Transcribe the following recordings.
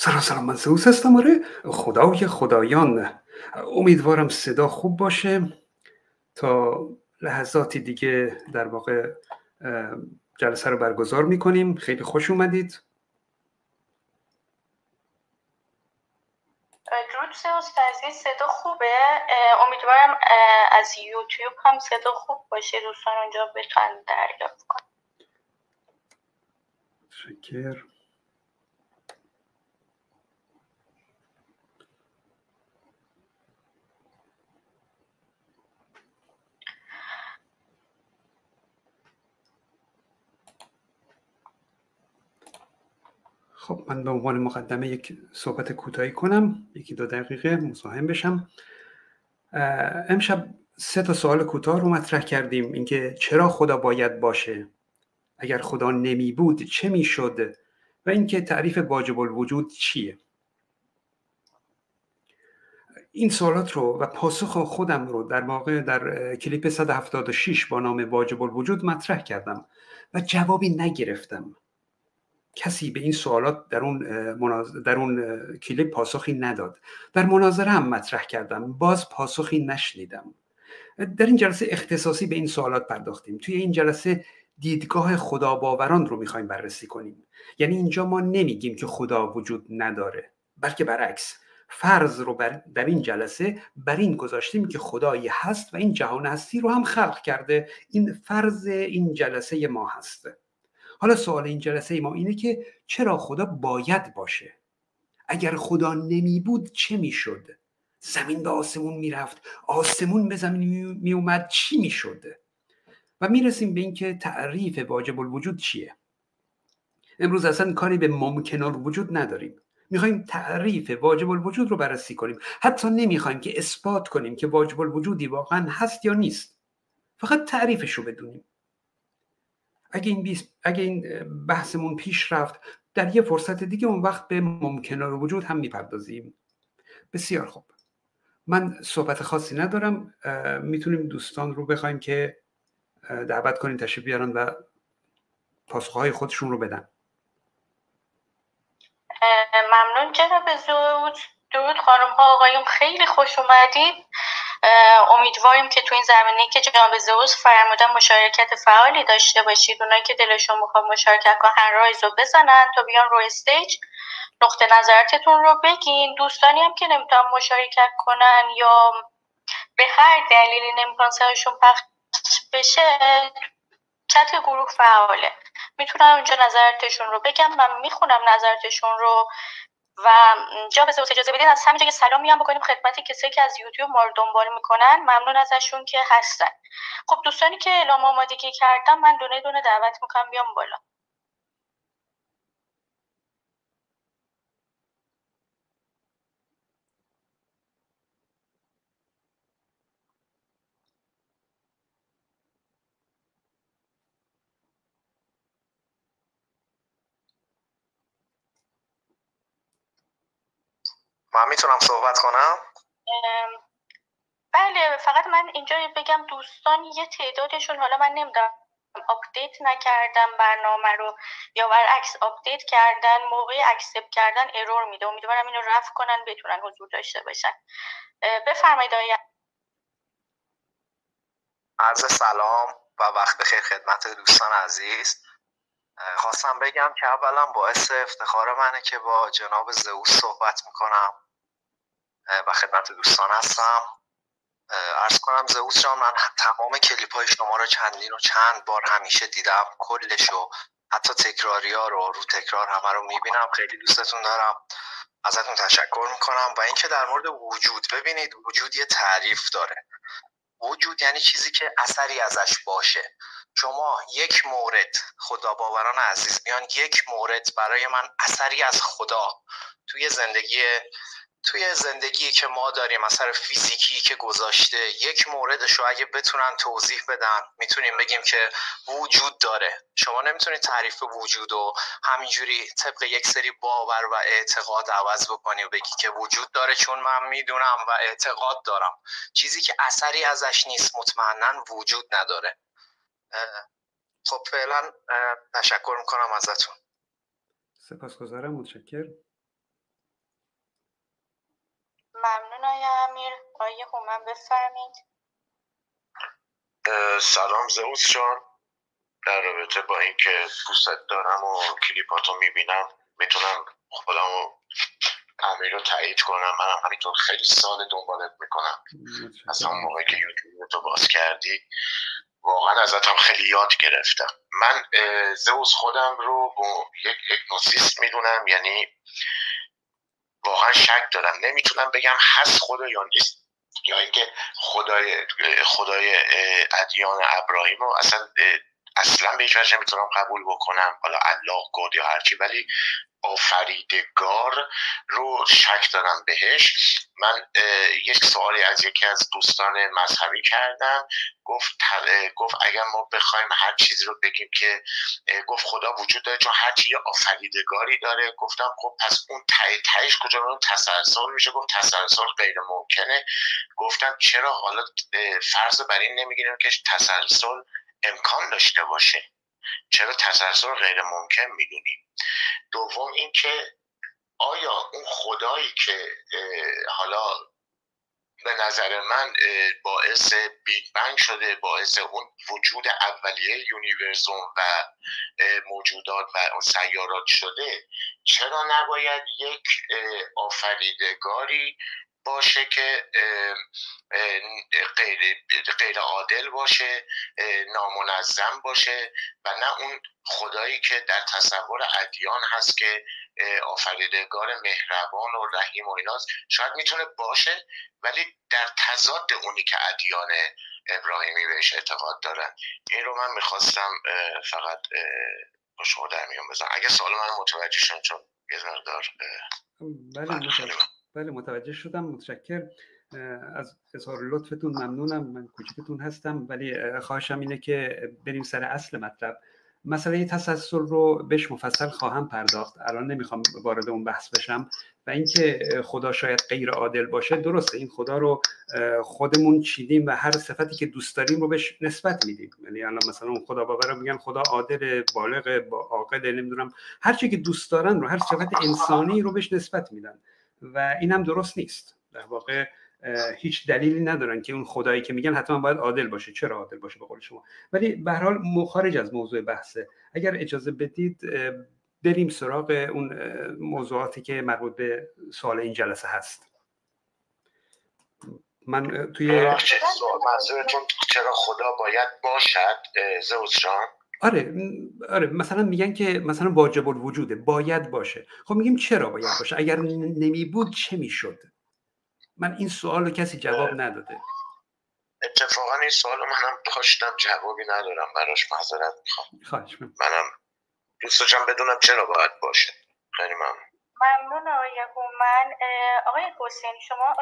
سلام سلام من زوس هستم آره خدای خدایان. امیدوارم صدا خوب باشه. تا لحظاتی دیگه در واقع جلسه رو برگزار می‌کنیم. خیلی خوش اومدید. درود سوس صدا خوبه. امیدوارم از یوتیوب هم صدا خوب باشه. دوستان اونجا بتونن دریافت کنن. شکر. خب من به عنوان مقدمه یک صحبت کوتاهی کنم یکی دو دقیقه مساهم بشم. امشب سه تا سوال کوتاه رو مطرح کردیم اینکه چرا خدا باید باشه؟ اگر خدا نمی بود چه می شد و اینکه تعریف واجب الوجود چیه؟ این سوالات رو و پاسخ خودم رو در واقع در کلیپ 176 با نام واجب الوجود مطرح کردم و جوابی نگرفتم. کسی به این سوالات در اون, در اون کلیپ پاسخی نداد. در مناظره هم مطرح کردم. باز پاسخی نشنیدم. در این جلسه اختصاصی به این سوالات پرداختیم. توی این جلسه دیدگاه خدا باوران رو می‌خوایم بررسی کنیم. یعنی اینجا ما نمیگیم که خدا وجود نداره بلکه برعکس. فرض رو بر در این جلسه بر این گذاشتیم که خدایی هست و این جهان هستی رو هم خلق کرده. این فرض این جلسه ما هست. حالا سوال این جلسه ما اینه که چرا خدا باید باشه؟ اگر خدا نمی بود چه می‌شد؟ زمین به آسمون می‌رفت آسمون به زمین می اومد چی می‌شد؟ و می‌رسیم به اینکه تعریف واجب الوجود چیه؟ امروز اصلا کاری به ممکن وجود نداریم. می‌خوایم تعریف واجب الوجود رو بررسی کنیم. حتی نمی‌خوایم که اثبات کنیم که واجب الوجودی واقعا هست یا نیست. فقط تعریفش رو بدونیم. اگه این, اگه این بحثمون پیش رفت در یه فرصت دیگه اون وقت به ممکنه رو وجود هم می‌پردازیم. بسیار خوب. من صحبت خاصی ندارم. می‌تونیم دوستان رو بخوایم که دعوت کنیم تشریف بیارن و پاسخهای خودشون رو بدن. ممنون. جناب زود درود خانم ها آقایون خیلی خوش اومدید. امیدواریم که تو این زمینه که جناب زئوس فرمودن مشارکت فعالی داشته باشید. اونایی که دلشون می‌خواد مشارکت کنن هنرایز رو بزنن. تا بیان روی استیج نقطه نظرتون رو بگین. دوستانی هم که نمی‌تونن مشارکت کنن یا به هر دلیلی نمی‌تونن سرشون پخش بشه چت گروه فعاله. می‌تونن اونجا نظرتشون رو بگم. من می‌خونم نظرتشون رو. و جا به اجازه بدین. از همینجا که سلام میام بکنیم خدمت کسایی که از یوتیوب ما رو دنبال می‌کنن. ممنون ازشون که هستن. خب دوستانی که اعلام آمادگی کردم من دونه دونه دعوت می‌کنم بیام بالا. من می‌تونم صحبت کنم؟ بله فقط من اینجا بگم دوستان یه تعدادشون حالا من نمی‌دونم update نکردم برنامه رو یا برعکس update کردن موقع accept کردن error میده. امیدوارم اینو رفع کنن بتونن حضور داشته باشن. بفرمایید آقای عرض سلام و وقت بخیر خدمت دوستان عزیز. خواستم بگم که اولا باعث افتخار منه که با جناب زئوس صحبت می‌کنم و خدمت دوستان هستم. ارز کنم زئوس جان من تمام کلیپ های شما رو چندین و چند بار همیشه دیدم کلش و حتی تکراری ها رو رو تکرار همه رو می‌بینم خیلی دوستتون دارم ازتون تشکر می‌کنم. و اینکه در مورد وجود ببینید وجود یه تعریف داره. وجود یعنی چیزی که اثری ازش باشه. شما یک مورد خدا باوران عزیز میان یک مورد برای من اثری از خدا توی زندگی توی زندگی که ما داریم اثر فیزیکی که گذاشته یک موردش رو اگه بتونن توضیح بدن می‌تونیم بگیم که وجود داره. شما نمی‌تونید تعریف وجود و همینجوری طبق یک سری باور و اعتقاد عوض بکنی و بگی که وجود داره چون من می‌دونم و اعتقاد دارم. چیزی که اثری ازش نیست مطمئنا وجود نداره. خب فعلا تشکر می‌کنم ازتون. سپاسگزارم متشکر ممنون آیا امیر. آیه هومن بفرمید سلام زوز جان. در رابطه با اینکه دوستت دارم و کلیپاتو می‌بینم می‌تونم خودم امیر رو تایید کنم. منم همینطور خیلی سال دنبالت می‌کنم. از همون موقعی که یوتیوب تو باز کردی. واقعا ازت هم خیلی یاد گرفتم من زوز خودم رو با یک اگنوسیست می‌دونم یعنی واقعا شک دارم. نمی‌تونم بگم هست خدا یا نیست. یا اینکه خدای خدای ادیان ابراهیم رو اصلا اصلا به هیچ نمی‌تونم قبول بکنم. حالا الله گود یا هرچی ولی آفریدگار رو شک دارم بهش. من یک سوالی از یکی از دوستان مذهبی کردم. گفت گفت اگر ما بخوایم هر چیزی رو بگیم که گفت خدا وجود داره چون هر چیز آفریدگاری داره. گفتم خب پس اون تای تایش کجا اون تسلسل میشه. گفت تسلسل غیر ممکنه. گفتم چرا؟ حالا فرض بر این نمی‌گیریم که تسلسل امکان داشته باشه. چرا تسلسل غیر ممکن می‌دونیم دوم اینکه آیا اون خدایی که حالا به نظر من باعث Big Bang شده باعث اون وجود اولیه Universum و موجودات و اون سیارات شده چرا نباید یک آفریدگاری باشه که غیر, غیر عادل باشه نامنظم باشه و نه اون خدایی که در تصور ادیان هست که آفریدگار مهربان و رحیم و ایناست. شاید می‌تونه باشه ولی در تضاد اونی که ادیان ابراهیمی بهش اعتقاد دارن. این رو من می‌خواستم فقط با شما در میان بزنم اگه سوال من متوجه شدن چون یه مقدار بله بله متوجه شدم متشکر از اظهار لطفتون ممنونم من کوچکتون هستم ولی خواهشم اینه که بریم سر اصل مطلب. مسئله تسلسل رو بهش مفصل خواهم پرداخت. الان نمی‌خوام وارد اون بحث بشم. و اینکه خدا شاید غیر عادل باشه درسته این خدا رو خودمون چیدیم و هر صفتی که دوست داریم رو بهش نسبت میدیم. یعنی الان مثلا اون خدا باور میگن خدا عادل بالغ با عاقل نمی‌دونم. هر چی که دوست دارن رو هر صفت انسانی رو بهش نسبت میدن. و این هم درست نیست. در واقع هیچ دلیلی ندارن که اون خدایی که میگن حتما باید عادل باشه. چرا عادل باشه به قول شما؟ ولی به هر حال مخارج از موضوع بحثه اگر اجازه بدید بریم سراغ اون موضوعاتی که مربوط به سوال این جلسه هست. من توی چرا خدا باید باشد؟ زوز آره آره مثلا میگن که مثلا واجب الوجوده باید باشه. خب میگیم چرا باید باشه؟ اگر نمی بود چه می‌شد؟ من این سوال رو کسی جواب نداده. اتفاقا این سوال منم داشتم جوابی ندارم براش معذرت می‌خوام. خواهش منم دوست داشتم بدونم چرا باید باشه. خیلی ممنون. ممنون آقای من آقای حسین شما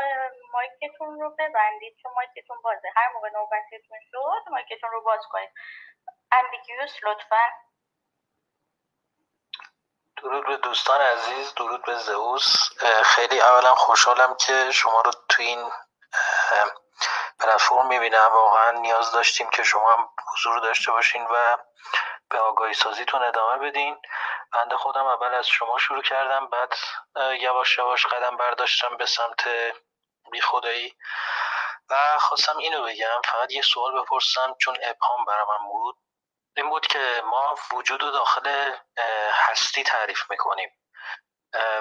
مایکتون رو ببندید. چون مایکتون بازه. هر موقع نوبتتون شد مایکتون رو باز کنید. امبیگیوس لطفا. درود به دوستان عزیز. درود به زئوس. خیلی اولا خوشحالم که شما رو تو این پلتفرم می‌بینم. واقعا نیاز داشتیم که شما هم حضور داشته باشین و به آگاهی سازیتون ادامه بدین. بنده خودم اول از شما شروع کردم بعد یواش یواش قدم برداشتم به سمت بی خدایی و خواستم اینو بگم فقط یه سوال بپرسم چون ابهام برام بود. این بود که ما وجود و داخل هستی تعریف می‌کنیم.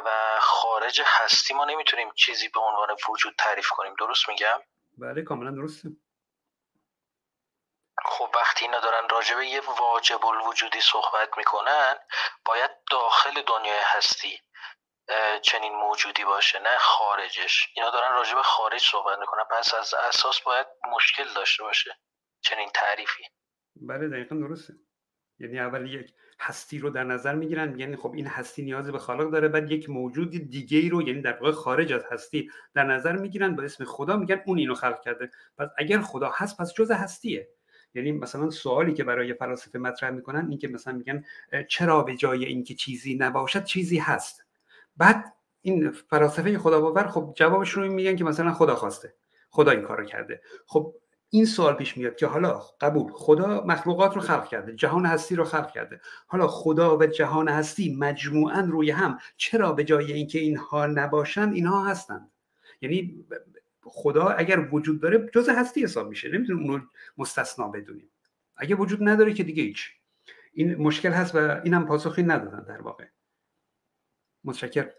و خارج هستی ما نمی‌تونیم چیزی به عنوان وجود تعریف کنیم. درست میگم؟ بله کاملا درسته. خب وقتی اینا دارن راجع به یه واجب الوجودی صحبت می‌کنن باید داخل دنیای هستی چنین موجودی باشه نه خارجش. اینا دارن راجع به خارج صحبت می‌کنن. پس از اساس باید مشکل داشته باشه. چنین تعریفی. بله دقیقا درسته. یعنی اول یک هستی رو در نظر می‌گیرن. یعنی خب این هستی نیاز به خالق داره. بعد یک موجود دیگه ای رو یعنی در واقع خارج از هستی در نظر می‌گیرن. با اسم خدا میگن اون اینو خلق کرده. پس اگر خدا هست پس جز هستیه. یعنی مثلا سوالی که برای فلاسفه مطرح می‌کنن این که مثلا میگن چرا به جای اینکه چیزی نباشد چیزی هست. بعد این فلاسفه خدا باور خب جوابش رو میگن که مثلا خدا خواسته. خدا این کارو کرده. خب این سوال پیش میاد که حالا قبول خدا مخلوقات رو خلق کرده جهان هستی رو خلق کرده. حالا خدا و جهان هستی مجموعا روی هم چرا به جای اینکه اینها نباشند اینها هستند؟ یعنی خدا اگر وجود داره جز هستی حساب میشه. نمی‌تونیم اونو مستثنا بدونیم. اگه وجود نداره که دیگه هیچ. این مشکل هست و اینم پاسخی ندادن در واقع. متشکر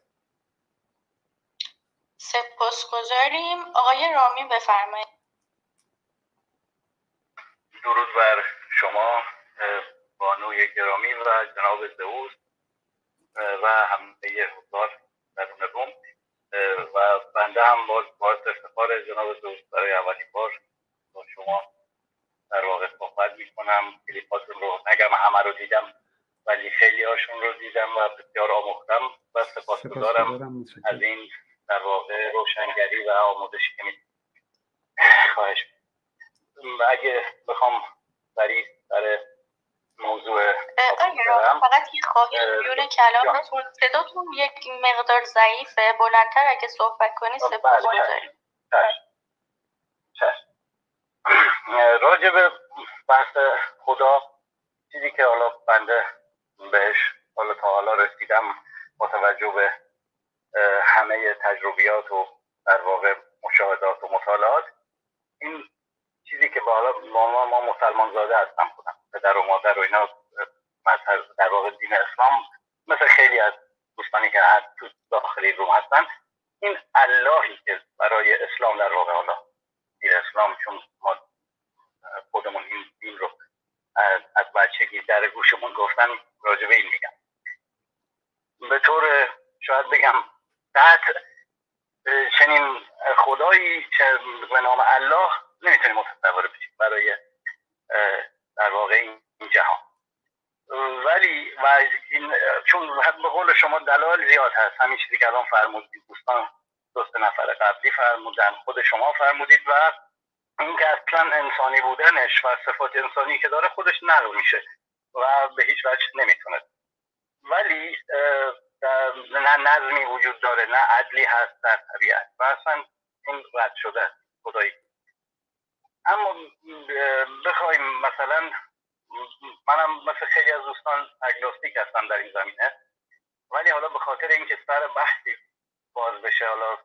سپاسگزاریم. آقای رامی بفرمایید. درود بر شما بانوی گرامی و جناب زئوس و همه حضار درون روم. و بنده هم باز باز افتخار جناب زئوس برای اولین بار با شما در واقع صحبت می‌کنم. کلیپاتون رو نگم همه رو دیدم ولی خیلی هاشون رو دیدم و بسیار آموختم و سپاسگزارم. از این در واقع روشنگری و آموزشی که خواهش اگه بخوام سریع در موضوع فقط یه خواهش بیون کلامتون. صداتون یک مقدار ضعیفه. بلندتر اگه صحبت کنی سپاس بله، گذاریم راجع به بحث خدا چیزی که حالا بنده بهش حالا تا حالا رسیدم با توجه به همه تجربیات و در واقع مشاهدات و مطالعات این چیزی که حالا ما, ما مسلمان زاده هستم خودم. پدر و مادر و اینا در واقع دین اسلام مثل خیلی از دوستانی که تو داخلی روم هستن این اللهی که برای اسلام در واقع حالا دین اسلام چون ما خودمون این دین رو از بچگی در گوشمون گفتن راجبه این میگم. به طور شاید بگم قطع چنین خدایی که به نام الله نمی‌تونیم متصور بشیم برای در واقع این جهان. ولی و این چون به قول شما دلال زیاد هست همین چیزی که الان فرمودید دوستان دوست نفر قبلی فرمودن خود شما فرمودید و اینکه اصلا انسانی بودنش و صفات انسانی که داره خودش نقل میشه و به هیچ وجه نمی‌تونه. ولی نه نظمی وجود داره نه عدلی هست در طبیعت و اصلا این رد شده خدایی. اما بخوایم مثلا منم مثل خیلی از دوستان اگنوستیک هستم در این زمینه. ولی حالا به خاطر اینکه سر بحثی باز بشه حالا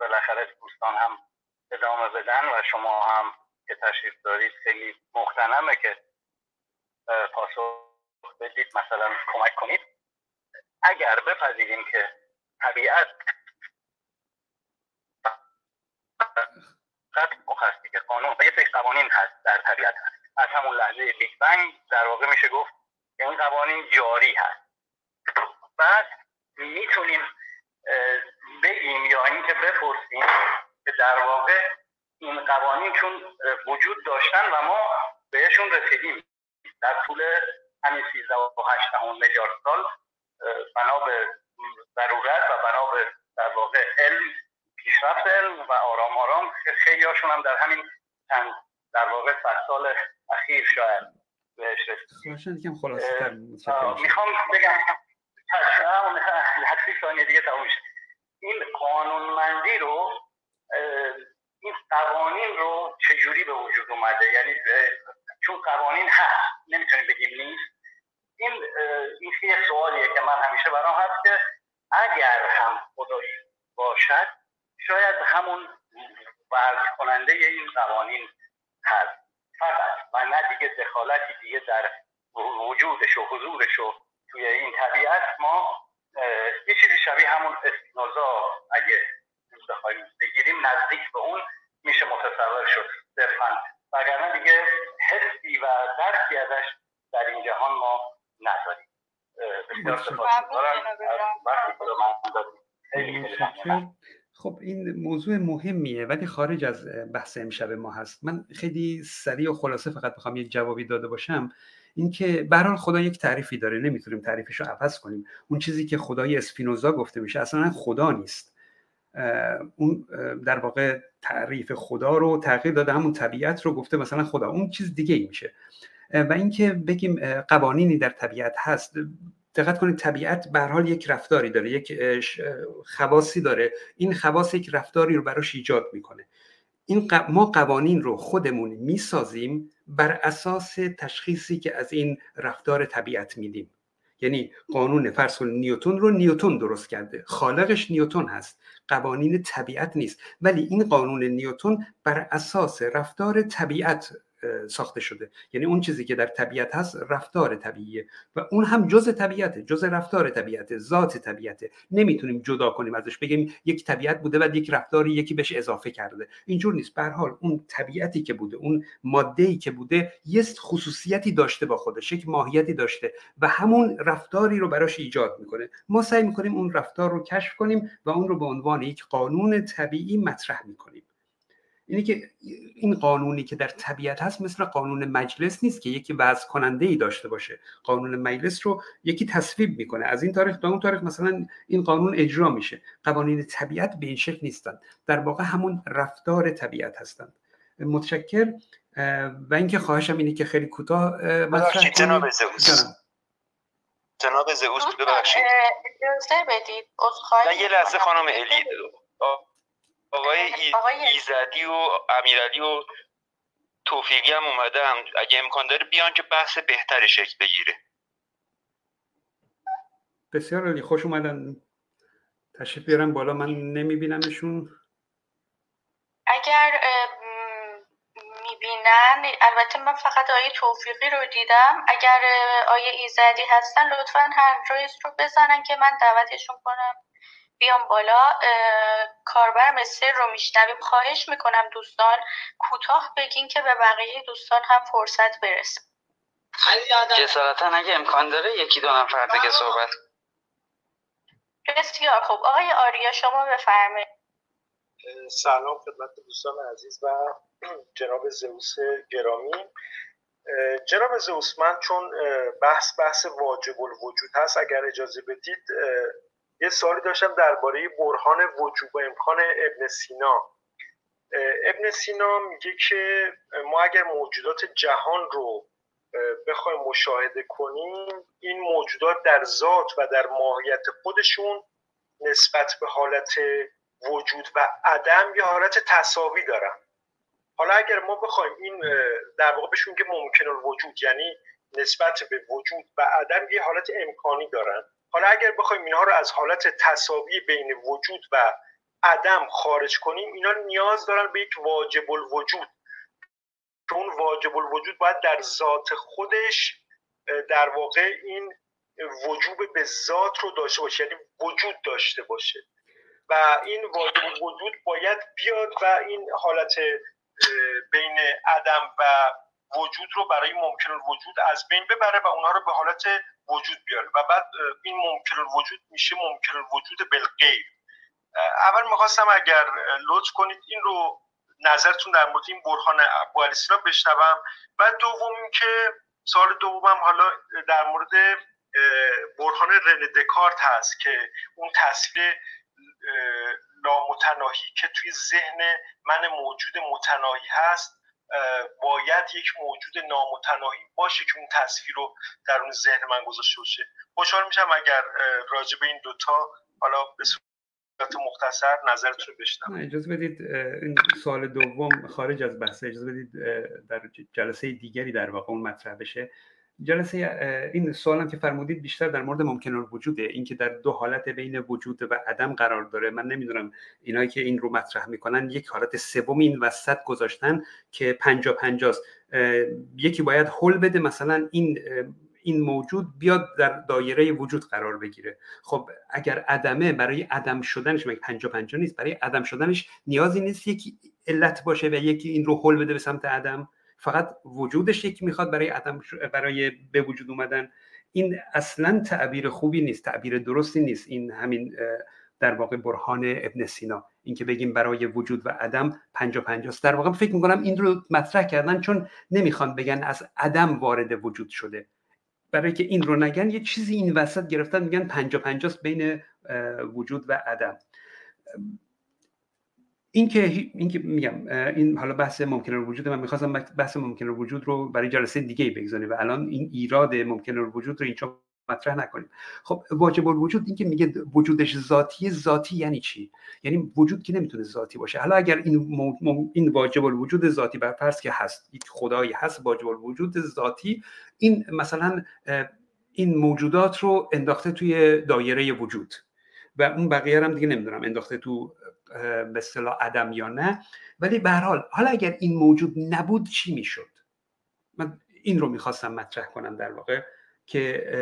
بالاخره دوستان هم ادامه بدن و شما هم که تشریف دارید خیلی مختنمه که پاسخ بدید مثلا کمک کنید. اگر بپذیریم که طبیعت که قانون و یه سری قوانین هست در طبیعت هست. از همون لحظه بیگ بنگ در واقع میشه گفت این قوانین جاری هست. بعد می‌تونیم بگیم یا اینکه بپرسیم که در واقع این قوانین چون وجود داشتن و ما بهشون رسیدیم. در طول همین 13 و 8 میلیارد سال بنا به ضرورت و بنا به در واقع علم پیشرفت علم و آرام آرام. خیلی هاشون هم در همین چند در واقع سال اخیر شاید بهش رسید خلاصه می‌خوام بگم حسی ثانیه دیگه تموم این قانونمندی رو این قوانین رو چجوری به وجود اومده؟ یعنی چون قوانین هست نمی‌تونیم بگیم نیست. این این یه سوالیه که من همیشه برام هست که اگر هم خدایی باشد شاید همون ورز کننده این قوانین هست. فقط و نه دیگه دخالتی دیگه در وجودش و حضورش و توی این طبیعت ما یه چیزی شبیه همون اسپینوزا اگه بخوایم بگیریم نزدیک به اون میشه متصور شد صرفا. وگرنه دیگه حسی و درکی ازش در این جهان ما نداریم. بسیار خب این موضوع مهمیه ولی خارج از بحث امشب ما هست. من خیلی سریع و خلاصه فقط بخوام یک جوابی داده باشم. اینکه به خدا یک تعریفی داره نمی‌تونیم تعریفش رو عوض کنیم. اون چیزی که خدای اسپینوزا گفته میشه اصلا خدا نیست. اون در واقع تعریف خدا رو تغییر داده همون طبیعت رو گفته مثلا خدا. اون چیز دیگه ای میشه و اینکه بگیم قوانینی در طبیعت هست دقت کنید طبیعت به حال یک رفتاری داره یک خواصی داره. این خواص یک رفتاری رو براش ایجاد می‌کنه. این ما قوانین رو خودمون می‌سازیم بر اساس تشخیصی که از این رفتار طبیعت میدیم. یعنی قانون فرض نیوتون رو نیوتون درست کرده. خالقش نیوتون هست. قوانین طبیعت نیست. ولی این قانون نیوتون بر اساس رفتار طبیعت ساخته شده. یعنی اون چیزی که در طبیعت هست رفتار طبیعیه و اون هم جز طبیعته جز رفتار طبیعته ذات طبیعته. نمی‌تونیم جدا کنیم ازش بگیم یک طبیعت بوده و یک رفتاری یکی بهش اضافه کرده. اینجور نیست. به حال اون طبیعتی که بوده اون ماده ای که بوده یه خصوصیتی داشته با خودش یک ماهیتی داشته و همون رفتاری رو براش ایجاد می‌کنه. ما سعی می‌کنیم اون رفتار رو کشف کنیم و اون رو به عنوان یک قانون طبیعی مطرح می‌کنیم. اینه که این قانونی که در طبیعت هست مثل قانون مجلس نیست که یکی وضع کننده ای داشته باشه. قانون مجلس رو یکی تصویب می‌کنه. از این تاریخ تا اون تاریخ مثلا این قانون اجرا میشه. قوانین طبیعت به این شکل نیستند. در واقع همون رفتار طبیعت هستند. متشکر. و اینکه خواهشم اینه که خیلی کوتاه مطرح جناب زئوس. جناب زئوس ببخشید. اجازه بدید. یه لحظه خانم الی آقای ایزدی و امیرعلی و توفیقی هم اومدن. اگه امکان داره بیان که بحث بهتری شکل بگیره. بسیار عالی. خوش اومدن. تشریف بیارم بالا. من نمیبینمشون. اگر می‌بینن البته من فقط آیه توفیقی رو دیدم. اگر آیه ایزدی هستن لطفا هر رو بزنن که من دعوتشون کنم. بیام بالا کاربر مثل رو میشنویم. خواهش می‌کنم دوستان کوتاه بگین که به بقیه دوستان هم فرصت برسه. جسارتا اگه امکان داره یکی دو نفر دیگه صحبت بسیار خوب. آقای آریا شما بفرمایید. سلام خدمت دوستان عزیز و جناب زئوس گرامی. جناب زئوس من چون بحث بحث واجب الوجود هست اگر اجازه بدید یه سوالی داشتم درباره برهان وجوب امکان ابن سینا. ابن سینا میگه که ما اگر موجودات جهان رو بخوایم مشاهده کنیم این موجودات در ذات و در ماهیت خودشون نسبت به حالت وجود و عدم یه حالت تصاوی دارن. حالا اگر ما بخوایم این در واقع بهشون که ممکن الوجود یعنی نسبت به وجود و عدم یه حالت امکانی دارن. حالا اگر بخوایم اینها رو از حالت تصاوی بین وجود و عدم خارج کنیم اینا نیاز دارن به یک واجب الوجود. که اون واجب الوجود باید در ذات خودش در واقع این وجوب به ذات رو داشته باشه یعنی وجود داشته باشه. و این واجب الوجود باید بیاد و این حالت بین عدم و وجود رو برای ممکن الوجود از بین ببره و اونها رو به حالت وجود بیاره و بعد این ممکن الوجود میشه ممکن الوجود بالغیر. اول می‌خواستم اگر لطف کنید این رو نظرتون در مورد این برهان ابو بشنوم. و دوم که سال دومم حالا در مورد برهان رن دکارت هست که اون تصویر نامتناهی که توی ذهن من موجود متناهی هست باید یک موجود نامتناهی باشه که اون تصویر رو در اون ذهن من گذاشته باشه. خوشحال میشم اگر راجع به این دوتا حالا به صورت مختصر نظرتون بشنم اجازه بدید این سوال دوم خارج از بحث اجازه بدید در جلسه دیگری در واقع اون مطرح بشه. جلسه این سوالم که فرمودید بیشتر در مورد ممکن وجوده. اینکه در دو حالت بین وجود و عدم قرار داره. من نمی‌دونم اینایی که این رو مطرح می‌کنن یک حالت سوم این وسط گذاشتن که پنجا پنجاست. یکی باید حل بده مثلا این این موجود بیاد در دایره وجود قرار بگیره. خب اگر عدمه برای عدم شدنش مگه پنجا پنجا نیست؟ برای عدم شدنش نیازی نیست یکی علت باشه و یکی این رو حل بده به سمت عدم؟ فقط وجودش یکی می‌خواد برای عدم برای به وجود اومدن. این اصلا تعبیر خوبی نیست تعبیر درستی نیست. این همین در واقع برهان ابن سینا. اینکه بگیم برای وجود و عدم پنجا پنجاست. در واقع فکر می‌کنم این رو مطرح کردن چون نمی‌خوان بگن از عدم وارد وجود شده. برای که این رو نگن یه چیزی این وسط گرفتن میگن پنجا پنجاست بین وجود و عدم. این که این که میگم این حالا بحث ممکن وجود من می‌خواستم بحث ممکن وجود رو برای جلسه دیگه بگذاریم و الان این ایراد ممکن وجود رو اینجا مطرح نکنیم. خب واجب الوجود این که میگه وجودش ذاتی ذاتی یعنی چی؟ یعنی وجود که نمی‌تونه ذاتی باشه. حالا اگر این این واجب الوجود ذاتی بر فرض که هست یک خدایی هست واجب الوجود ذاتی این مثلا این موجودات رو انداخته توی دایره وجود و اون بقیه هم دیگه نمی‌دونم انداخته تو به اصطلاح عدم یا نه. ولی به حال حالا اگر این موجود نبود چی می‌شد؟ من این رو می‌خواستم مطرح کنم در واقع که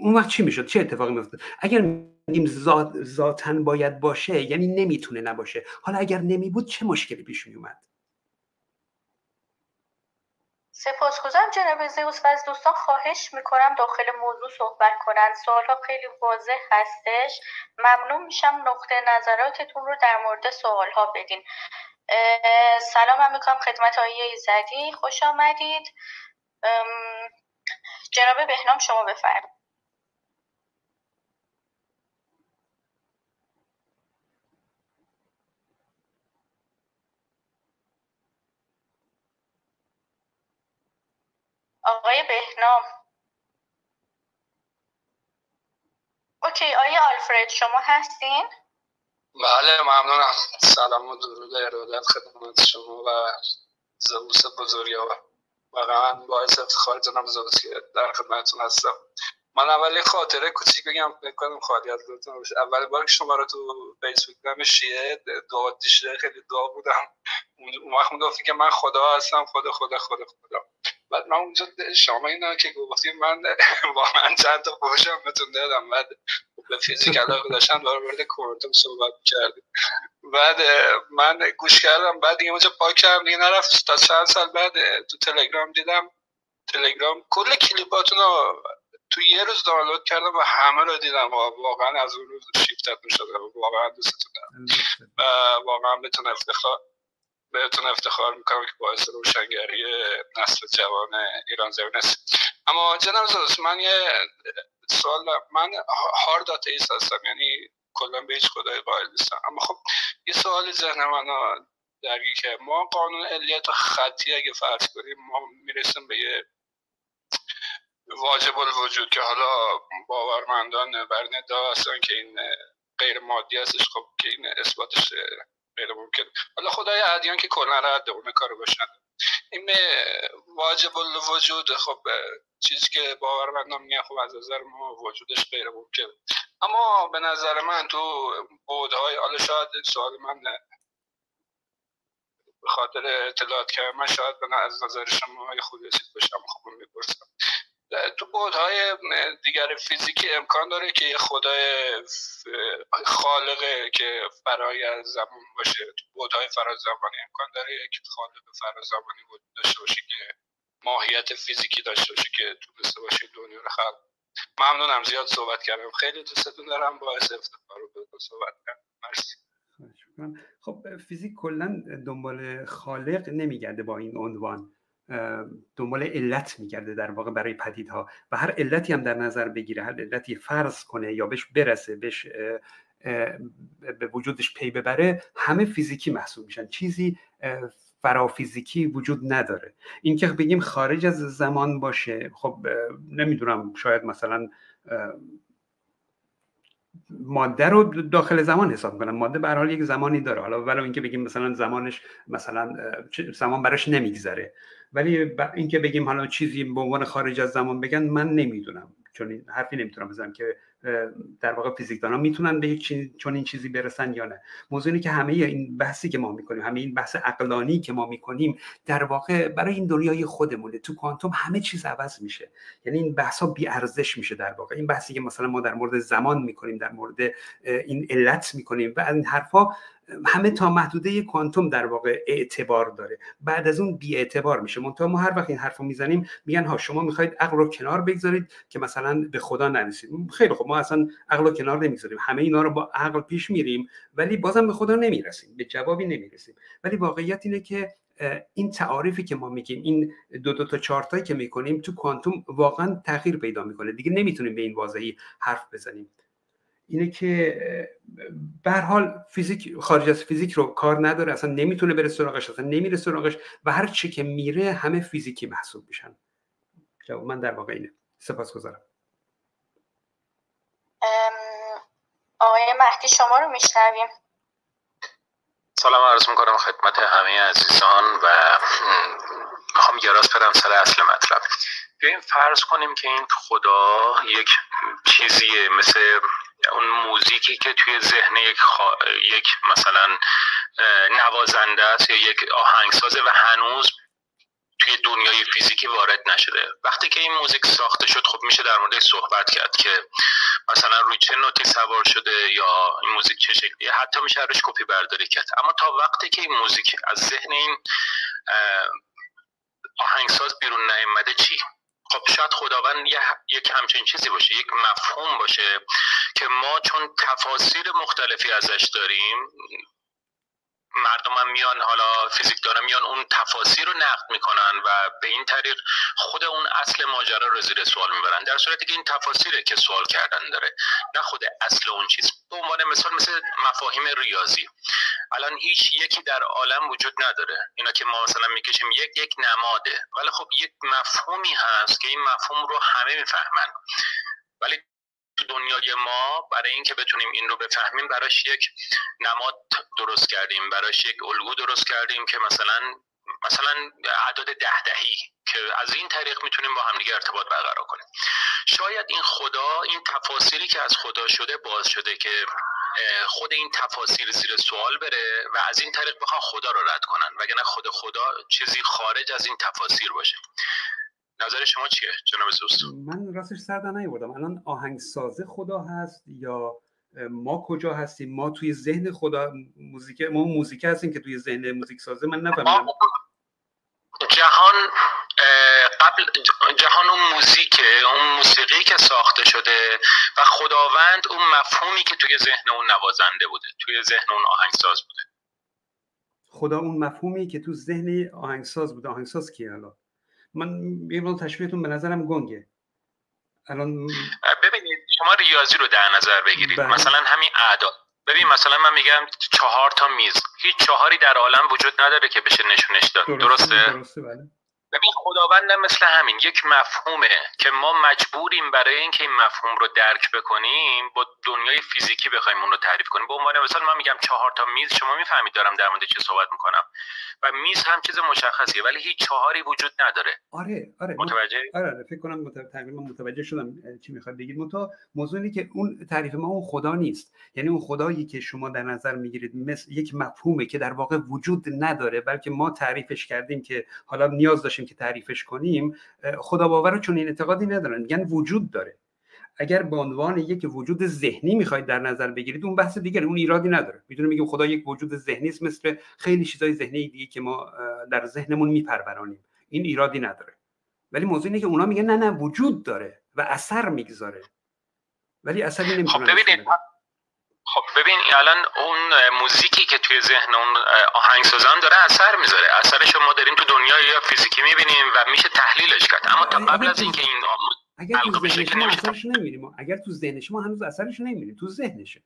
اون وقت چی می‌شد؟ چه اتفاقی میافتاد؟ اگر میگیم ذات ذاتن باید باشه یعنی نمی‌تونه نباشه. حالا اگر نمی بود چه مشکلی پیش میومد سپاسگزارم جناب زیوس و از دوستان خواهش می‌کنم داخل موضوع صحبت کنند. سوالها خیلی واضح هستش. ممنون میشم نقطه نظراتتون رو در مورد سوالها بدین. سلام هم می‌کنم خدمت آقای ایزدی خوش آمدید. جناب بهنام شما بفرمایید. آقای بهنام. اوکی آقای آلفرد شما هستین؟ بله ممنونم. سلام و درود ارادت خدمت شما و زوس بزرگوار واقعا باعث افتخار جناب زوسی در خدمتتون هستم. من اولی خاطره کوچیک بگم فکر کنم خالی از باشه. اول بار که شما رو تو فیسبوک دیدم شیعه دعا دیشته خیلی دعا بودم. اون وقت می‌گفتی که من خدا هستم خدا خدا خدا خدا. بعد من اونجا شما اینا که گفتی من واقعا چند تا فوشم بهتون دادم. بعد به فیزیک علاقه داشتم در مورد کوانتوم صحبت کردیم. بعد من گوش کردم بعد دیگه اونجا پاک کردم دیگه نرفت. تا چند سال بعد تو تلگرام دیدم تلگرام کل کلیپاتون رو تو یه روز دانلود کردم و همه رو دیدم. و واقعا از اون روز شیفتتون شده. واقعا دوستتون دارم. واقعا بهتون افتخار. بهتون افتخار می‌کنم که باعث روشنگری نسل جوان ایران زمین است. اما جناب زوز من یه سوال من هارد آتیست هستم یعنی کلا به هیچ خدای قائل نیستم. اما خب یه سوال ذهن من درگی که ما قانون علیت خطی اگه فرض کنیم ما می‌رسیم به یه واجب الوجود که حالا باورمندان بر هستن که این غیر مادی هستش خب که این اثباتش غیر ممکن. حالا خدای ادیان که کلا رد اون کارو باشن. این واجب الوجود خب چیزی که باورمندان میگن خب از نظر ما وجودش غیر ممکن. اما به نظر من تو بودهای حالا شاید سوال من به خاطر اطلاعات که من شاید از نظر شما خود باشم خب می‌پرسم. تو بودهای دیگر فیزیکی امکان داره که یه خدای خالقه که فرای از زمان باشه. تو بودهای فرازمانی امکان داره که خالق فرازمانی وجود داشته باشه که ماهیت فیزیکی داشته باشه که تونسته باشه دنیا رو خلق ممنونم زیاد صحبت کردم. خیلی دوستتون دارم. باعث افتخار رو صحبت کردم. مرسی. خب فیزیک کلا دنبال خالق نمیگرده با این عنوان. دنبال علت میگرده در واقع برای پدیدها و هر علتی هم در نظر بگیره هر علتی فرض کنه یا بهش برسه بهش به وجودش پی ببره همه فیزیکی محسوب میشن. چیزی فرافیزیکی وجود نداره. این که بگیم خارج از زمان باشه خب نمی‌دونم شاید مثلا ماده رو داخل زمان حساب کنم. ماده به حال یک زمانی داره. حالا ولو اینکه بگیم مثلا زمانش مثلا زمان براش نمیگذره. ولی اینکه بگیم حالا چیزی به عنوان خارج از زمان بگن من نمی‌دونم. چون حرفی نمی‌تونم بزنم که در واقع فیزیکدانا می‌تونن به یک چون این چیزی برسن یا نه. موضوع اینه که همه این بحثی که ما می‌کنیم همه این بحث عقلانی که ما می‌کنیم در واقع برای این دنیای خودمونه. تو کوانتوم همه چیز عوض میشه. یعنی این بحث ها بی ارزش میشه در واقع. این بحثی که مثلا ما در مورد زمان می‌کنیم در مورد این علت می‌کنیم و این حرفا همه تا محدوده کوانتوم در واقع اعتبار داره. بعد از اون بی اعتبار میشه. منتها ما هر وقت این حرفو می‌زنیم میگن ها شما می‌خواید عقل رو کنار بگذارید که مثلا به خدا نرسید. خیلی خب ما اصلا عقل رو کنار نمی‌ذاریم. همه اینا رو با عقل پیش میریم ولی بازم به خدا نمی‌رسیم به جوابی نمی‌رسیم. ولی واقعیت اینه که این تعاریفی که ما میگیم این دو دو تا چارتایی که می‌کنیم تو کوانتوم واقعا تغییر پیدا می‌کنه. دیگه نمی‌تونیم به این واضحی حرف بزنیم. اینه که به حال فیزیک خارج از فیزیک رو کار نداره اصلا نمی‌تونه بره سراغش اصلا نمیره سراغش و هر چی که میره همه فیزیکی محسوب میشن. جواب من در واقع اینه. سپاسگزارم. آقای مهدی شما رو میشنویم. سلام عرض می‌کنم خدمت همه عزیزان و می‌خوام یه راست برم سر اصل مطلب. بیایم فرض کنیم که این خدا یک چیزیه مثل اون موزیکی که توی ذهن یک, یک مثلا نوازنده است یا یک آهنگسازه و هنوز توی دنیای فیزیکی وارد نشده. وقتی که این موزیک ساخته شد خب میشه در مورد صحبت کرد که مثلا روی چه نوتی سوار شده یا این موزیک چه شکلیه. حتی میشه روش کپی برداری کرد. اما تا وقتی که این موزیک از ذهن این آهنگساز بیرون نیامده چی؟ خب شاید خداوند یک همچین چیزی باشه یک مفهوم باشه که ما چون تفاسیر مختلفی ازش داریم مردم هم میان حالا فیزیک میان اون تفاسیر رو نقد می‌کنن و به این طریق خود اون اصل ماجرا رو زیر سوال می‌برن. در صورتی که این تفاسیره که سوال کردن داره نه خود اصل اون چیز. به عنوان مثال مثل مفاهیم ریاضی. الان هیچ یکی در عالم وجود نداره. اینا که ما مثلا می‌کشیم یک یک نماده. ولی خب یک مفهومی هست که این مفهوم رو همه می‌فهمن. ولی تو دنیای ما برای اینکه بتونیم این رو بفهمیم براش یک نماد درست کردیم براش یک الگو درست کردیم که مثلا مثلا عدد ده دهی که از این طریق می‌تونیم با همدیگه ارتباط برقرار کنیم. شاید این خدا این تفاصیلی که از خدا شده باز شده که خود این تفاصیل زیر سوال بره و از این طریق بخوان خدا رو رد کنن. وگرنه خود خدا چیزی خارج از این تفاصیل باشه. نظر شما چیه جناب دوست من راستش سر نیوردم. الان آهنگساز خدا هست یا ما کجا هستیم؟ ما توی ذهن خدا موزیک ما موزیک هستیم که توی ذهن موزیک سازه من نفهمیدم. جهان قبل جهان اون موزیک اون موسیقی که ساخته شده و خداوند اون مفهومی که توی ذهن اون نوازنده بوده توی ذهن اون آهنگساز بوده. خدا اون مفهومی که تو ذهن آهنگساز بوده. آهنگساز کیه الان؟ من یه تشبیهتون به نظرم گنگه. الان ببینید شما ریاضی رو در نظر بگیرید. بله. مثلا همین اعداد ببین مثلا من میگم چهار تا میز. هیچ چهاری در عالم وجود نداره که بشه نشونش داد. درسته, درسته بله. ببین خداوند مثل همین. یک مفهومه که ما مجبوریم برای اینکه این مفهوم رو درک بکنیم با دنیای فیزیکی بخوایم اون رو تعریف کنیم. به عنوان مثال من میگم چهار تا میز شما می‌فهمید دارم در مورد چی صحبت می‌کنم. و میز هم چیز مشخصیه ولی هیچ چهاری وجود نداره. آره آره. متوجه؟ آره, آره. فکر کنم تقریبا متوجه شدم چی می‌خواد بگید. منتها موضوعی که اون تعریف ما اون خدا نیست. یعنی اون خدایی که شما در نظر می‌گیرید مثل یک مفهومه که در واقع وجود نداره بلکه ما تعریفش کردیم که حالا نیاز داشتیم که تعریفش کنیم خدا باور چون این اعتقادی ندارن. میگن وجود داره. اگر به عنوان یک وجود ذهنی می‌خواید در نظر بگیرید اون بحث دیگه اون ایرادی نداره. می‌تونیم میگیم خدا یک وجود ذهنی است مثل خیلی چیزای ذهنی دیگه که ما در ذهنمون میپرورانیم. این ایرادی نداره. ولی موضوع اینه که اونا میگن نه نه وجود داره و اثر می‌گذاره. ولی اثری نمی‌تونه خب ببینید خب ببین الان اون موزیکی که توی ذهن اون آهنگسازان داره اثر می‌ذاره. اثرش ما داریم تو دنیای یا فیزیکی می‌بینیم و میشه تحلیلش کرد. اما تا قبل از اینکه این اگر تو ذهن شما اثرش نمی‌بینیم اگر تو ذهن شما هنوز اثرش نمی‌بینیم تو ذهنشه.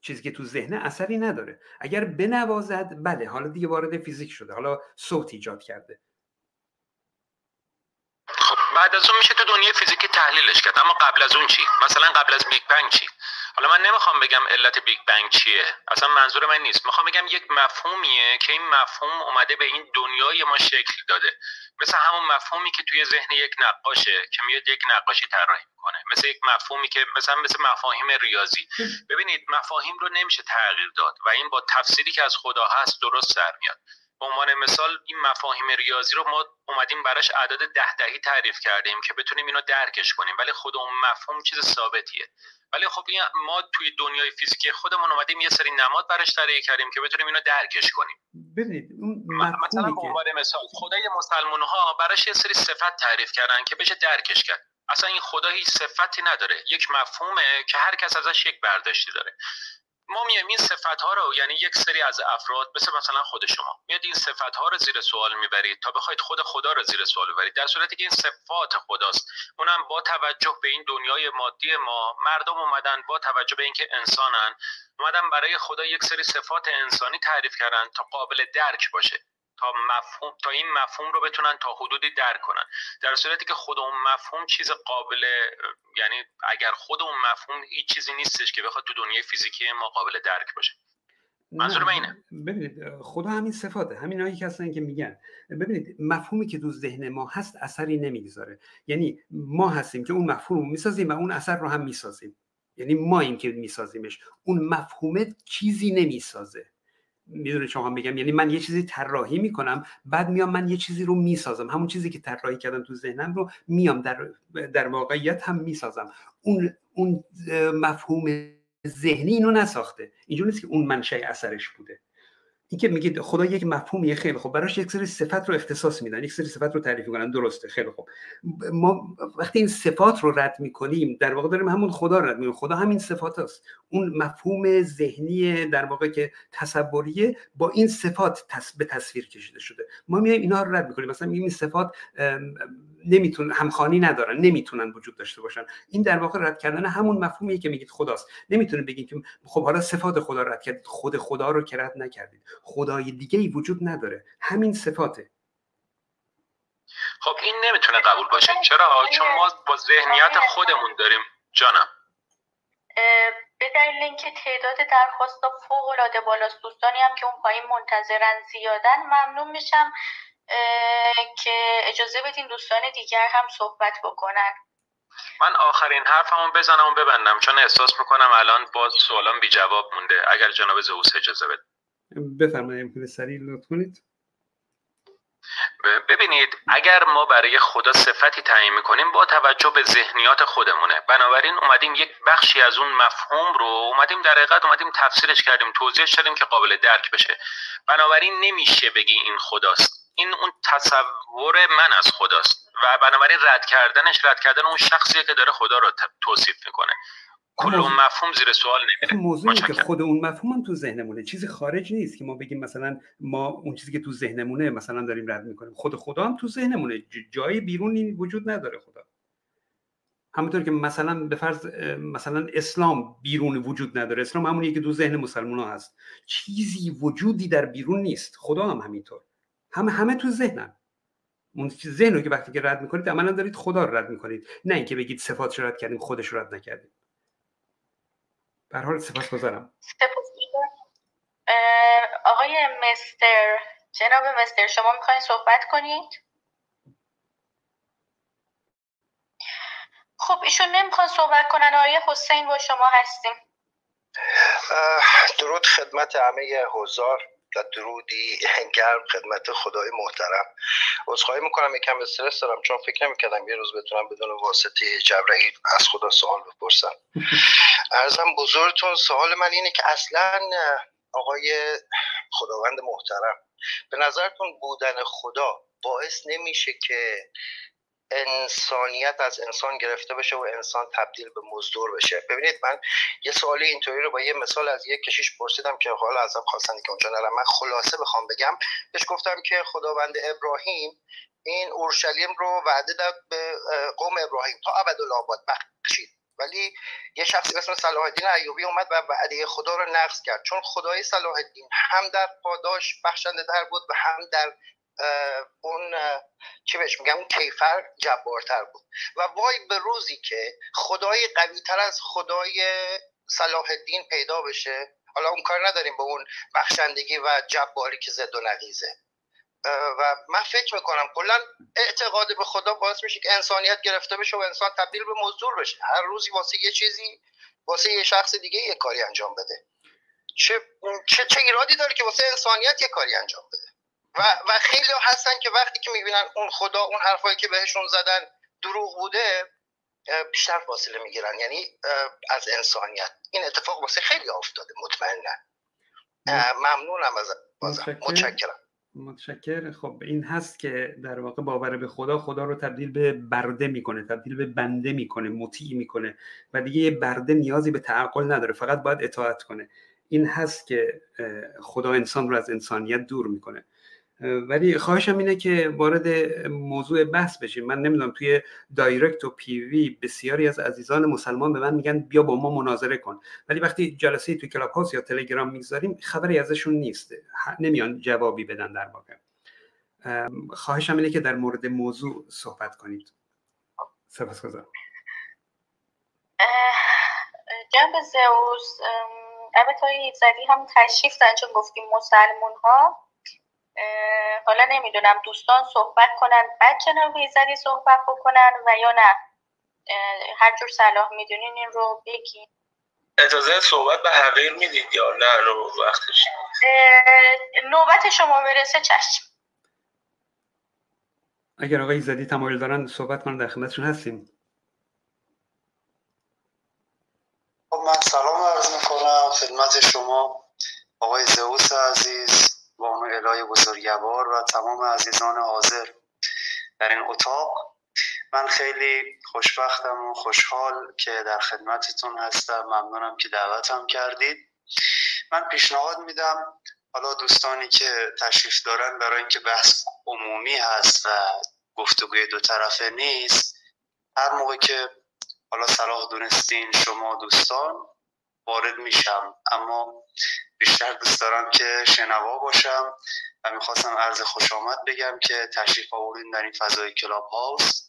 چیزی که تو ذهن اثری نداره. اگر بنوازد بله حالا دیگه وارد فیزیک شده حالا صوت ایجاد کرده. خب بعد از اون میشه تو دنیای فیزیکی تحلیلش کرد. اما قبل از اون چی؟ مثلا قبل از Big Bang چی؟ حالا من نمی‌خوام بگم علت Big Bang چیه. اصلا منظور من نیست. می‌خوام بگم یک مفهومیه که این مفهوم اومده به این دنیای ما شکل داده. مثل همون مفهومی که توی ذهن یک نقاشه که میاد یک نقاشی طراحی می‌کنه. مثل یک مفهومی که مثلا مثل مفاهیم ریاضی. ببینید مفاهیم رو نمیشه تغییر داد و این با تفسیری که از خدا هست درست سر میاد. به عنوان مثال این مفاهیم ریاضی رو ما اومدیم براش اعداد ده دهی تعریف کردیم که بتونیم اینو درکش کنیم. ولی خود اون مفهوم چیز ثابتیه. ولی خب این ما توی دنیای فیزیکی خودمون اومدیم یه سری نماد براش طراحی کردیم که بتونیم اینو درکش کنیم. ببینید مثلا به عنوان مثال خدای مسلمان ها براش یه سری صفت تعریف کردن که بشه درکش کرد. اصلا این خدا هیچ صفتی نداره. یک مفهومه که هر کس ازش یک برداشتی داره. ما میایم این صفت ها رو یعنی یک سری از افراد مثل مثلا خود شما میاد این صفت ها رو زیر سوال می‌برید تا بخواید خود خدا رو زیر سوال ببرید در صورتی که این صفات خداست. اونم با توجه به این دنیای مادی ما مردم اومدن با توجه به اینکه انسانن اومدن برای خدا یک سری صفات انسانی تعریف کردن تا قابل درک باشه. تا مفهوم تا این مفهوم رو بتونن تا حدودی درک کنن. در صورتی که خود اون مفهوم چیز قابل یعنی اگر خود اون مفهوم هیچ چیزی نیستش که بخواد تو دنیای فیزیکی ما قابل درک باشه. منظور اینه. ببینید خدا همین صفاته. همین هایی که هستن که میگن. ببینید مفهومی که تو ذهن ما هست اثری نمی‌گذاره. یعنی ما هستیم که اون مفهوم رو می‌سازیم و اون اثر رو هم می‌سازیم. یعنی ما این که میسازیمش. اون مفهومه چیزی نمی‌سازه. می‌دونه شما میگم یعنی من یه چیزی طراحی می‌کنم بعد میام من یه چیزی رو می‌سازم. همون چیزی که طراحی کردم تو ذهنم رو میام در در واقعیت هم می‌سازم. اون اون مفهوم ذهنی اینو نساخته. اینجوری نیست که اون منشأ اثرش بوده. این که میگید خدا یک مفهومیه خیلی خوب. براش یک سری صفت رو اختصاص میدن یک سری صفت رو تعریف می‌کنن. درسته خیلی خوب. ما وقتی این صفات رو رد می‌کنیم در واقع داریم همون خدا رو رد می‌کنیم. خدا همین صفات است. اون مفهوم ذهنی در واقع که تصوریه با این صفات به تصویر کشیده شده. ما میایم اینا رو رد می‌کنیم. مثلا این صفات نمیتون همخانی ندارن نمی‌تونن وجود داشته باشن. این در واقع رد کردن همون مفهومیه که میگید خداست. نمی‌تونه بگید که خب حالا صفات خدا رد کردید. خود خدا رو که رد نکردید. خدای دیگه ای وجود نداره. همین صفاته. خب این نمی‌تونه قبول باشه. چرا؟ چون ما با ذهنیت خودمون داریم. جانم. به دلیل اینکه تعداد درخواستا فوق العاده بالاست دوستانی هم که اون پایین منتظرن زیادن ممنون میشم. که اجازه بدین دوستان دیگر هم صحبت بکنن. من آخرین حرفمو بزنم و ببندم چون احساس می‌کنم الان باز سوالم بی جواب مونده. اگر جناب زوس اجازه بده بفرمایید سریع لطف کنید. ببینید اگر ما برای خدا صفتی تعیین می‌کنیم با توجه به ذهنیات خودمونه. بنابراین اومدیم یک بخشی از اون مفهوم رو اومدیم در حقیقت اومدیم تفسیرش کردیم توضیحش کردیم که قابل درک بشه. بنابراین نمیشه بگی این خداست. این اون تصور من از خداست. و بنابراین رد کردنش رد کردن اون شخصیه که داره خدا رو توصیف می‌کنه. کل اون مفهوم زیر سوال نمیره. موضوعی که خود اون مفهوم هم تو ذهنمونه. چیزی خارج نیست که ما بگیم مثلا ما اون چیزی که تو ذهنمونه مثلا داریم رد می‌کنیم. خود خدا هم تو ذهنمونه. جای بیرونی وجود نداره خدا. همونطور که مثلا به فرض مثلا اسلام بیرون وجود نداره. اسلام همونیه که تو ذهن مسلمان ها هست. چیزی وجودی در بیرون نیست. خدا هم همینطور. همه همه تو ذهنن. اون ذهن رو که وقتی که رد می‌کنید عملا دارید خدا رو رد می‌کنید. نه اینکه بگید صفاتش رد کردیم خودش رد نکردیم. به حال سپاس گذارم. آقای مستر جناب مستر شما می‌خواین صحبت کنید؟ خب ایشون نمی‌خوان صحبت کنن. آقای حسین با شما هستیم. درود خدمت همه حضار و درودی گرم خدمت خدای محترم. عذرخواهی می‌کنم یکم استرس دارم چون فکر نمی‌کردم یه روز بتونم بدون واسطه جبرئیل از خدا سوال بپرسم. ارزم بزرگتون سوال من اینه که اصلا آقای خداوند محترم به نظرتون بودن خدا باعث نمیشه که انسانیت از انسان گرفته بشه و انسان تبدیل به مزدور بشه؟ ببینید من یه سوال اینطوری رو با یه مثال از یک کشیش پرسیدم که حالا ازم خواستن که اونجا نرم. من خلاصه بخوام بگم بهش گفتم که خداوند ابراهیم این اورشلیم رو وعده داد به قوم ابراهیم تا ابدالآباد بخشید. ولی یه شخصی به اسم صلاح الدین ایوبی اومد و وعده خدا رو نقض کرد. چون خدای صلاح الدین هم در پاداش بخشنده در بود و هم در اون چی بهش میگم اون کیفر جبارتر بود. و وای به روزی که خدای قوی تر از خدای صلاح الدین پیدا بشه. حالا اون کار نداریم به اون بخشندگی و جباری که زد و نقیزه. و من فکر می‌کنم کلا اعتقاد به خدا باعث میشه که انسانیت گرفته بشه و انسان تبدیل به مزدور بشه. هر روزی واسه یه چیزی واسه یه شخص دیگه یه کاری انجام بده. چه چه, چه ایرادی داره که واسه انسانیت یه کاری انجام بده؟ و, و خیلی هستن که وقتی که می‌بینن اون خدا اون حرفایی که بهشون زدن دروغ بوده بیشتر فاصله می‌گیرن. یعنی از انسانیت. این اتفاق واسه خیلی افتاده. مطمئنا ممنونم از بازم. متشکرم. متشکر خب این هست که در واقع باور به خدا خدا رو تبدیل به برده می‌کنه تبدیل به بنده می‌کنه مطیع می‌کنه و دیگه یه برده نیازی به تعقل نداره فقط باید اطاعت کنه. این هست که خدا انسان رو از انسانیت دور می‌کنه. ولی خواهشم اینه که وارد موضوع بحث بشیم. من نمی‌دونم توی دایرکت و پیوی بسیاری از عزیزان مسلمان به من میگن بیا با ما مناظره کن. ولی وقتی جلسه توی کلاب هاوس یا تلگرام می‌گذاریم خبری ازشون نیست. نمیان جوابی بدن در واقع. خواهشم اینه که در مورد موضوع صحبت کنید. سپاسگزارم. جنب زئوس البته ایزدی هم تشریف دارن چون گفتیم مسلمون ها حالا نمی‌دونم دوستان صحبت کنن بعد جناب ایزدی صحبت بکنن و یا نه. هر جور صلاح می‌دونین این رو بگین. اجازه صحبت به حقیر می‌دید یا نه؟ رو وقتش نوبت شما برسه چشم. اگر آقای زدی تمایل دارن صحبت کنن در خدمتشون هستیم. خب من سلام عرض می‌کنم خدمت شما آقای زئوس عزیز. بانو الهی بزرگوار و تمام عزیزان حاضر در این اتاق. من خیلی خوشبختم و خوشحال که در خدمتتون هستم. ممنونم که دعوتم کردید. من پیشنهاد میدم حالا دوستانی که تشریف دارن برای اینکه بحث عمومی هست و گفتگوی دو طرفه نیست هر موقع که حالا صلاح دونستین شما دوستان وارد میشم. اما بیشتر دوست دارم که شنوا باشم و می‌خواستم عرض خوش آمد بگم که تشریف آوردین در این فضای کلاب هاوس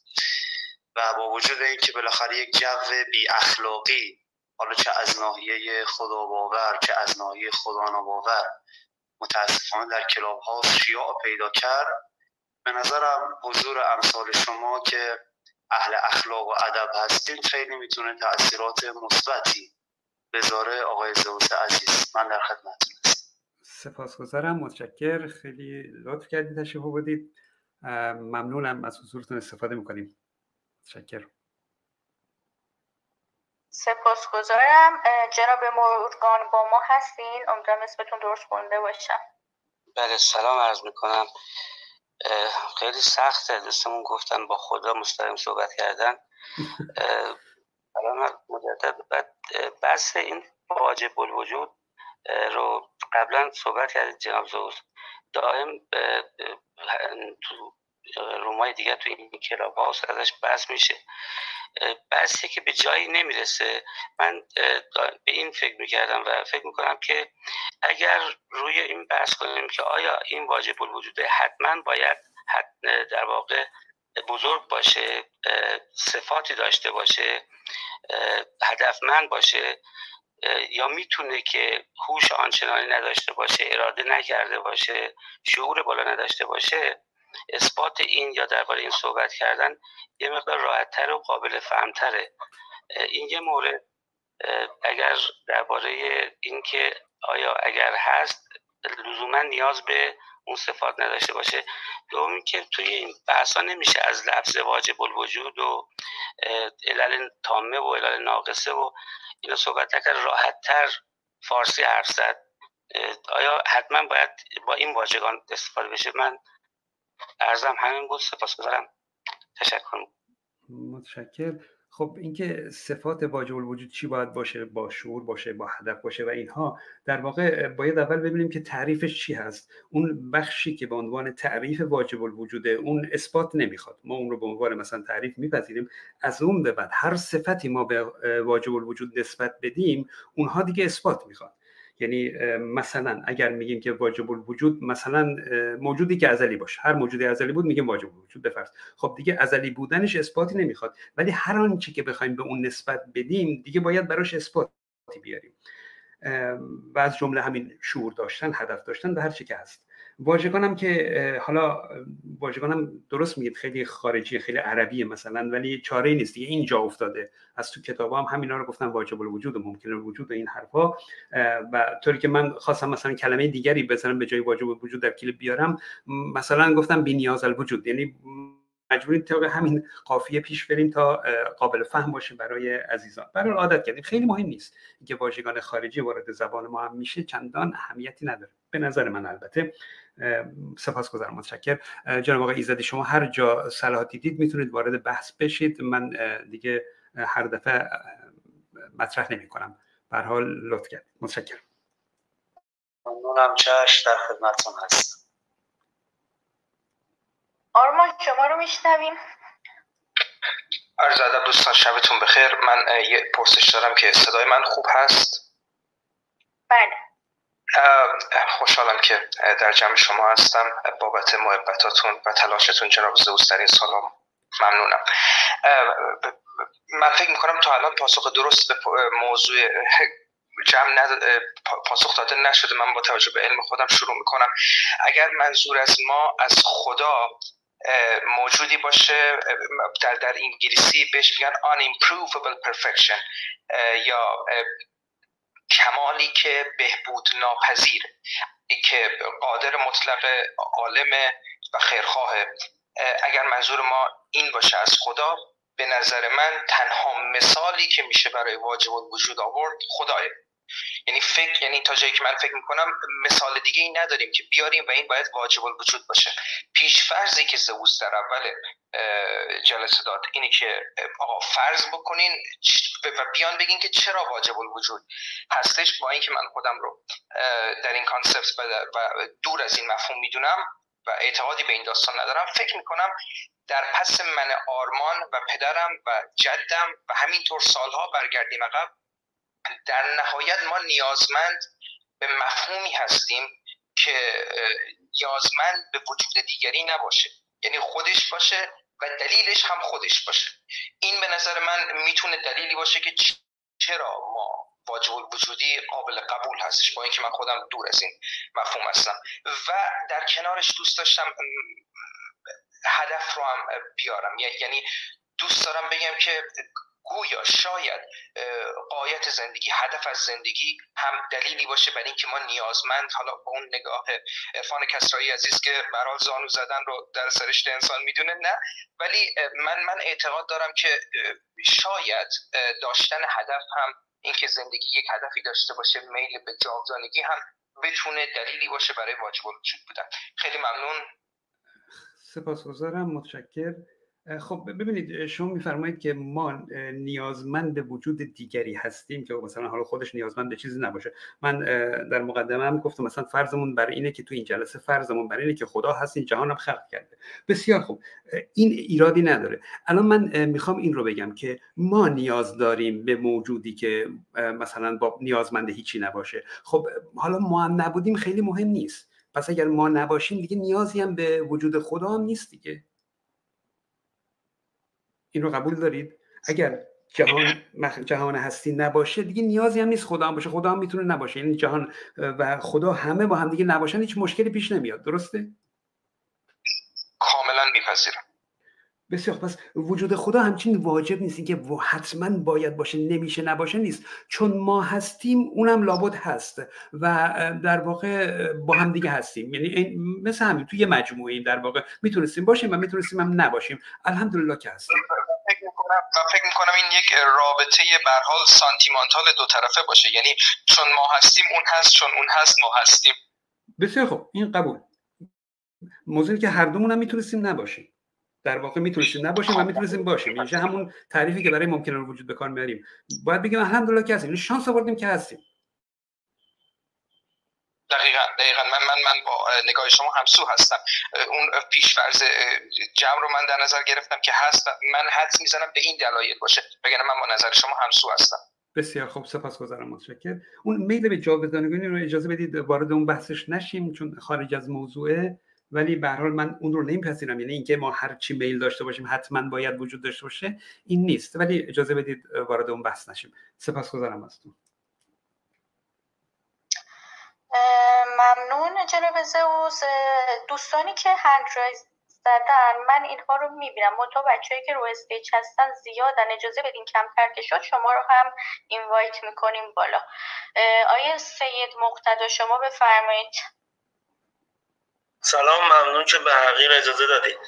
و با وجود اینکه بالاخره یک جو بی اخلاقی حالا چه از ناحیه خدا باور چه از ناحیه خدا ناباور متاسفانه در کلاب ها شیاع پیدا کرد. به نظرم حضور امثال شما که اهل اخلاق و ادب هستین خیلی می‌تونه تاثیرات مثبتی بذاره آقای زوز عزیز. من در خدمت سپاسگزارم. متشکر. خیلی لطف کردید تشریف بودید ممنونم. از حضورتون استفاده می‌کنیم. متشکر سپاسگزارم. جناب مورگان با ما هستین؟ امیدوارم اسمتون درست خونده باشم بله سلام عرض می‌کنم. خیلی سخته. دوستمون گفتن با خدا مستقیم صحبت کردن. الان مجدد بحث این واجب الوجود رو قبلا صحبت کرد جناب زوز. دائم تو رومای دیگه تو این کلاب هاوس ازش بحث میشه. بحثی که به جایی نمی‌رسه. من به این فکر می‌کردم و فکر می‌کنم که اگر روی این بحث کنیم که آیا این واجب الوجود حتما باید در واقع بزرگ باشه صفاتی داشته باشه هدفمند باشه یا می‌تونه که هوش آنچنانی نداشته باشه اراده نکرده باشه شعور بالا نداشته باشه اثبات این یا درباره این صحبت کردن یه مقدار راحتتر و قابل فهمتره این یه مورد. اگر درباره اینکه آیا اگر هست لزوما نیاز به اون صفات نداشته باشه. دوم که توی این بحثا نمیشه از لفظ واجب الوجود و علل تامه و علل ناقصه و اینا صحبت نکرد. راحت تر فارسی حرف زد. آیا حتما باید با این واژگان استفاده بشه؟ من ارزم همین بود. سپاسگزارم. تشکر. متشکر خب اینکه صفات واجب الوجود چی باید باشه؟ با شعور باشه با هدف باشه و اینها. در واقع باید اول ببینیم که تعریفش چی هست. اون بخشی که به عنوان تعریف واجب الوجوده اون اثبات نمی‌خواد. ما اون رو به عنوان مثلا تعریف میپذیریم. از اون به بعد هر صفتی ما به واجب الوجود نسبت بدیم اونها دیگه اثبات می‌خواد یعنی مثلا اگر میگیم که واجب الوجود مثلا موجودی که ازلی باشه. هر موجودی ازلی بود میگیم واجب الوجود بفرض خب دیگه ازلی بودنش اثباتی نمی‌خواد. ولی هر آنچه که بخوایم به اون نسبت بدیم دیگه باید براش اثباتی بیاریم. و از جمله همین شعور داشتن هدف داشتن به هر چی که هست. واژگانم که حالا واژگانم درست میگید خیلی خارجی خیلی عربیه مثلا ولی چاره نیست دیگه اینجا افتاده. از تو کتاب هم همینا رو گفتم واجب الوجود و ممکن وجود این حرفا. و طوری که من خواستم مثلا کلمه دیگری بزنم به جای واجب الوجود در کلیپ بیارم مثلا گفتم بی نیاز الوجود یعنی مجبوریم طبق همین قافیه پیش بریم تا قابل فهم باشه برای عزیزان. برای عادت کردیم. خیلی مهم نیست اینکه واژگان خارجی وارد زبان ما هم میشه چندان اهمیتی نداره. به نظر من البته. سپاسگزارم. متشکر جناب آقای ایزدی شما هر جا صلاح دیدید می‌تونید وارد بحث بشید. من دیگه هر دفعه مطرح نمی کنم به حال لطف کرد متشکرم. ممنونم. چش در خدمتتون هست آرمان شما رو میشنویم. عرض ادب دوستان شبتون بخیر. من یه پرسش دارم که صدای من خوب هست؟ بله. خوشحالم که در جمع شما هستم. بابت محبتاتون و تلاشتون جناب زوز در این ممنونم من فکر می‌کنم تا الان پاسخ درست به موضوع جمع پاسخ داده نشده. من با توجه به علم خودم شروع می‌کنم. اگر منظور از ما از خدا موجودی باشه در, در انگلیسی بهش میگن unimprovable perfection یا کمالی که بهبود ناپذیر که قادر مطلق عالم و خیرخواه اگر منظور ما این باشه از خدا به نظر من تنها مثالی که میشه برای واجب وجود آورد خدایه یعنی فکر یعنی تا جایی که من فکر می‌کنم مثال دیگه ای نداریم که بیاریم و این باید واجب وجود باشه. پیش فرضی که زووس در اول جلسه داد اینی که آقا فرض بکنین و بیان بگین که چرا واجب الوجود هستش. با اینکه من خودم رو در این کانسپت و دور از این مفهوم می‌دونم و اعتقادی به این داستان ندارم فکر می‌کنم در پس من آرمان و پدرم و جدم و همینطور سالها برگردیم عقب در نهایت ما نیازمند به مفهومی هستیم که نیازمند به وجود دیگری نباشه. یعنی خودش باشه و دلیلش هم خودش باشه. این به نظر من می‌تونه دلیلی باشه که چرا ما واجب وجودی قابل قبول هستش با اینکه من خودم دور از این مفهوم هستم. و در کنارش دوست داشتم هدف رو هم بیارم. یعنی دوست دارم بگم که گویا شاید قایت زندگی هدف از زندگی هم دلیلی باشه برای اینکه ما نیازمند حالا با اون نگاه عرفان کسرایی عزیز که برای زانو زدن رو در سرشت انسان می‌دونه نه. ولی من من اعتقاد دارم که شاید داشتن هدف هم اینکه زندگی یک هدفی داشته باشه میل به جاودانگی هم بتونه دلیلی باشه برای واجب وجود بودن. خیلی ممنون. سپاسگزارم. متشکر خب ببینید شما میفرمایید که ما نیازمند وجود دیگری هستیم که مثلا حالا خودش نیازمند چیزی نباشه. من در مقدمه هم گفتم مثلا فرضمون برای اینه که تو این جلسه فرضمون برای اینه که خدا هست این جهان هم خلق کرده. بسیار خوب. این ایرادی نداره. الان من می‌خوام این رو بگم که ما نیاز داریم به موجودی که مثلا با نیازمند هیچی نباشه. خب حالا ما هم نبودیم خیلی مهم نیست. پس اگر ما نباشیم دیگه نیازی هم به وجود خدا هم نیست دیگه. این رو قبول دارید؟ اگر جهان جهان هستی نباشه دیگه نیازی هم نیست خدا هم باشه. خدا هم می‌تونه نباشه. یعنی جهان و خدا همه با هم دیگه نباشن هیچ مشکلی پیش نمیاد. درسته؟ کاملا میپذیرم. بسیار. پس وجود خدا همچین واجب نیست. که حتما باید باشه نمیشه نباشه نیست. چون ما هستیم اونم لابد هست. و در واقع با هم دیگه هستیم. یعنی مثل همین توی یه مجموعه در واقع می‌تونستیم باشیم و می‌تونستیم هم نباشیم. الحمدلله که هستیم. می‌کنم. فکر می‌کنم این یک رابطه به حال سانتیمانتال دو طرفه باشه. یعنی چون ما هستیم اون هست چون اون هست ما هستیم. بسیار خوب. این قبول. موضوعی که هر دومون هم می‌تونستیم نباشیم. در واقع می‌تونستیم نباشیم و می‌تونستیم باشیم. یعنی همون تعریفی که برای ممکنه وجود به کار میاریم باید بگیم الحمدلله که هستیم. یعنی شانس آوردیم که هستیم. دقیقا دقیقا. من من من با نگاه شما همسو هستم. اون پیشفرض جمع رو من در نظر گرفتم که هست من حدس می‌زنم به این دلایل باشه. بگم من با نظر شما همسو هستم. بسیار خوب. سپاسگزارم متشکر اون میل به جاودانگی رو اجازه بدید وارد اون بحثش نشیم چون خارج از موضوعه. ولی به حال من اون رو نمیپذیرم. یعنی اینکه ما هر چی میل داشته باشیم حتما باید وجود داشته باشه این نیست. ولی اجازه بدید وارد اون بحث نشیم. سپاسگزارم ازتون ممنون جناب زوز دوستانی که هند زدن من اینها رو می‌بینم. تو بچههایی که رو استیج هستن زیادن. اجازه بدین کمتر که شد شما رو هم invite می‌کنیم بالا. آقای سید مقتدا شما بفرمایید. سلام ممنون که به حقیر اجازه دادید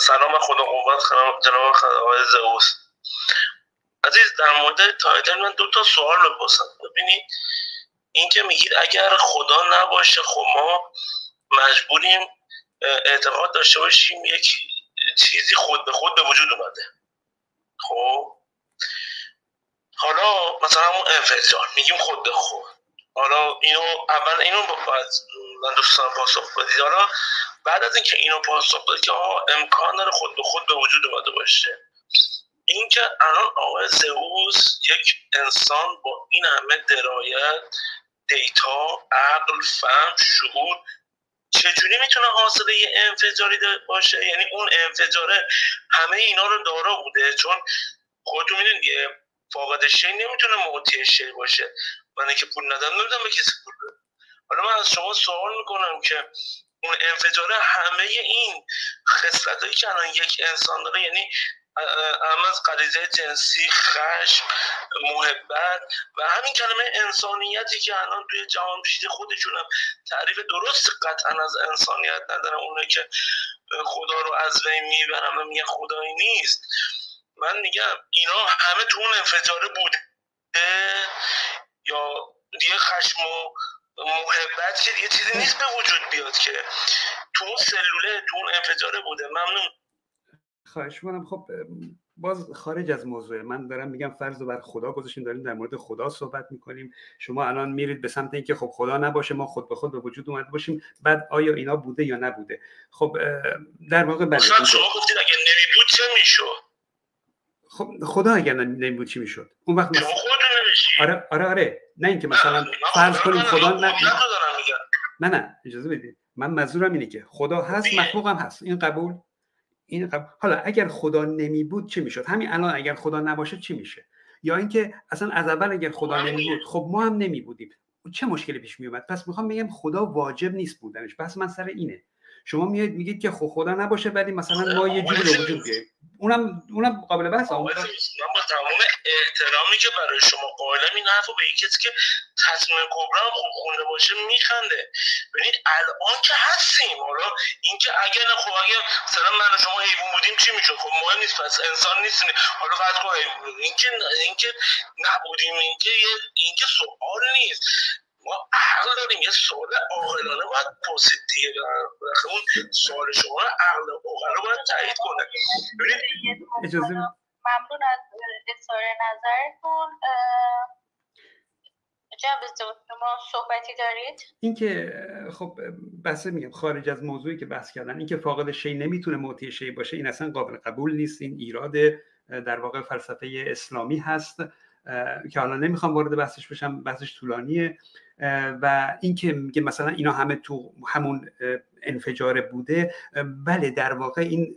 سلام خدا قوت جناب آقای زئوس. عزیز در مورد title من دو تا سوال بپرسم ببینید این که میگید اگر خدا نباشه خب ما مجبوریم اعتقاد داشته باشیم یک چیزی خود به خود به وجود اومده. خب؟ حالا مثلا همون انفجار میگیم خود به خود. حالا اینو اول اینو باید من دوستان پاسخ بدید. حالا بعد از اینکه اینو پاسخ بدید که امکان داره خود به خود به وجود اومده باشه. اینکه الان آقای زئوس یک انسان با این همه درایت دیتا عقل فهم شعور چجوری می‌تونه حاصل یه انفجاری باشه؟ یعنی اون انفجاره همه اینا رو دارا بوده چون خودتون می‌دونید یه فاقد شی نمی‌تونه معطی شی باشه. من که پول ندارم نمی‌دونم به کسی پول بدم حالا من از شما سوال می‌کنم که اون انفجار همه این خصلت هایی که الان یک انسان داره یعنی هم از غریزه جنسی خشم محبت و همین کلمه انسانیتی که الان توی جهان بیشتر خودشونم تعریف درست قطعا از انسانیت ندارم اونه که خدا رو از بین می‌برم و میگن خدایی نیست. من میگم اینا همه تو اون انفجاره بوده یا دیگه خشم و محبت که دیگه چیزی نیست به وجود بیاد که تو اون سلوله تو اون انفجاره بوده. ممنون. خواهش کنم خب باز خارج از موضوع من دارم میگم فرض رو بر خدا گذاشتیم داریم در مورد خدا صحبت می‌کنیم. شما الان میرید به سمت اینکه خب خدا نباشه ما خود به خود به وجود اومده باشیم. بعد آیا اینا بوده یا نبوده؟ خب در واقع بله. شما گفتید اگه نمیبود چه می‌شد؟ خب خدا اگر نمیبود چی می‌شد؟ اون وقت مثلا... آره آره آره. نه اینکه مثلا فرض کنیم خدا نه نه نه اجازه بدید. من منظورم اینه که خدا هست مخلوق هم هست. این قبول؟ این قبول. حالا اگر خدا نمی بود چی می‌شد؟ همین الان اگر خدا نباشه چی میشه؟ یا اینکه اصلا از اول اگر خدا نمی بود خب ما هم نمی بودیم چه مشکلی پیش می اومد پس می‌خوام بگم خدا واجب نیست بودنش. پس من سر اینه. شما میاد میگید که خب خدا نباشه ولی مثلا ما یه جوری به وجود بیایم اونم اونم قابل بحث. من با تمام احترامی که برای شما قائلم این حرفو به کسی که تصمیم کبرا خوب خونده باشه میخنده. ببینید الان که هستیم. حالا اینکه نه خب اگه مثلا من و شما حیوان بودیم چی می‌شد؟ خب مهم نیست. پس انسان نیستیم. حالا فقط خب اینکه اینکه نبودیم اینکه اینکه سوال نیست. ما عقل داریم. یه سوال عاقلانه باید پرسید دیگه اون سوال شما عقل عاقل باید تایید کنه. اجازه ممنون از اظهار نظرتون. شما صحبتی دارید؟ اینکه خب بحث میگم خارج از موضوعی که بحث کردن اینکه فاقد شی نمی‌تونه موتی شی باشه این اصلا قابل قبول نیست. این ایراد در واقع فلسفه اسلامی هست. که حالا نمی‌خوام وارد بحثش بشم بحثش طولانیه. و اینکه میگه مثلا اینا همه تو همون انفجار بوده بله در واقع این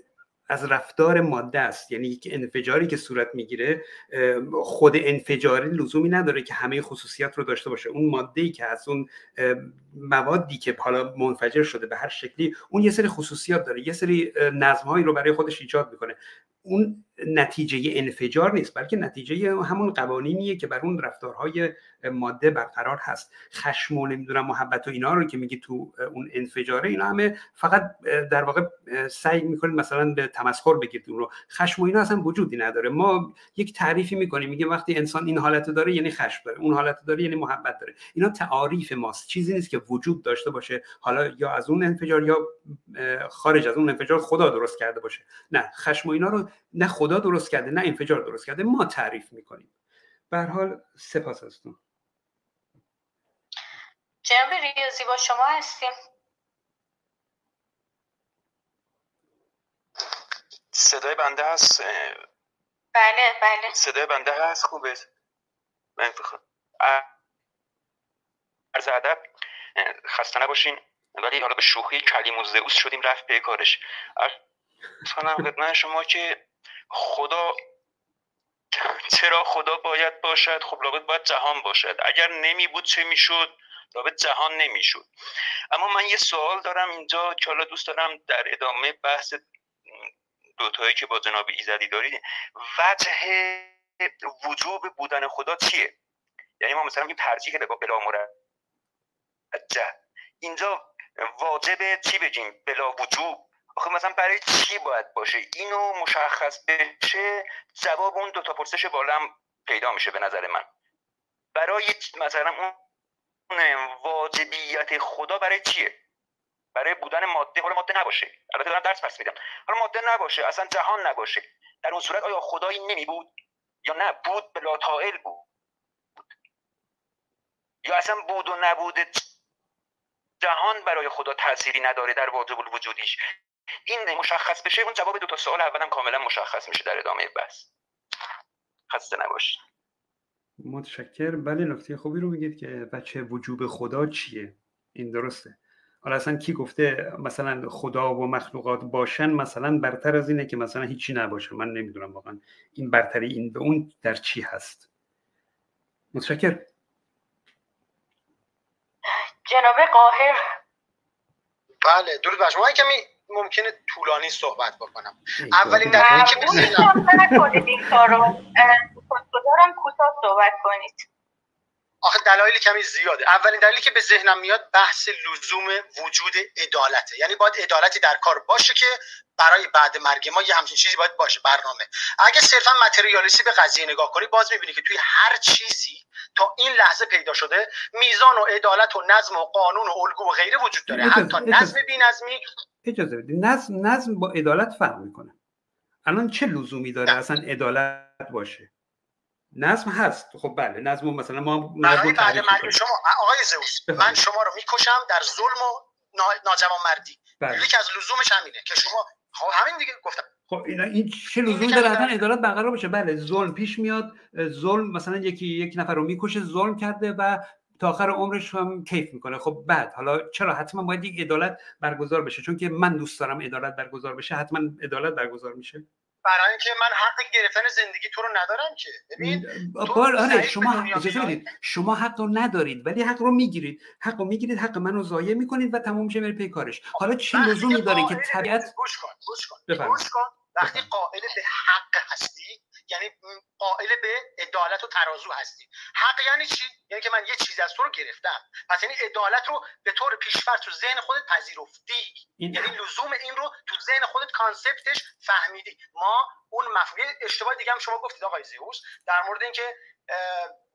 از رفتار ماده است. یعنی یک انفجاری که صورت می‌گیره خود انفجاری لزومی نداره که همه خصوصیات رو داشته باشه. اون ماده ای که از اون موادی که حالا منفجر شده به هر شکلی اون یه سری خصوصیات داره یه سری نظمهایی رو برای خودش ایجاد می‌کنه. اون نتیجه انفجار نیست بلکه نتیجه همون قوانینیه که بر اون رفتارهای ماده برقرار هست. خشم و نمی‌دونم محبت و اینا رو که میگی تو اون انفجاره اینا همه فقط در واقع سعی می‌کنید مثلا به تمسخر بگیرید اون رو. خشم و اینا اصلا وجودی نداره. ما یک تعریفی می‌کنیم میگه وقتی انسان این حالت داره یعنی خشم داره اون حالت داره یعنی محبت داره. اینا تعاریف ماست. چیزی نیست که وجود داشته باشه حالا یا از اون انفجار یا خارج از اون انفجار خدا درست کرده باشه. نه خشم و اینا رو نه خدا درست کرده نه انفجار درست کرده ما تعریف می‌کنیم. به حال سپاس ازتون جناب ریاضی با شما هستیم. صدای بنده هست؟ بله بله. صدای بنده هست؟ خوبه. من عرض ادب. خسته نباشین. ولی حالا به شوخی کلیم و زئوس شدیم رفت به کارش. کنم خدمت شما که خدا چرا خدا باید باشد؟ خب لابد باید جهان باشد. اگر نمی بود چه می‌شد لابد جهان نمی‌شد اما من یه سوال دارم اینجا که حالا دوست دارم در ادامه بحث دوتایی که با جناب ایزدی دارید. وجه وجوب بودن خدا چیه؟ یعنی ما مثلا این ترجیح به بلا مرجع اینجا واجب چی بگیم؟ بلا وجوب. آخه مثلا برای چی باید باشه؟ اینو مشخص بشه جواب اون دو تا پرسش بالا پیدا میشه به نظر من. برای مثلا اون واجبیت خدا برای چیه؟ برای بودن ماده حالا ماده نباشه. البته دارم درس پس میدم. حالا ماده نباشه اصلا جهان نباشه. در اون صورت آیا خدایی نمی بود؟ یا نه بود بلا طائل بود. یا اصلا بود و نبود جهان برای خدا تأثیری نداره در واجب الوجودیش. این مشخص بشه اون جواب دو تا سوال اولم کاملا مشخص میشه در ادامه بحث. خسته نباشید. متشکر. بله نکته خوبی رو میگید که بچه وجوب خدا چیه؟ این درسته. حالا اصلا کی گفته مثلا خدا و مخلوقات باشن مثلا برتر از اینه که مثلا هیچی نباشه. من نمی‌دونم واقعا این برتری این به اون در چی هست. متشکر. جناب قاهر بله درود بر شما کمی ممکنه طولانی صحبت بکنم اولین دلیلی که این کارو کوتاه صحبت کنید آخه دلایل کمی زیاده. اولین دلیلی که به ذهنم میاد بحث لزوم وجود عدالته. یعنی باید عدالتی در کار باشه که برای بعد مرگ ما یه همچین چیزی باید باشه برنامه. اگه صرفا متریالیستی به قضیه نگاه کنی باز می‌بینی که توی هر چیزی تا این لحظه پیدا شده میزان و عدالت و نظم و قانون و الگو و غیره وجود داره. حتی نظم بی‌نظمی اجازه بدید. نظم نظم با عدالت فرق می‌کنه. الان چه لزومی داره اصلا عدالت باشه؟ نظم هست. خب بله نظم مثلا ما برای بعد مرگ شما آقای زئوس من شما رو می‌کشم در ظلم و ناجوان مردی. بله. یکی از لزومش همینه که شما خب همین دیگه گفتم. خب اینا این چه لزومی داره؟ حتما عدالت برقرار بشه بله ظلم پیش میاد. ظلم مثلا یکی یک نفر رو می‌کشه ظلم کرده و تا آخر عمرش هم کیف می‌کنه. خب بعد حالا چرا؟ حتما باید یک عدالت برگزار بشه. چون که من دوست دارم عدالت برگزار بشه حتما عدالت برگزار میشه. برای اینکه من حق گرفتن زندگی تو رو ندارم که. ببین آره شما اجازه بدید. شما حق رو ندارید ولی حق رو می‌گیرید. حق رو می‌گیرید حق منو ضایع می‌کنید و تمام میشه پی کارش. حالا چه لزومی داره که طبیعت گوش کن گوش کن. گوش کن. وقتی قائل به حق هستی یعنی قائل به عدالت و ترازو هستی. حق یعنی چی؟ یعنی که من یه چیز از تو رو گرفتم. پس یعنی عدالت رو به طور پیشفرض تو ذهن خودت پذیرفتی. یعنی لزوم این رو تو ذهن خودت concept ش فهمیدی. ما اون مفهوم اشتباه دیگه هم شما گفتید آقای زیوس در مورد اینکه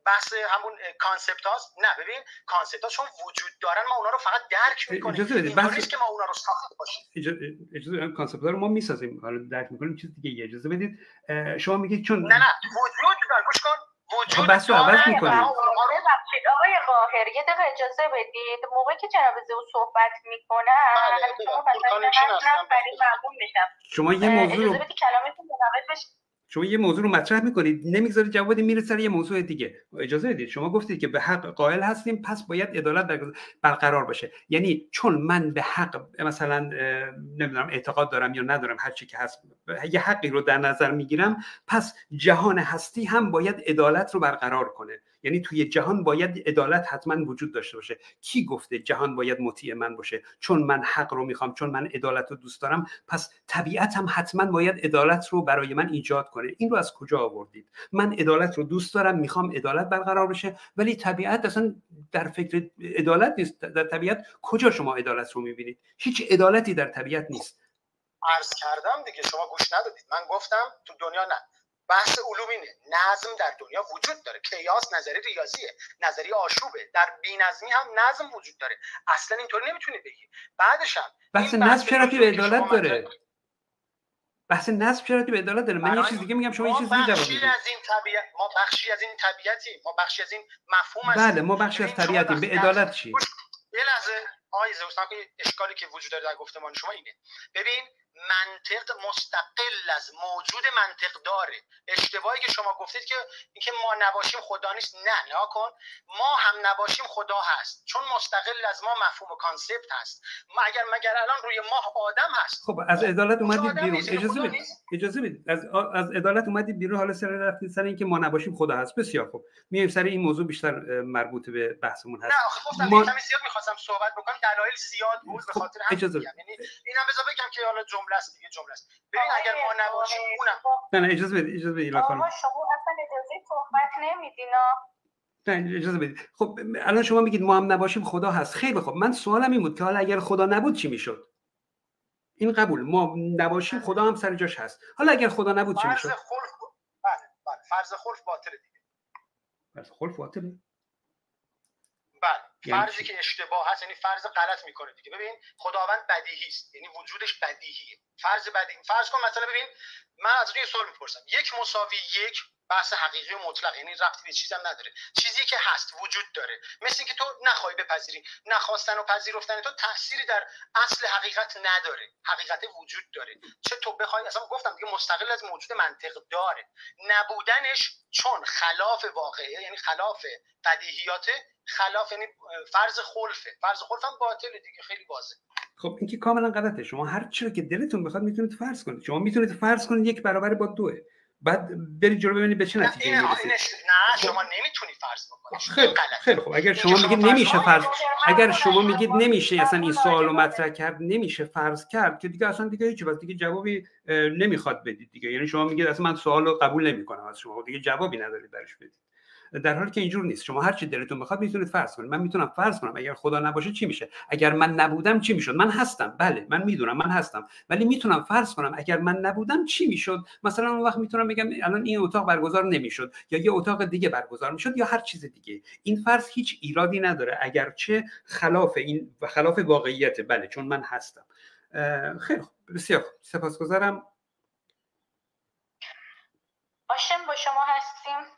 بحث همون concept هاست. نه ببین concept ها چون وجود دارن ما اونا رو فقط درک می‌کنیم. اجازه بدید بحث... که ما اونا رو ساخته باشیم. اجازه concept ها رو ما می‌سازیم. حالا درک می‌کنیم چیز دیگه اجازه بدید. شما میگید چون نه نه وجود داره. گوش کن. وجود بحث رو عوض می‌کنیم آقای قاهر یه دقیقه اجازه بدید؟ موقعی که جناب زئوس صحبت می‌کنن شما یه موضوع رو کلامتون بشه شما یه موضوع رو مطرح می‌کنید نمی‌گذارید جواب میره سر یه موضوع دیگه. اجازه بدید. شما گفتید که به حق قائل هستیم پس باید عدالت برقرار باشه. یعنی چون من به حق مثلا نمی‌دونم اعتقاد دارم یا ندارم هر چی که هست یه حقی رو در نظر می‌گیرم پس جهان هستی هم باید عدالت رو برقرار کنه. یعنی توی جهان باید عدالت حتما وجود داشته باشه. کی گفته جهان باید مطیع من باشه؟ چون من حق رو می‌خوام چون من عدالت رو دوست دارم پس طبیعت هم حتما باید عدالت رو برای من ایجاد کنه. این رو از کجا آوردید؟ من عدالت رو دوست دارم می‌خوام عدالت برقرار بشه ولی طبیعت اصلا در فکر عدالت نیست. در طبیعت کجا شما عدالت رو می‌بینید؟ هیچ عدالتی در طبیعت نیست. عرض کردم دیگه شما گوش ندادید. من گفتم تو دنیا نه. بحث علوم اینه. نظم در دنیا وجود داره. کیاس نظری ریاضیه. نظری آشوبه. در بینظمی هم نظم وجود داره. اصلا اینطوری نمی‌تونی بگی. بعدش هم بحث نظم چرا به عدالت داره؟ بحث نظم چرا به عدالت داره؟ من یه چیز دیگه میگم شما یه چیز دیگه جواب می‌دید از این طبیعت ما بخشی از این طبیعتیم. ما بخشی از این مفهوم بله ما بخشی از طبیعتیم. به عدالت چی؟ یه لحظه آقای زوس اشکالی که وجود داره در گفتمان شما اینه. ببین منطق مستقل از موجود منطق داره. اشتباهی که شما گفتید که اینکه ما نباشیم خدا نیست. نه نه کن. ما هم نباشیم خدا هست. چون مستقل از ما مفهوم و کانسپت هست. ما اگر مگر الان روی ماه آدم هست. خب از عدالت اومدید بیرون. اجازه بدید. اجازه بدید. از از عدالت اومدید بیرون. حالا سر رفتید سر اینکه ما نباشیم خدا هست. بسیار خوب. میایم سر این موضوع بیشتر مربوط به بحثمون هست. نه خب ما... زیاد می‌خواستم صحبت بکنم. دلایل زیاد بود به خب، خاطر همین یعنی اینم بذار بگم که حالا جمله است دیگه جمله است. ببین اگر ما نباشیم اونم. نه نه اجازه بدید اجازه بدید شما اصلا اجازه صحبت نمیدینا نه اجازه بدید. خب الان شما میگید ما هم نباشیم خدا هست. خیلی خب من سوالم این بود که حالا اگر خدا نبود چی می‌شد؟ این قبول. ما نباشیم خدا هم سر جاش هست. حالا اگر خدا نبود چی می‌شد؟ فرض خلف بله بله. فرض خلف باطله دیگه. فرض خلف باطله بله فرضی که اشتباه هست یعنی فرض غلط می‌کنه دیگه. ببین خداوند بدیهی است. یعنی وجودش بدیهیه. فرض بدیهی فرض کن مثلا ببین من از یه سوال می‌پرسم. یک مساوی یک بحث حقیقی و مطلق. یعنی ربطی به چیزم نداره. چیزی که هست وجود داره. مثل اینکه تو نخواهی بپذیری. نخواستن و پذیرفتن تو تأثیری در اصل حقیقت نداره. حقیقت وجود داره. چه تو بخوای اصلا گفتم دیگه مستقل از موجود منطق داره. نبودنش چون خلاف واقعه یعنی خلاف بدیهیات خلاف یعنی فرض خلفه. فرض خلف هم باطله دیگه خیلی واضحه. خب این که کاملا غلطه. شما هر چی که دلتون بخواد می‌تونید فرض کنید. شما می‌تونید فرض کنید یک برابر با دوه. بعد برید جلو ببینید به چه نتیجه می‌رسید. نه شما نمی‌تونی فرض بکنی. خیلی خیلی خوب. اگر شما میگید نمیشه فرض اگر شما میگید نمیشه اصلا این سوال رو مطرح کرد نمیشه فرض کرد که دیگه اصلا دیگه هیچ دیگه جوابی نمی‌خواد بدید دیگه. یعنی شما میگید اصلا من سوال رو قبول نمی‌کنم. از شما دیگه جوابی ندارید درش بدید. در حالی که اینجور نیست. شما هر چی دلتون بخواد می‌تونید فرض کنید. من می‌تونم فرض کنم. اگر خدا نباشه چی میشه؟ اگر من نبودم چی می‌شد؟ من هستم. بله من می‌دونم. من هستم. ولی می‌تونم فرض کنم اگر من نبودم چی می‌شد؟ مثلا اون وقت می‌تونم بگم الان این اتاق برگزار نمی‌شد یا یه اتاق دیگه برگزار می‌شد یا هر چیز دیگه. این فرض هیچ ایرادی نداره. اگرچه خلاف این خلاف واقعیت. بله چون من هستم. خیلی خوب. بسیار خوب. سپاسگزارم. آشم با شما هستیم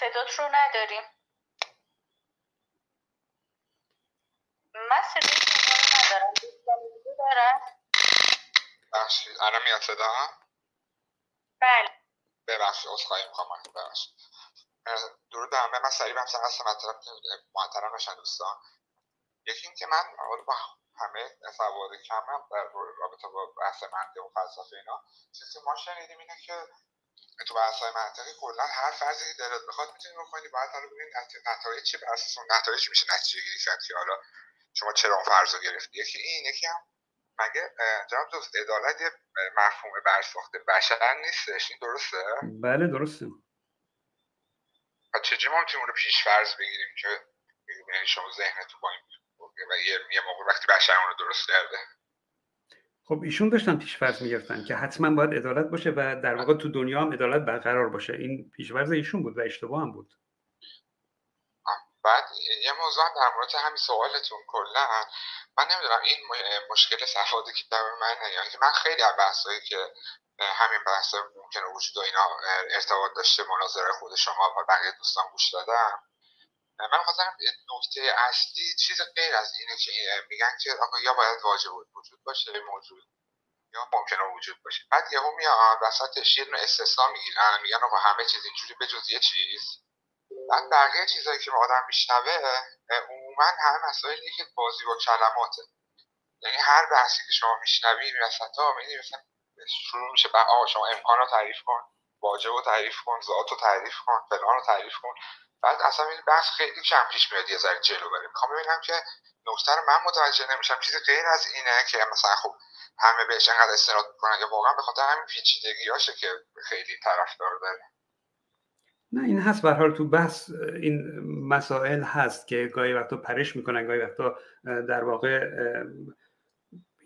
صدات رو نداریم. من صدای شما رو ندارم. دارن؟ بخشید الان میاد صدا؟ بله. ببخشید خواهی می‌خوام. ببخشید. درود همه. من سریع همسن هستم مطلب محترم بشن دوستان. یکی این که من با همه سواد کمم در رابطه با بحث منطق و فلسفه اینا چیزی ما شنیدیم اینه که تو بحث های منطقی کلا هر فرضی که دلت بخواد می‌تونی بکنی. باید حالا ببینید نتایج چی بر اساس اون نتایج میشه نتیجه گیری کرد که حالا شما چرا اون فرض رو گرفتی. یکی این یکی هم مگه جناب دوست عدالت یه مفهوم برساخت بشر نیستش. این درسته؟ بله درسته. و چجوری ما می‌تونیم رو پیش فرض بگیریم که یعنی شما ذهنتون با این و یه موقع وقتی بشر اون رو درست کرده. خب ایشون داشتن پیشفرض می‌گرفتن که حتما باید عدالت باشه و در واقع تو دنیا هم عدالت برقرار باشه. این پیشفرض ایشون بود و اشتباه هم بود. بعد یه موضوع هم در مورد همین سوالتون کلا. من نمی‌دونم این مشکل صفاتی که در من یعنی من خیلی از بحثایی که همین بحث ممکنه وجود و اینا ارتباط داشته مناظره خود شما و بقیه دوستان گوش دادم من خواستم نکته اصلی چیز غیر از اینه که میگن که آقا یا باید واجب وجود باشه موجود یا ممکنه وجود باشه. بعد یهو میاد وسطش یه دونه استثنا می‌گیرن میگن آقا همه چیز اینجوری بجز یه چیز. بعد بقیه چیزایی که آدم میشنوه عموما همه مسائلی که بازی با کلماته. یعنی هر بحثی که شما میشنوی وسط ها مثلا شروع میشه آقا شما امکان رو تعریف کن واجب رو تعریف کن ذات رو تعریف کن فلان رو تعریف کن. بعد اصلا این بحث خیلی کم پیش میاد یه ذره جلو بریم می‌خوام ببینم که نکته رو من متوجه نمیشم. چیزی غیر از اینه که مثلا خب همه بهش انقدر استناد می‌کنن یا واقعا به خاطر همین پیچیدگیاشه که خیلی طرفدار داره. نه این هست. به حال تو بحث این مسائل هست که گاهی وقتا پرش می‌کنن گاهی وقتا در واقع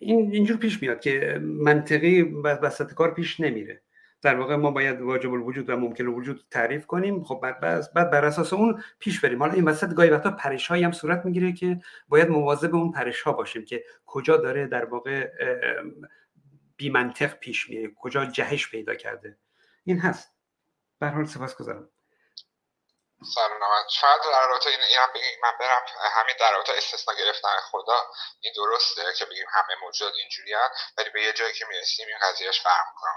این اینجور پیش میاد که منطقی وسط کار پیش نمیره. در واقع ما باید واجب الوجود و ممکن الوجود تعریف کنیم. خب بعد بعد بر اساس اون پیش بریم. حالا این وسط گاهی وقتا پرش هم صورت می‌گیره که باید مواظب اون پرش باشیم که کجا داره در واقع بی منطق پیش میره کجا جهش پیدا کرده. این هست. به حال سپاسگزارم سلامت شاید در رابطه این هم بگیم. من برم همین در رابطه استثنا گرفتن خدا. این درسته که بگیم همه موجود اینجوری ولی به یه جایی که می‌رسیم این قضیهش فرق می‌کنه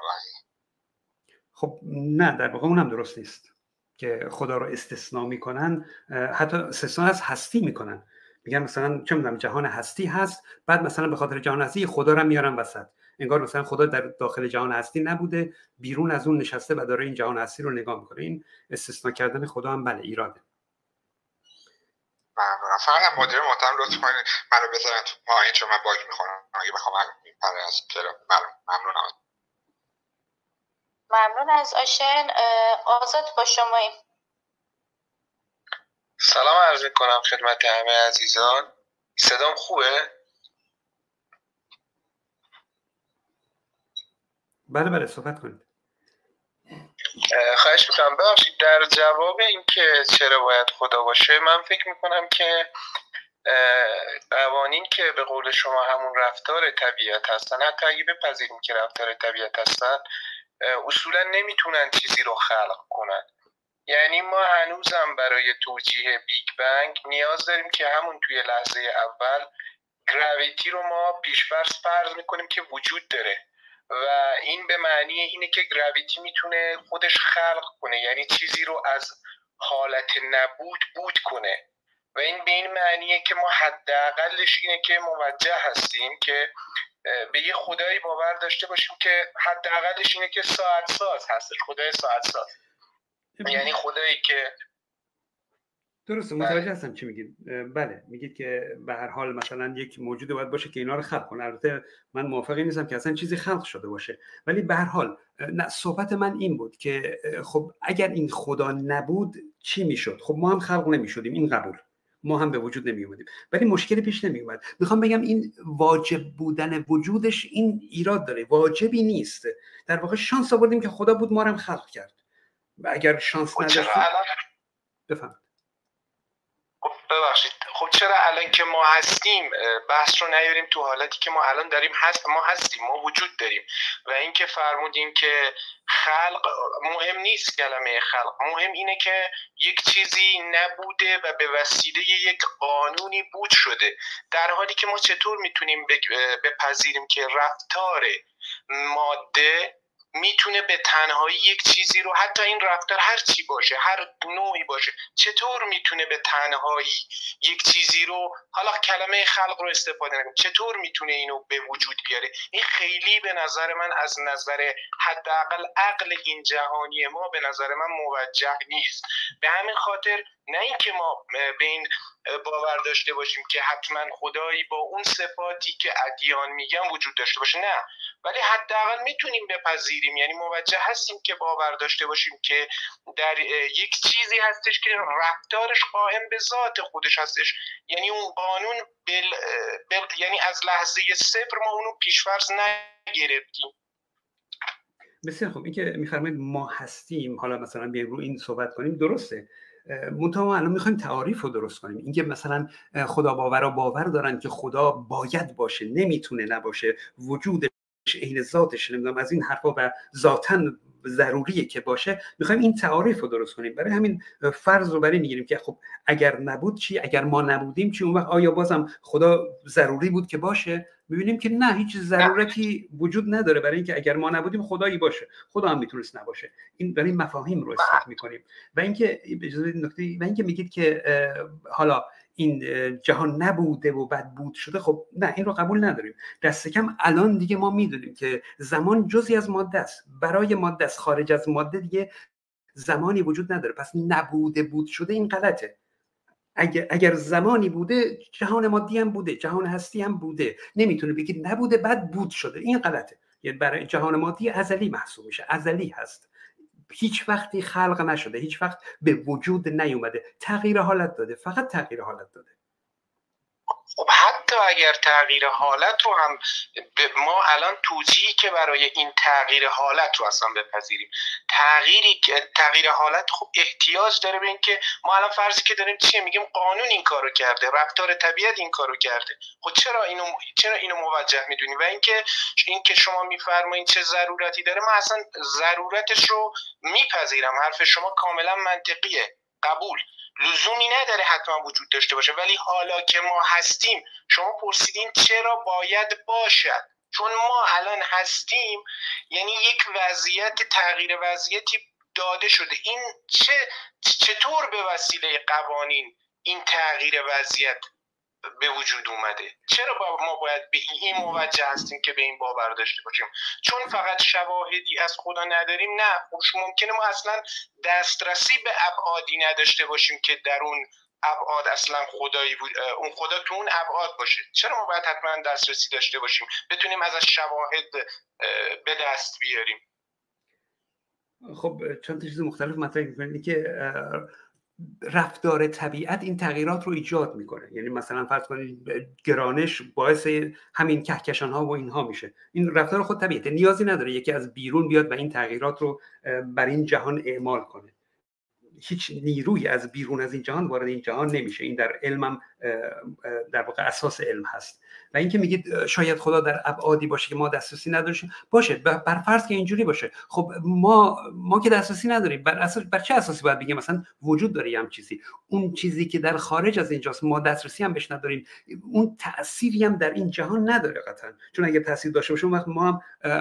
خب نه در واقع اونم درست نیست که خدا رو استثنا می‌کنن. حتی استثنا از هستی می‌کنن. میگن مثلا چه می‌دونم جهان هستی هست بعد مثلا به خاطر جهان هستی خدا رو میارن وسط. انگار مثلا خدا در داخل جهان هستی نبوده بیرون از اون نشسته و داره این جهان هستی رو نگاه می‌کنه. این استثنا کردن خدا هم بله ایراده ممنونم. فقط مدیر محترم لطف کنید منو بذارن تو پایین چون من باگ می‌خورم. اگه بخوام این پره از ممنونم. ممنون از آشن. آزاد با شما سلام عرض کنم خدمت همه عزیزان. صدام خوبه؟ بله بله صحبت کنید. خواهش می‌کنم. ببخشید در جواب اینکه چرا باید خدا باشه من فکر می‌کنم که قوانین که به قول شما همون رفتار طبیعت هستن حتی اگه بپذیریم که رفتار طبیعت هستن اصولا نمی‌تونن چیزی رو خلق کنن. یعنی ما هنوزم برای توجیه بیگ بنگ نیاز داریم که همون توی لحظه اول گراویتی رو ما پیشفرض فرض می‌کنیم که وجود داره. و این به معنی اینه که گراویتی می‌تونه خودش خلق کنه. یعنی چیزی رو از حالت نبود بود کنه. و این به این معنیه که ما حداقلش اینه که موجه هستیم که به یه خدایی باور داشته باشیم که حداقلش اینه که ساعت ساز هستش خدای ساعت ساز. یعنی خدایی که درسته متوجه هستم چی میگید. بله میگید که به هر حال مثلا یک موجود باید باشه که اینا رو خلق کنه. البته من موافقی نیستم که اصلا چیزی خلق شده باشه. ولی به هر حال نه صحبت من این بود که خب اگر این خدا نبود چی می‌شد؟ خب ما هم خلق نمی‌شدیم این قبول. ما هم به وجود نمی اومدیم ولی مشکلی پیش نمی اومد می‌خوام بگم این واجب بودن وجودش این ایراد داره. واجبی نیست. در واقع شانس آوردیم که خدا بود ما هم خلق کرد. و اگر شانس خب نداشتیم بفهم. ببخشید. خب چرا الان که ما هستیم بحث رو نیاریم تو حالتی که ما الان داریم هست ما هستیم ما وجود داریم. و اینکه فرمودیم که خلق مهم نیست کلمه خلق. مهم اینه که یک چیزی نبوده و به وسیله یک قانونی بود شده. در حالی که ما چطور می‌تونیم بپذیریم که رفتار ماده می‌تونه به تنهایی یک چیزی رو حتی این رفتار هر چی باشه هر نوعی باشه چطور می‌تونه به تنهایی یک چیزی رو حالا کلمه خلق رو استفاده نکنیم چطور می‌تونه اینو به وجود بیاره؟ این خیلی به نظر من از نظر حداقل عقل این جهانی ما به نظر من موجه نیست. به همین خاطر نه اینکه ما به این باور داشته باشیم که حتما خدایی با اون صفاتی که ادیان میگن وجود داشته باشه. نه ولی حداقل می‌تونیم بپذیریم. یعنی موجه هستیم که باور داشته باشیم که در یک چیزی هستش که رفتارش قائم به ذات خودش هستش. یعنی اون قانون بل... بل... یعنی از لحظه صفر ما اونو پیشفرض نگرفتیم. بسیار خب این که ما هستیم. حالا مثلا بیایم رو این صحبت کنیم. درسته. منتها ما الان می‌خوایم تعاریف رو درست کنیم. اینکه مثلا خدا باور باور دارن که خدا باید باشه نمی‌تونه نباشه وجودش عین ذاتش نمی‌دونم از این حرفا و ذاتا ضروریه که باشه. می‌خوایم این تعاریف رو درست کنیم. برای همین فرض رو برای می‌گیریم که خب اگر نبود چی؟ اگر ما نبودیم چی؟ اون وقت آیا بازم خدا ضروری بود که باشه؟ می‌بینیم که نه هیچ ضرورتی وجود نداره برای اینکه اگر ما نبودیم خدایی باشه. خدا هم می‌تونست نباشه. این برای مفاهیم رو اصلاح می‌کنیم. و اینکه نکته و اینکه میگید که حالا این جهان نبوده و بد بود شده خب نه این رو قبول نداریم. دست کم الان دیگه ما می‌دونیم که زمان جزی از ماده است. برای ماده است خارج از ماده دیگه زمانی وجود نداره. پس نبوده بود شده این غلطه. اگر, اگر زمانی بوده جهان مادی هم بوده جهان هستی هم بوده. نمی‌تونه بگید نبوده بعد بود شده. این غلطه. یعنی برای جهان مادی ازلی محسوب میشه. ازلی هست. هیچ وقتی خلق نشده. هیچ وقت به وجود نیومده. تغییر حالت داده. فقط تغییر حالت داده. خب حتی اگر تغییر حالت رو هم ما الان توجیهی که برای این تغییر حالت رو اصلا بپذیریم. تغییری تغییر حالت خب احتیاج داره به اینکه ما الان فرضی که داریم چیه؟ میگیم قانون این کارو کرده رفتار طبیعت این کارو کرده. خب چرا اینو چرا اینو موجه می‌دونیم؟ و اینکه اینکه شما میفرمایید چه ضرورتی داره ما اصلا ضرورتش رو میپذیرم. حرف شما کاملا منطقیه. قبول. لزومی نداره حتما وجود داشته باشه. ولی حالا که ما هستیم شما پرسیدین چرا باید باشد. چون ما الان هستیم یعنی یک وضعیت تغییر وضعیتی داده شده. این چه چطور به وسیله قوانین این تغییر وضعیت به وجود اومده. چرا ما باید به این موجه هستیم که به این باور داشته باشیم؟ چون فقط شواهدی از خدا نداریم نه. خوش ممکنه ما اصلا دسترسی به ابعادی نداشته باشیم که در اون ابعاد اصلا خدایی بود اون خدا تو اون ابعاد باشه. چرا ما باید حتما دسترسی داشته باشیم؟ بتونیم از شواهد به دست بیاریم. خب چند چیز مختلف مطرح می‌کنید که رفتار طبیعت این تغییرات رو ایجاد می‌کنه. یعنی مثلا فرض کنید گرانش باعث همین کهکشان ها و اینها میشه. این رفتار خود طبیعته. نیازی نداره یکی از بیرون بیاد و این تغییرات رو بر این جهان اعمال کنه. هیچ نیروی از بیرون از این جهان وارد این جهان نمیشه. این در علمم در واقع اساس علم هست. و اینکه میگید شاید خدا در ابعادی باشه که ما دسترسی نداریم باشه بر فرض که اینجوری باشه. خب ما ما که دسترسی نداریم. بر اساس بر چه اساسی باید بگیم؟ مثلا وجود داره هم چیزی. اون چیزی که در خارج از اینجاست ما دسترسی هم بهش نداریم. اون تأثیری هم در این جهان نداره قطعا. چون اگه تاثیر داشته باشه وقت ما هم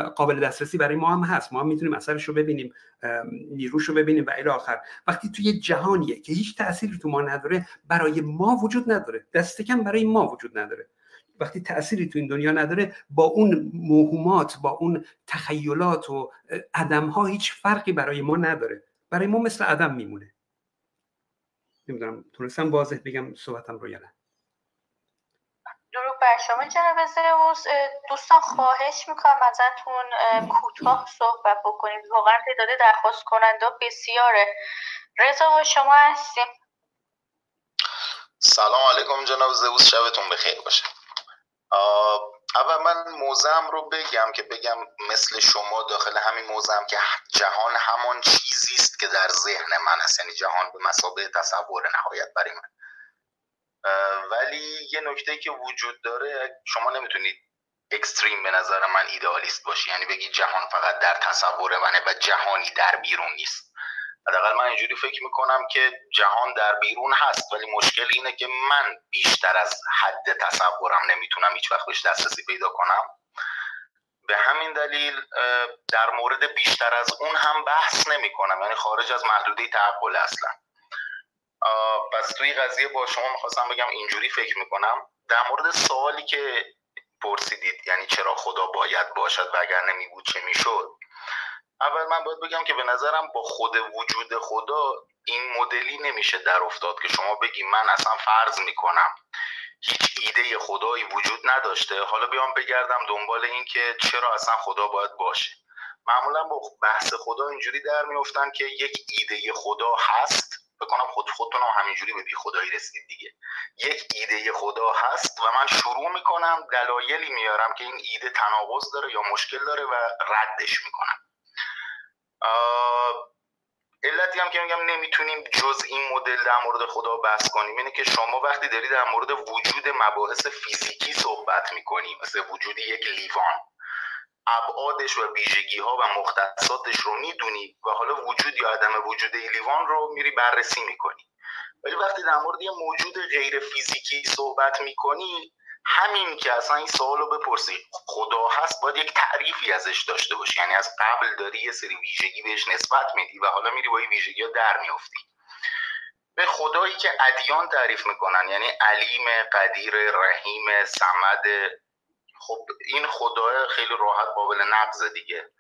قابل دسترسی برای ما هم هست. ما هم می‌تونیم اثرش رو ببینیم نیروش رو ببینیم و الی آخر. وقتی توی جهانیه که هیچ تأثیری تو ما نداره برای ما وجود نداره. دست کم برای ما وجود نداره. وقتی تأثیری تو این دنیا نداره با اون موهومات با اون تخیلات و عدم ها هیچ فرقی برای ما نداره. برای ما مثل عدم میمونه. نمی‌دونم تونستم واضح بگم صحبتم رو یا نه. درود بر شما جناب زئوس دوستان خواهش می‌کنم ازتون کوتاه صحبت بکنیم. واقعا تعداد درخواست کننده بسیاره. رضا و شما هستیم. سلام علیکم جناب زئوس شبتون بخیر باشه. اول من موزم رو بگم که بگم مثل شما داخل همین موزم که جهان همان چیزی است که در ذهن من است. یعنی جهان به مسابقه تصور نهایت برای من. ولی یه نکته که وجود داره شما نمی‌تونید اکستریم به نظر من ایدئالیست باشی. یعنی بگی جهان فقط در تصور منه و جهانی در بیرون نیست. حداقل من اینجوری فکر می‌کنم که جهان در بیرون هست ولی مشکل اینه که من بیشتر از حد تصورم نمی‌تونم هیچ وقت بهش دسترسی پیدا کنم. به همین دلیل در مورد بیشتر از اون هم بحث نمی کنم یعنی خارج از محدوده تعقل اصلا. پس توی قضیه با شما می‌خواستم بگم اینجوری فکر می‌کنم. در مورد سوالی که پرسیدید یعنی چرا خدا باید باشد و اگر نمی بود چه می‌شد. اول من باید بگم که به نظرم با خود وجود خدا این مدلی نمیشه در افتاد که شما بگی من اصلا فرض می‌کنم هیچ ایده خدایی وجود نداشته. حالا بیام بگردم دنبال این که چرا اصلا خدا باید باشه. معمولا با بحث خدا اینجوری در میفتن که یک ایده خدا هست. بکنم خود خودتون هم همینجوری به بی خدایی رسید دیگه. یک ایده خدا هست و من شروع می‌کنم دلایلی میارم که این ایده تناقض داره یا مشکل داره و ردش می‌کنم. علتی هم که میگم نمی‌تونیم جز این مدل در مورد خدا بحث کنیم. اینه که شما وقتی داری در مورد وجود مباحث فیزیکی صحبت می‌کنی مثل وجود یک لیوان ابعادش و ویژگی ها و مختصاتش رو می‌دونی و حالا وجود یا عدم وجود لیوان رو میری بررسی می‌کنی. ولی وقتی در مورد یه موجود غیر فیزیکی صحبت می‌کنی همین که اصلا این سوال رو بپرسی خدا هست باید یک تعریفی ازش داشته باشی. یعنی از قبل داری یه سری ویژگی بهش نسبت میدی و حالا میری با این ویژگی ها در میافتی. به خدایی که ادیان تعریف می‌کنن یعنی علیم قدیر رحیم سمد خب این خدا خیلی راحت قابل نقض دیگه.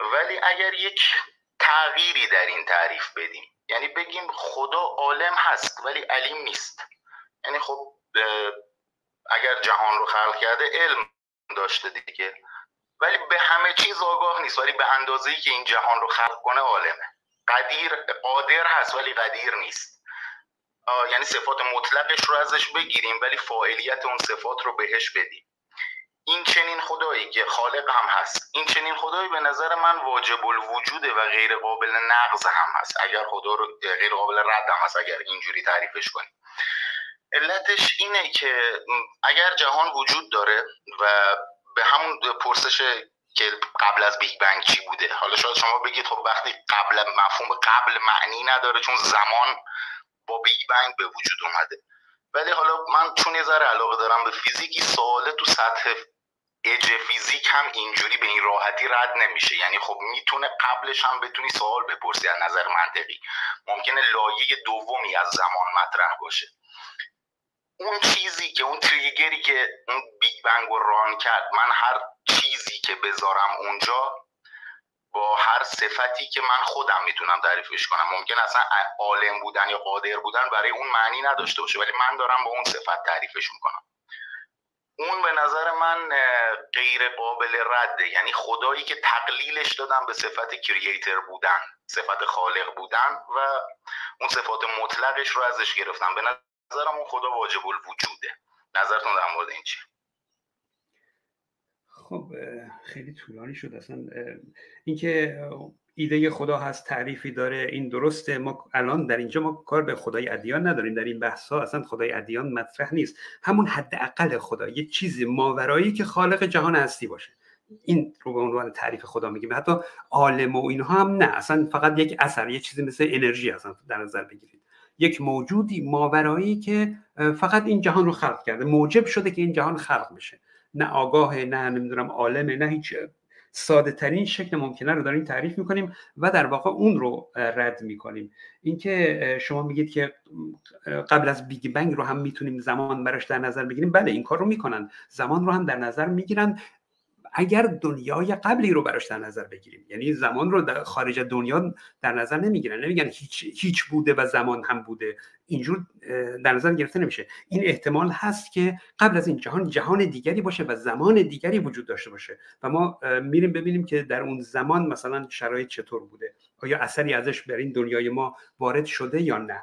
ولی اگر یک تغییری در این تعریف بدیم یعنی بگیم خدا عالم هست ولی علیم نیست. یعنی خب اگر جهان رو خلق کرده علم داشته دیگه. ولی به همه چیز آگاه نیست. ولی به اندازه که این جهان رو خلق کنه عالمه. قدیر قادر هست ولی قدیر نیست. یعنی صفات مطلقش رو ازش بگیریم ولی فاعلیت اون صفات رو بهش بدیم. این چنین خدایی که خالق هم هست. این چنین خدایی به نظر من واجب الوجوده و غیر قابل نقض هم هست. اگر خدا رو غیر قابل رد هم هست اگر اینجوری تعریفش کنیم. علتش اینه که اگر جهان وجود داره و به همون پرسش که قبل از Big Bang چی بوده حالا شاید شما بگید خب وقتی قبل مفهوم قبل معنی نداره چون زمان با Big Bang به وجود اومده. ولی حالا من چون یه ذره علاقه دارم به فیزیکی سواله تو سطح اج فیزیک هم اینجوری به این راحتی رد نمیشه. یعنی خب می‌تونه قبلش هم بتونی سوال بپرسی از نظر منطقی. ممکنه لایه دومی از زمان مطرح باشه. اون چیزی که اون تریگری که اون بیگ بنگ رو ران کرد من هر چیزی که بذارم اونجا با هر صفتی که من خودم می‌تونم تعریفش کنم. ممکن اصلا عالم بودن یا قادر بودن برای اون معنی نداشته باشه ولی من دارم با اون صفت تعریفش می‌کنم. اون به نظر من غیر قابل رده. یعنی خدایی که تقلیلش دادم به صفت کرییتر بودن صفت خالق بودن و اون صفات مطلقش رو ازش گرفتم. به نظرم اون خدا واجب الوجوده. نظرتون در مورد این چی؟ خب خیلی طولانی شد. اصلا اینکه ایده خدا هست تعریفی داره این درسته. ما الان در اینجا ما کار به خدای ادیان نداریم. در این بحث ها اصلا خدای ادیان مطرح نیست. همون حداقل خدا یه چیزی ماورایی که خالق جهان هستی باشه. این رو به عنوان تعریف خدا میگیم. حتی عالم و اینها هم نه. اصلا فقط یک اثر یه چیزی مثل انرژی اصلا در نظر بگیرید. یک موجودی ماورایی که فقط این جهان رو خلق کرده. موجب شده که این جهان خلق بشه. نه آگاه نه نمی‌دونم عالمه نه هیچ ساده ترین شکل ممکنه رو داریم تعریف می‌کنیم و در واقع اون رو رد می‌کنیم. اینکه شما میگید که قبل از بیگ بنگ رو هم می‌تونیم زمان براش در نظر بگیریم. بله این کار رو می‌کنن. زمان رو هم در نظر می‌گیرن. اگر دنیای قبلی رو براش در نظر بگیریم. یعنی زمان رو در خارج دنیا در نظر نمی‌گیرن. نمیگن هیچ, هیچ بوده و زمان هم بوده. اینجور در نظر گرفته نمیشه. این احتمال هست که قبل از این جهان جهان دیگری باشه و زمان دیگری وجود داشته باشه. و ما میریم ببینیم که در اون زمان مثلا شرایط چطور بوده. آیا اثری ازش بر این دنیای ما وارد شده یا نه؟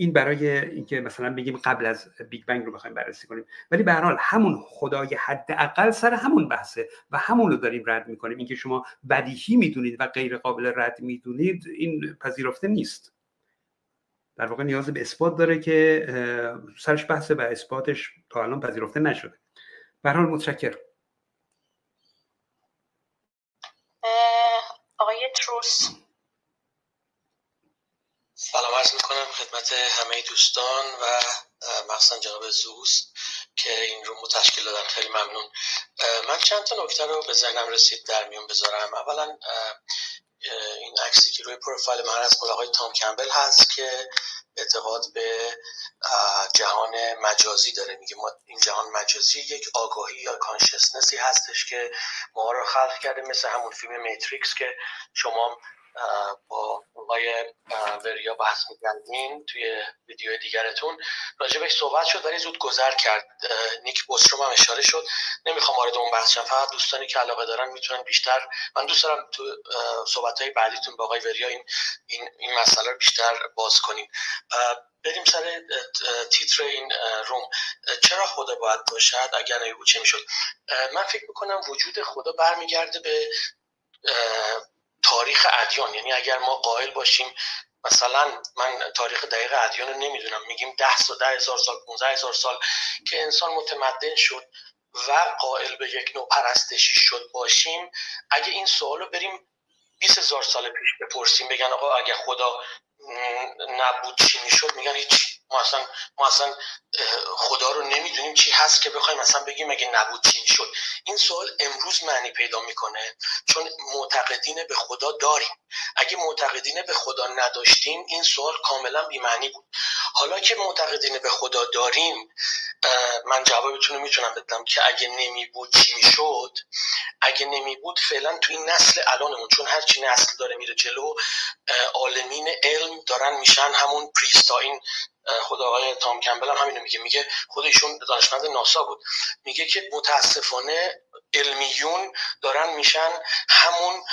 این برای اینکه مثلا بگیم قبل از بیگ بنگ رو بخوایم بررسی کنیم ولی به هر حال همون خدای حداقل سر همون بحثه و همون رو داریم رد می‌کنیم. اینکه شما بدیهی می‌دونید و غیر قابل رد می‌دونید این پذیرفته نیست. در واقع نیاز به اثبات داره که سرش بحثه و اثباتش تا الان پذیرفته نشده. به حال متشکر آقای تروس. سلام عرض می‌کنم. خدمت همه دوستان و مخصوصا جناب زوز که این رو تشکیل دادن. خیلی ممنون. من چند تا نکته رو به ذهنم رسید در میون بذارم. اولا این عکسی که روی پروفایل من از آقای تام کمبل هست که اعتقاد به جهان مجازی داره. میگه ما این جهان مجازی یک آگاهی یا کانشسنسی هستش که ما رو خلق کرده مثل همون فیلم میتریکس که شما با آقای وریا بحث می‌کردین توی ویدیو دیگرتون. راجبش صحبت شد ولی زود گذر کرد. نیک بوستروم هم اشاره شد. نمی‌خوام وارد اون بحث شم. فقط دوستانی که علاقه دارن می‌تونن بیشتر من دوست دارم تو صحبت های بعدیتون با آقای وریا این این, این مسئله رو بیشتر باز کنیم. بریم سر تیتر این روم. چرا خدا باید باشد؟ اگر نبود چه می‌شد؟ من فکر می‌کنم وجود خدا برمیگرده به تاریخ ادیان. یعنی اگر ما قائل باشیم مثلا من تاریخ دقیق ادیان رو نمی‌دونم. میگیم ده سال ده هزار سال 15 هزار سال که انسان متمدن شد و قائل به یک نوع پرستشی شد باشیم. اگه این سوال رو بریم 20 هزار سال پیش بپرسیم بگن آقا اگه خدا نبود چی می‌شد میگن هیچ ما اصلا, ما اصلا خدا رو نمی‌دونیم چی هست که بخوایم مثلا بگیم اگه نبود چی شد. این سوال امروز معنی پیدا می‌کنه چون معتقدین به خدا داریم. اگه معتقدین به خدا نداشتیم این سوال کاملا بیمعنی بود. حالا که معتقدین به خدا داریم من جوابتون رو می‌تونم بدم که اگه نمی بود چی می‌شد؟ اگه نمی بود فعلا تو این نسل الانمون چون هرچی نسل داره میره جلو عالمین علم دارن میشن همون پریستا این خود آقای تام کمبل هم همینو میگه. میگه خودشون دانشمند ناسا بود. میگه که متاسفانه علمیون دارن میشن همون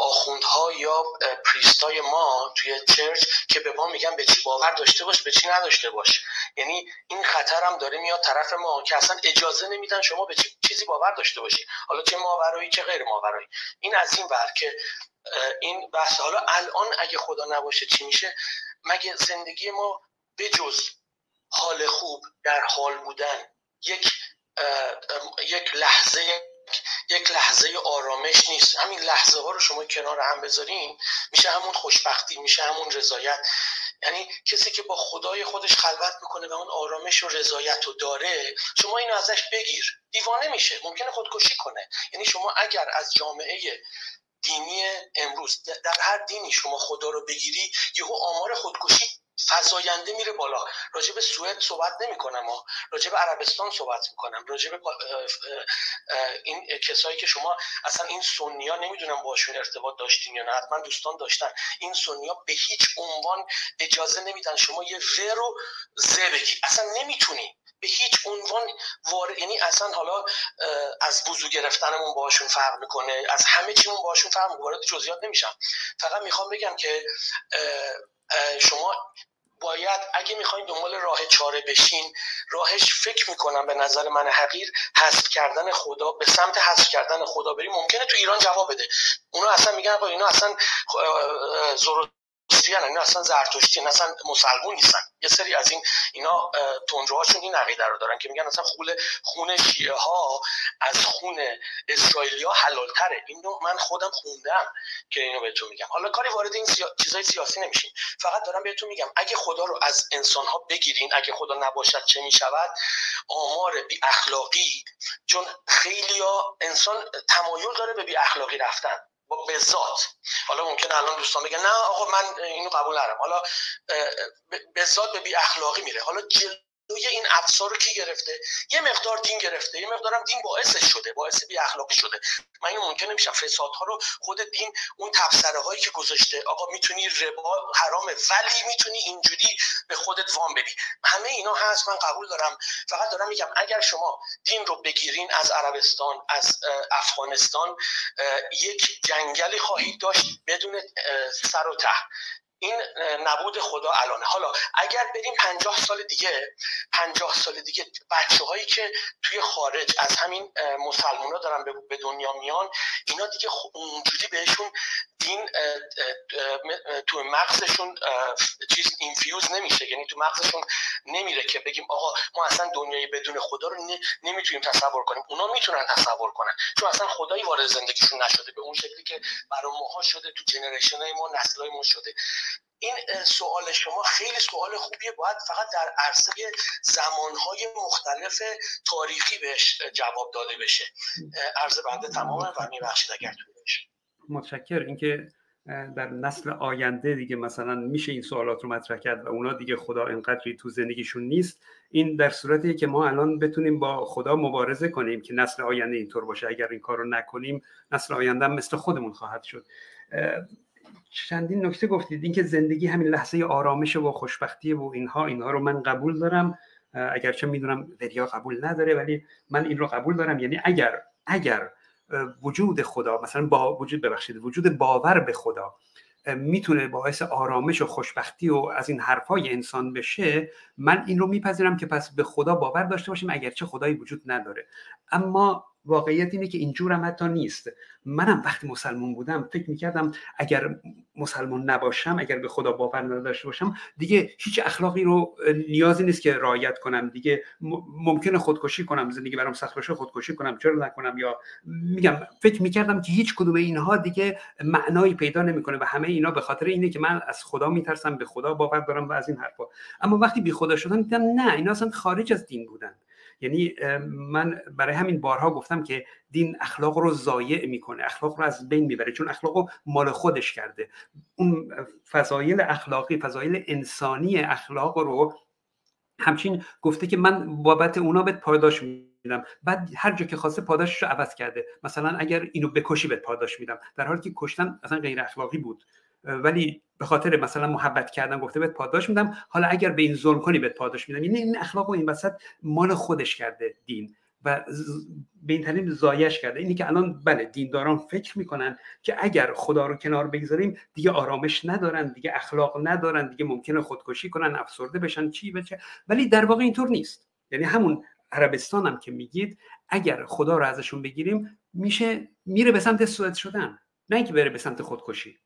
آخوندها یا پریستای ما توی چرچ که به ما میگن به چی باور داشته باش به چی نداشته باش. یعنی این خطر هم داره میاد طرف ما که اصلا اجازه نمیدن شما به چیزی باور داشته باشی. حالا چه ماورایی چه غیر ماورایی. این از این ور که این بحث حالا الان اگه خدا نباشه چی میشه مگه زندگی ما بجز حال خوب در حال بودن یک یک لحظه یک لحظه آرامش نیست. همین لحظه ها رو شما کنار هم بذارین میشه همون خوشبختی میشه همون رضایت. یعنی کسی که با خدای خودش خلوت می‌کنه و اون آرامش و رضایت رو داره شما اینو ازش بگیر. دیوانه میشه ممکنه خودکشی کنه. یعنی شما اگر از جامعه دینی امروز. در هر دینی شما خدا رو بگیری یهو آمار خودکشی فضاینده میره بالا. راجع به سوئد صحبت نمی کنم راجع به عربستان صحبت می‌کنم. راجع به این کسایی که شما اصلا این سنیا نمی‌دونم باشون ارتباط داشتین یا نه حتما دوستان داشتن. این سنیا به هیچ عنوان اجازه نمیدن شما یه و رو ز بگی. اصلا نمی‌تونی. به هیچ عنوان وارد یعنی اصلا حالا از وضو گرفتنمون باشون فرق می‌کنه از همه چیمون باشون فرق می‌کنه وارد جزئیات نمیشم. فقط می‌خوام بگم که شما باید اگه می‌خواین دنبال راه چاره بشین راهش فکر می‌کنم به نظر من حقیر حذف کردن خدا به سمت حذف کردن خدا بری ممکنه تو ایران جواب بده. اونا اصلا میگن اینا اصلا زرتشتیان اینا اصلا زرتشتی اصلا مسلمون نیستن. یه سری از این اینا تندروهاشون این عقیده رو دارن که میگن اصلا خون خون شیعه ها از خون اسرائیلیا حلال تره اینو من خودم خوندم که اینو بهتون میگم. حالا کاری وارد این سیا... چیزای سیاسی نمیشین فقط دارم بهتون میگم اگه خدا رو از انسان ها بگیرین اگه خدا نباشد چه می‌شود آمار بی اخلاقی چون خیلی انسان تمایل داره به بی اخلاقی رفتن. به ذات حالا ممکن الان دوستان بگن نه آقا من اینو قبول ندارم. حالا به ذات به بی اخلاقی میره. حالا جلوی این افسار رو کی گرفته؟ یه مقدار دین گرفته. یه مقدارم دین باعثش شده باعث بی اخلاقی شده. من اینو ممکن نمیشم. فسادها رو خود دین اون تبصره هایی که گذاشته آقا می‌تونی ربا حرامه ولی می‌تونی اینجوری به خودت وام بدی. همه اینا هست من قبول دارم. فقط دارم میگم اگر شما دین رو بگیرین از عربستان از افغانستان یک جنگلی خواهید داشت بدون سر و ته. این نبود خدا الانه. حالا اگر بریم پنجاه سال دیگه پنجاه سال دیگه بچه هایی که توی خارج از همین مسلمان ها دارن به دنیا میان اینا دیگه اونجوری بهشون دین تو مغزشون چیز اینفیوز نمیشه. یعنی تو مغزشون نمیره که بگیم آقا ما اصلا دنیای بدون خدا رو نمی‌تونیم تصور کنیم. اونا می‌تونن تصور کنن. چون اصلا خدایی وارد زندگیشون نشده. به اون شکلی که برای ماها شده تو جنریشن ما نسل های ما شده. این سوال شما خیلی سوال خوبیه. باید فقط در عرصه زمانهای مختلف تاریخی بهش جواب داده بشه. عرض بنده تمامه و میبخشید اگر بشه متشکر. اینکه در نسل آینده دیگه مثلا میشه این سوالات رو مطرح کرد و اونا دیگه خدا انقدری تو زندگیشون نیست. این در صورتی که ما الان بتونیم با خدا مبارزه کنیم که نسل آینده اینطور باشه. اگر این کار رو نکنیم نسل آینده مثل خودمون خواهد شد. چندین نکته گفتید. اینکه زندگی همین لحظه آرامش و خوشبختی و اینها اینها رو من قبول دارم. اگرچه می‌دونم وریا قبول نداره ولی من این رو قبول دارم. یعنی اگر اگر وجود خدا مثلا با وجود ببخشید وجود باور به خدا می‌تونه باعث آرامش و خوشبختی و از این حرفای انسان بشه من این رو میپذیرم که پس به خدا باور داشته باشیم اگرچه خدایی وجود نداره. اما واقعیت اینه که اینجور هم حتی نیست. منم وقتی مسلمان بودم فکر می‌کردم اگر مسلمان نباشم اگر به خدا باور نداشته باشم دیگه هیچ اخلاقی رو نیازی نیست که رعایت کنم. دیگه ممکنه خودکشی کنم زندگی برام سخت باشه خودکشی کنم. چرا نکنم؟ یا میگم فکر می‌کردم که هیچ کدوم اینها دیگه معنایی پیدا نمی‌کنه و همه اینا به خاطر اینه که من از خدا میترسم به خدا باور دارم و از این حرفا. اما وقتی بی خدا شدم دیدم نه اینا اصلا خارج از دین بودن. یعنی من برای همین بارها گفتم که دین اخلاق رو ضایع می‌کنه اخلاق رو از بین می‌بره چون اخلاق رو مال خودش کرده. اون فضایل اخلاقی فضایل انسانی اخلاق رو همچین گفته که من بابت اونا بهت پاداش میدم. بعد هر جا که خواسته پاداشش رو عوض کرده. مثلا اگر اینو بکشی بهت پاداش میدم. در حالی که کشتن اصلا غیر اخلاقی بود. ولی به خاطر مثلا محبت کردن گفته بهت پاداش میدم حالا اگر به این ظلم کنی بهت پاداش میدم. یعنی این اخلاق و این وسط مال خودش کرده دین و به این طریق زایش کرده. اینی که الان بله دینداران فکر می‌کنن که اگر خدا رو کنار بگذاریم دیگه آرامش ندارن دیگه اخلاق ندارن دیگه ممکنه خودکشی کنن افسرده بشن چی بچه ولی در واقع اینطور نیست. یعنی همون عربستان هم که میگید اگر خدا رو ازشون بگیریم میشه میره به سمت سوئد شدن. نه اینکه بره به سمت خودکشی.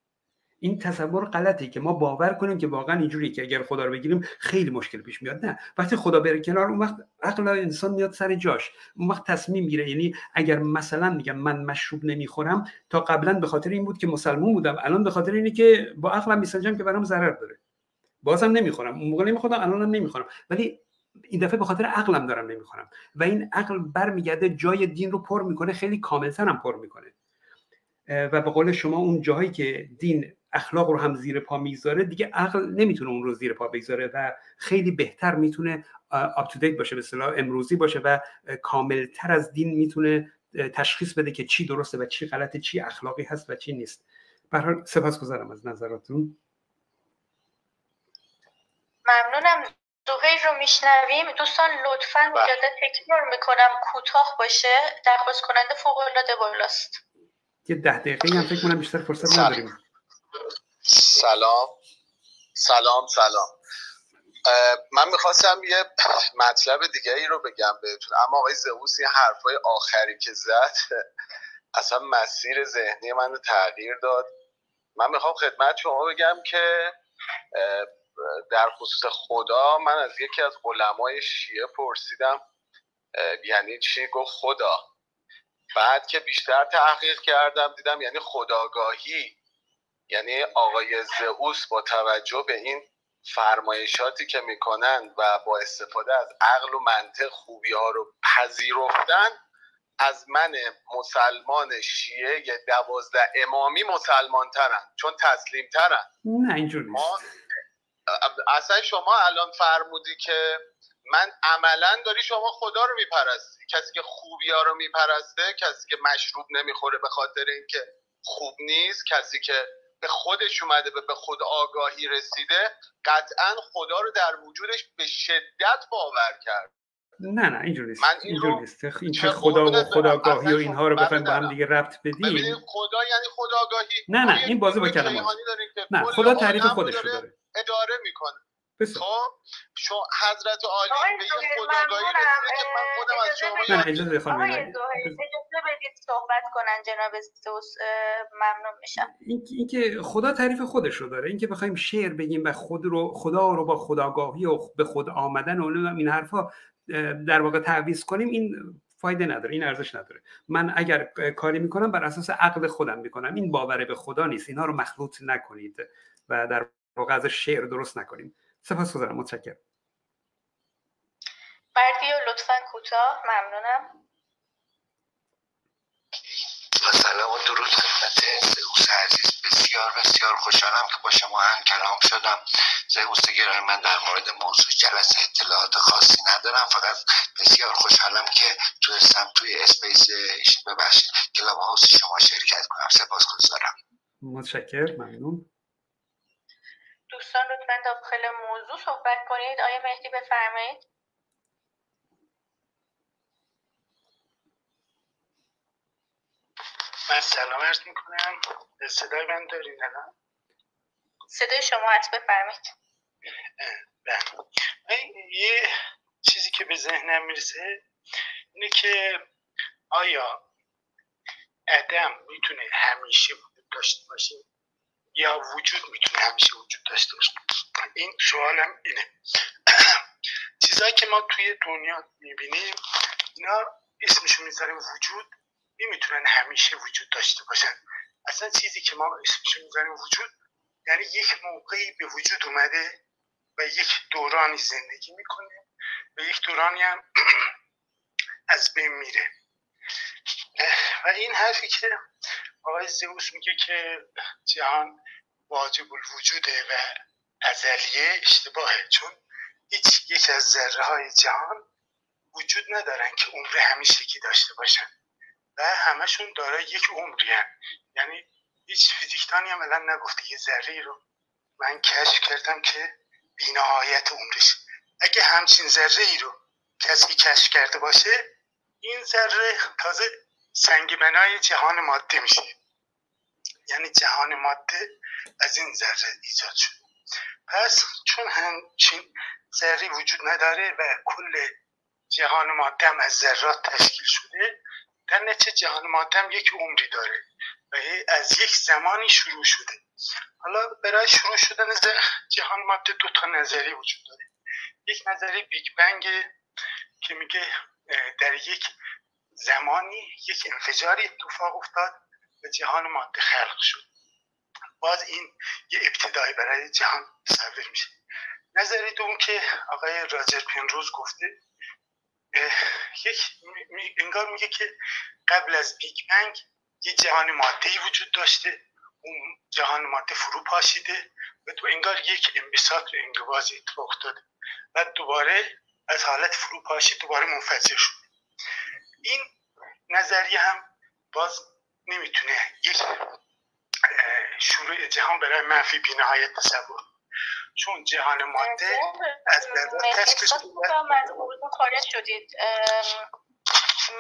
این تصور غلطی که ما باور کنیم که واقعا اینجوری که اگر خدا رو بگیریم خیلی مشکل پیش میاد نه. وقتی خدا بره کنار اون وقت عقل انسان میاد سر جاش. اون وقت تصمیم می‌گیره. یعنی اگر مثلا میگم من مشروب نمی‌خورم تا قبلا به خاطر این بود که مسلمون بودم الان به خاطر اینه که با عقلم میسنجم که برام ضرر داره. بازم نمی‌خورم. اون موقع نمی‌خورم الانم نمی‌خورم. ولی این دفعه به خاطر عقلم دارم نمی‌خورم. و این عقل برمیگرده جای دین رو پر می‌کنه خیلی کاملتر هم پر می‌کنه. و به قول شما اون جایی که دین اخلاق رو هم زیر پا می‌ذاره دیگه عقل نمی‌تونه اون رو زیر پا بگذاره و خیلی بهتر می‌تونه آپ تو باشه به اصطلاح امروزی باشه و کاملتر از دین می‌تونه تشخیص بده که چی درسته و چی غلطه چی اخلاقی هست و چی نیست. به حال سپاسگزارم از نظراتون. ممنونم. زهیر رو میشنویم. دوستان لطفا. مجدد تکرار می‌کنم کوتاه باشه. درخواست کننده فوق العاده بالاست. یه ده دقیقه هم فکر کنم بیشتر فرصت نداریم. سلام. سلام سلام. من می‌خواستم یه مطلب دیگه ای رو بگم بهتون. اما آقای زئوس یه حرفای آخری که زد اصلا مسیر ذهنی من رو تغییر داد. من می‌خوام خدمت شما بگم که در خصوص خدا من از یکی از علمای شیعه پرسیدم. یعنی چی؟ گفت خدا. بعد که بیشتر تحقیق کردم دیدم یعنی خداگاهی. یعنی آقای زئوس با توجه به این فرمایشاتی که می‌کنن و با استفاده از عقل و منطق خوبی ها رو پذیرفتن از من مسلمان شیعه دوازده امامی مسلمان ترن چون تسلیم ترن نه اینجور نیست. اصلا شما الان فرمودی که من عملا داری شما خدا رو میپرستی. کسی که خوبی ها رو میپرسته کسی که مشروب نمی‌خوره به خاطر اینکه خوب نیست کسی که به خودش اومده به خود آگاهی رسیده قطعا خدا رو در وجودش به شدت باور کرد. نه نه اینجور نیست من اینجور نیست. این که خدا و خداگاهی و اینها رو بخوایم با هم دیگه ربط بدیم؟ خدا یعنی خداگاهی. نه نه این بازی با کلمات نه خدا تعریف خودش رو داره. اداره می‌کنه. خب شو حضرت عالی به یه خداگاهی رسیده که من خودم از شما اجازه بخوام اجازه بدید صحبت کنن جناب استوس. ممنون میشم. این که خدا تعریف خودش رو داره اینکه بخوایم شعر بگیم و خود رو خدا رو با خداگاهی و به خود آمدن و این حرفا در واقع تعویض کنیم این فایده نداره این ارزش نداره. من اگر کاری می‌کنم بر اساس عقل خودم می‌کنم. این باور به خدا نیست. اینها رو مخلوط نکنید و در واقع از شعر درست نکنیم سپاس گذارم. متشکرم. بردی و لطفا کوتاه. ممنونم. سلام و درود خدمت زئوس عزیز. بسیار بسیار خوشحالم که با شما هم کلام شدم. زئوس گرامی من در مورد موضوع جلسه اطلاعات خاصی ندارم. فقط بسیار خوشحالم که تونستم توی space ببخشید. کلاب هاوس شما شرکت کنم. سپاس گذارم. متشکر ممنون. دوستان لطفا داخل موضوع صحبت کنید. آقا مهدی بفرمایید. من سلام عرض می‌کنم. صدای من دارین الان؟ صدای شما هست بفرمایید. بله. یه چیزی که به ذهنم می‌رسه اینه که آیا عدم می‌تونه همیشه وجود داشته باشه؟ یا وجود می‌تونه همیشه وجود داشته باشه. این سوالم اینه. چیزهایی که ما توی دنیا می‌بینیم اینا اسمشو می‌ذاریم وجود. نمی‌تونن همیشه وجود داشته باشن. اصلا چیزی که ما اسمشو می‌ذاریم وجود یعنی یک موقعی به وجود اومده و یک دورانی زندگی می‌کنه و یک دورانی هم از بین میره. و این حرفی که آقای زئوس میگه که جهان واجب الوجوده و ازلیه اشتباهه. چون هیچ یک از ذره های جهان وجود ندارن که عمر همیشگی داشته باشن و همشون دارای یک عمری هن. یعنی هیچ فیزیکدانی هم الان نگفته یه ذره رو من کشف کردم که بینهایت عمرش. اگه همچین ذره ای رو کسی کشف کرده باشه این ذره تازه سنگ بنای جهان ماده میشه. یعنی جهان ماده از این ذره ایجاد شد. پس چون همچین ذره وجود نداره و کل جهان ماده هم از ذرات تشکیل شده در نتیجه جهان ماده هم یک عمری داره و از یک زمانی شروع شده. حالا برای شروع شدن جهان ماده دو تا نظری وجود داره. یک نظری بیگ بنگ که میگه در یک زمانی یک انفجاری اتفاق افتاد. و جهان ماده خلق شد. باز این یه ابتدایی برای جهان تصور میشه. نظری دوم که آقای راجر پنروز گفته یک انگار میگه که قبل از بیگ بنگ یه جهان ماده وجود داشته. اون جهان ماده فرو پاشیده و تو انگار یک انبساط و انقباض اتفاق افتاده و دوباره از حالت فرو پاشید دوباره منفجر شد این نظریه هم باز نمی‌تونه یک شروع جهان برای منفی بینهایت تصور چون جهان ماده از ذرات تشکیل شده خارج شدید.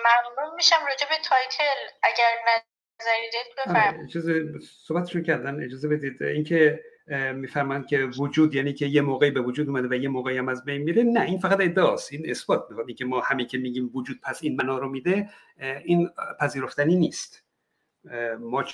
ممنون میشم راجع به تایتل. اگر نظری بفرمایید. اجازه صحبتشون کردن اجازه بدید. اینکه میفرمایند که وجود یعنی که یه موقعی به وجود اومده و یه موقعی هم از بین میره. نه این فقط ادعاست. این اثبات می‌خواد. که ما همه که میگیم وجود پس این معنا رو میده این پذیرفتنی نیست. ما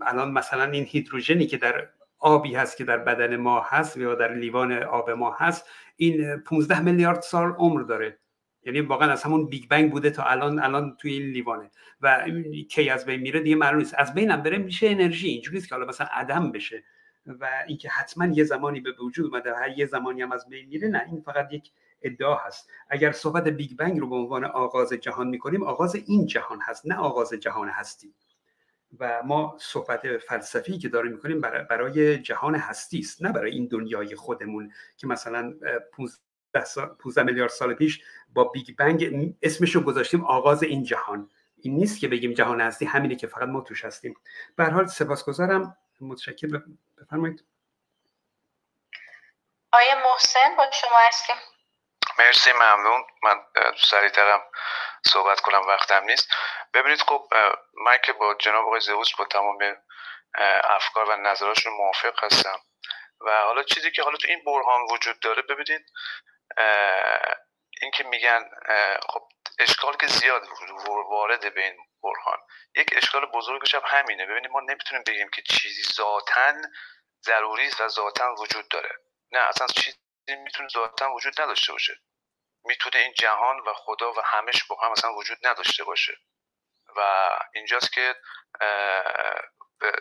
الان مثلا این هیدروژنی که در آبی هست که در بدن ما هست یا در لیوان آب ما هست این 15 میلیارد سال عمر داره. یعنی واقعا از همون Big Bang بوده تا الان الان توی این لیوانه. و کی از بین میره دیگه معلوم نیست. از بینم بره میشه انرژی. اینجوری که حالا مثلا عدم بشه و اینکه حتما یه زمانی به وجود اومده هر یه زمانی هم از بین میره نه. این فقط یک ادعا هست. اگر صحبت Big Bang رو به عنوان آغاز جهان می‌کنیم آغاز این جهان هست نه آغاز جهان هستی و ما صحبت فلسفی که داریم می‌کنیم برای جهان هستی است نه برای این دنیای خودمون که مثلا 15 میلیارد سال پیش با بیگ بنگ اسمش رو گذاشتیم آغاز این جهان. این نیست که بگیم جهان هستی همینه که فقط ما توش هستیم. به حال سپاسگزارم. متشکر بفرمایید. آیا محسن با شما هستیم. مرسی ممنون. من سریعترم. صحبت کنم وقتم نیست. ببینید خب من که با جناب آقای زئوس با تمام افکار و نظراشون موافق هستم. و حالا چیزی که حالا تو این برهان وجود داره ببینید این که میگن خب اشکال که زیاد وارد به این برهان. یک اشکال بزرگش هم همینه. ببینید ما نمی‌تونیم بگیم که چیزی ذاتا ضروری و ذاتا وجود داره. نه اصلا چیزی می‌تونه ذاتا وجود نداشته باشه. می‌تونه این جهان و خدا و همش با هم اصلا وجود نداشته باشه. و اینجاست که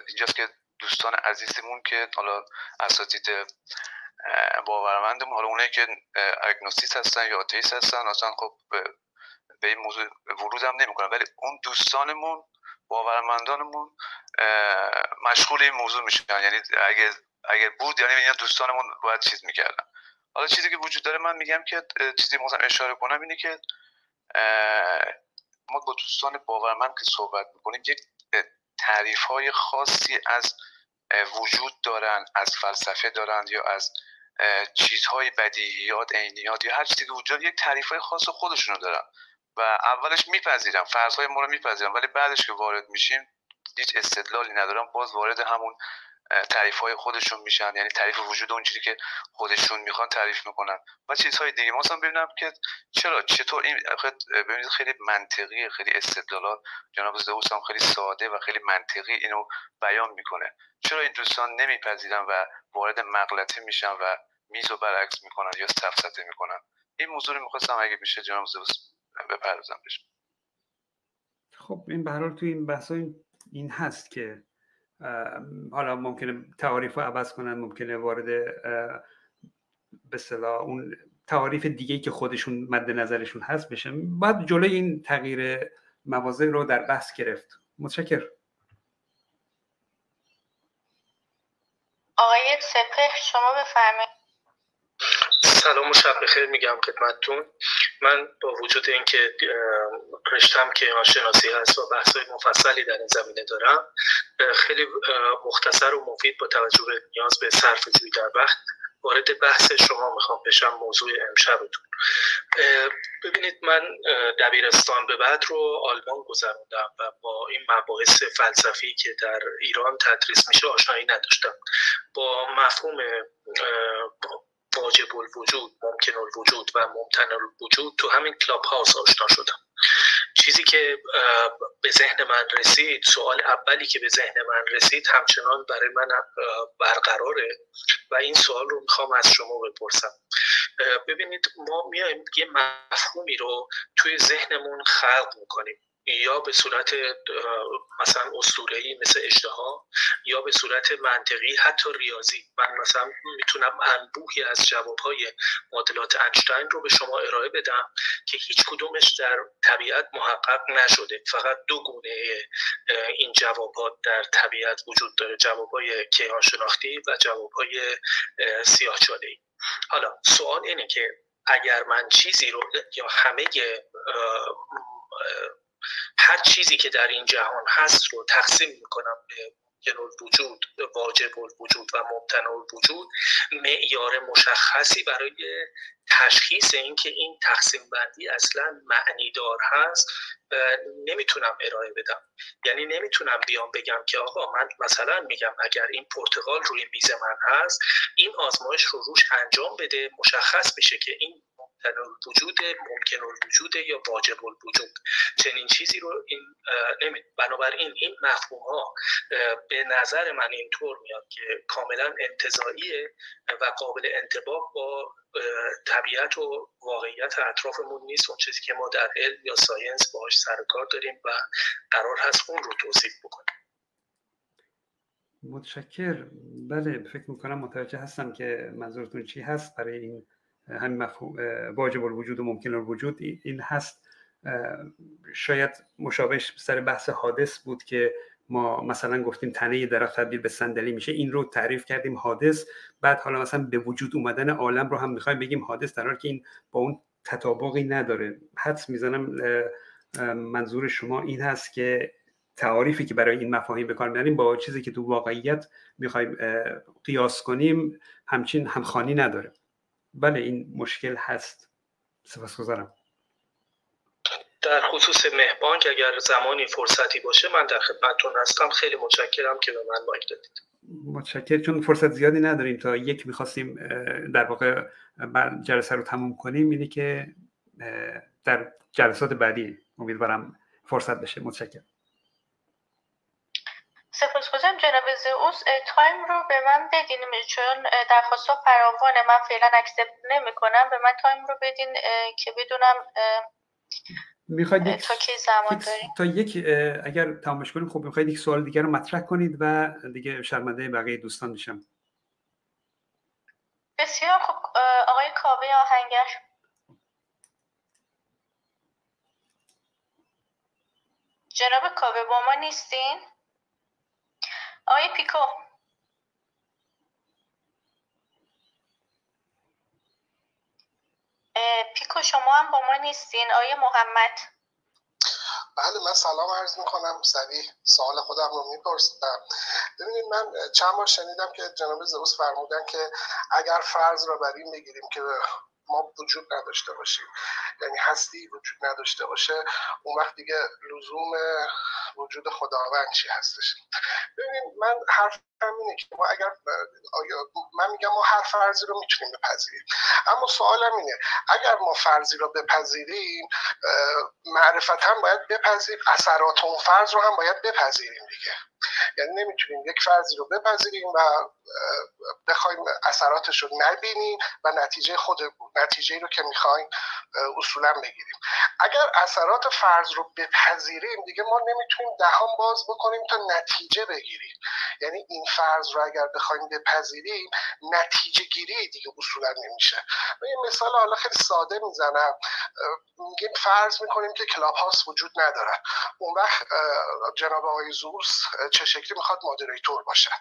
اینجاست که دوستان عزیزمون که حالا اساتید باورمندمون حالا اونایی که اگنوستیس هستن یا آتیس هستن اصلا خب به این موضوع ورود هم نمی‌کنن ولی اون دوستانمون باورمندانمون مشغول این موضوع میشن. یعنی اگه اگر بود یعنی دوستانمون باید چیز می‌کردن. حالا چیزی که وجود داره من میگم که چیزی مثلا اشاره کنم اینه که ما با دوستان باورمند که صحبت می‌کنیم یک تعریف های خاصی از وجود دارن از فلسفه دارن یا از چیزهای بدیهیات عینیات یا هر چیزی که وجود یک تعریف های خاص خودشونو دارن و اولش میپذیرم فرض ما رو میپذیرم ولی بعدش که وارد میشیم هیچ استدلالی ندارم باز وارد همون تعریف های خودشون میشن. یعنی تعریف وجود اون چیزی که خودشون می‌خوان تعریف می‌کنن. و چیزهای دیگه. مثلا ببینم که چرا چطور این ببینید خیلی منطقی خیلی استدلالات جناب زئوس هم خیلی ساده و خیلی منطقی اینو بیان می‌کنه. چرا این دوستان نمیپذیرن و وارد مغلطه میشن و میز و برعکس می‌کنن یا سفسطه می‌کنن؟ این موضوع رو می‌خواستم اگه میشه جناب زئوس بپردازم بهش. خب این به تو این بحث این هست که حالا ممکنه تعاریف رو عوض کنن ممکنه وارد به صلاح اون تعاریف دیگه که خودشون مد نظرشون هست بشه. باید جلوی این تغییر موازه رو در بحث گرفت. متشکر آقای سپه شما بفرمایید. سلام و شب بخیر میگم خدمتتون. من با وجود اینکه رشتم که شناسی هست و بحث مفصلی در این زمینه دارم خیلی مختصر و مفید با توجه به نیاز به صرف جوی در وقت وارد بحث شما می‌خوام بشم موضوع امشبتون. ببینید من دبیرستان به بعد رو آلمان گذروندم و با این مباحث فلسفی که در ایران تدریس میشه آشنایی نداشتم. با مفهوم واجب الوجود ممکن الوجود و ممتن الوجود تو همین کلاب هاوس آشنا شدم. چیزی که به ذهن من رسید سوال اولی که به ذهن من رسید همچنان برای من برقراره و این سوال رو می‌خوام از شما بپرسم. ببینید ما میایم یه مفهومی رو توی ذهنمون خلق می‌کنیم. یا به صورت مثلا اسطوره‌ای مثل اشتها یا به صورت منطقی حتی ریاضی. من مثلا می‌تونم انبوهی از جوابهای معادلات انشتین رو به شما ارائه بدم که هیچ کدومش در طبیعت محقق نشده. فقط دو گونه این جوابات در طبیعت وجود داره. جوابهای کیهان شناختی و جوابهای سیاه حالا سوال اینه که اگر من چیزی رو یا همه هر چیزی که در این جهان هست رو تقسیم می‌کنم به وجود واجب وجود و ممتنع وجود معیار مشخصی برای تشخیص اینکه این تقسیم بندی اصلا معنی دار هست نمی‌تونم ارائه بدم. یعنی نمی‌تونم بیام بگم که آقا من مثلا میگم اگر این پرتغال روی میز من هست این آزمایش رو روش انجام بده مشخص میشه که این وجود ممکن الوجود یا واجب الوجود. چنین چیزی رو این نمی... بنابراین این مفهوم ها به نظر من اینطور میاد که کاملا انتظاییه و قابل انتباق با طبیعت و واقعیت اطرافمون نیست. اون چیزی که ما در علم یا ساینس باهاش سر کار داریم و قرار هست اون رو توصیف بکنیم. متشکر. بله فکر می‌کنم متوجه هستم که منظورتون چی هست. برای این همین مفهوم واجب الوجود و ممکن الوجود این هست. شاید مشابه سر بحث حادث بود که ما مثلا گفتیم تنه درخت تبدیل به صندلی میشه. این رو تعریف کردیم حادث. بعد حالا مثلا به وجود اومدن عالم رو هم می‌خوایم بگیم حادث در حالی که این با اون تطابقی نداره. حدس می‌زنم منظور شما این هست که تعاریفی که برای این مفاهیم به کار می‌بریم با چیزی که تو واقعیت می‌خوایم قیاس کنیم همچین همخانی نداره. بله این مشکل هست. سپاسگزارم. در خصوص مهبانک اگر زمانی فرصتی باشه من در خدمتتون هستم. خیلی متشکرم که به من مایک دادید. متشکر چون فرصت زیادی نداریم. تا یک می‌خواستیم در واقع جلسه رو تموم کنیم اینه که در جلسات بعدی امیدوارم فرصت بشه متشکرم. سپاسگزارم جناب زئوس. time رو به من بدین چون درخواست فراوانه من فعلا accept نمی کنم به من تایم رو بدین که بدونم می‌خواید یک تا کی زمان داریم تا یک اگر تمامش کنیم خب می‌خواید یک سوال دیگر رو مطرح کنید و دیگه شرمنده بقیه دوستان میشم. بسیار خوب. آقای کاوه آهنگر. جناب کاوه با ما نیستین؟ آقای پیکو. پیکو شما هم با ما نیستین؟ آقای محمد. بله من سلام عرض می‌کنم. سریع سوال خودم رو میپرسیدم. ببینید من چند بار شنیدم که جناب زئوس فرمودن که اگر فرض را بر این بگیریم که ما وجود نداشته باشیم. یعنی هستی وجود نداشته باشه اون وقت دیگه لزوم وجود خداوند چی هستش؟ ببینید من حرف اینه که ما اگر من میگم ما هر فرضی رو می‌تونیم بپذیریم. اما سوالم اینه اگر ما فرضی رو بپذیریم معرفتا باید بپذیریم اثرات اون فرض رو هم باید بپذیریم دیگه. یعنی نمی‌تونیم یک فرضی رو بپذیریم و بخوایم اثراتش رو نبینیم و نتیجه خود نتیجه رو که می‌خوایم اصولا بگیریم. اگر اثرات فرض رو بپذیریم دیگه ما نمی‌تونیم دهان باز بکنیم تا نتیجه بگیریم. یعنی این فرض رو اگر بخوایم بپذیریم نتیجه گیری دیگه اصولا نمیشه. یه مثال حالا خیلی ساده می‌زنم. میگیم فرض می‌کنیم که کلاب هاست وجود ندارن اون وقت جناب آقای زوس چه شکلی می‌خواد مادریتور باشد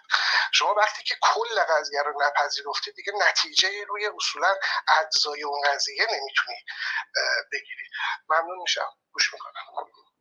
شما وقتی که کل قضیه رو نپذیرفتید دیگه نتیجه روی اصولا اجزای اون قضیه نمی‌تونی بگیری. ممنون میشم. گوش می‌کنم.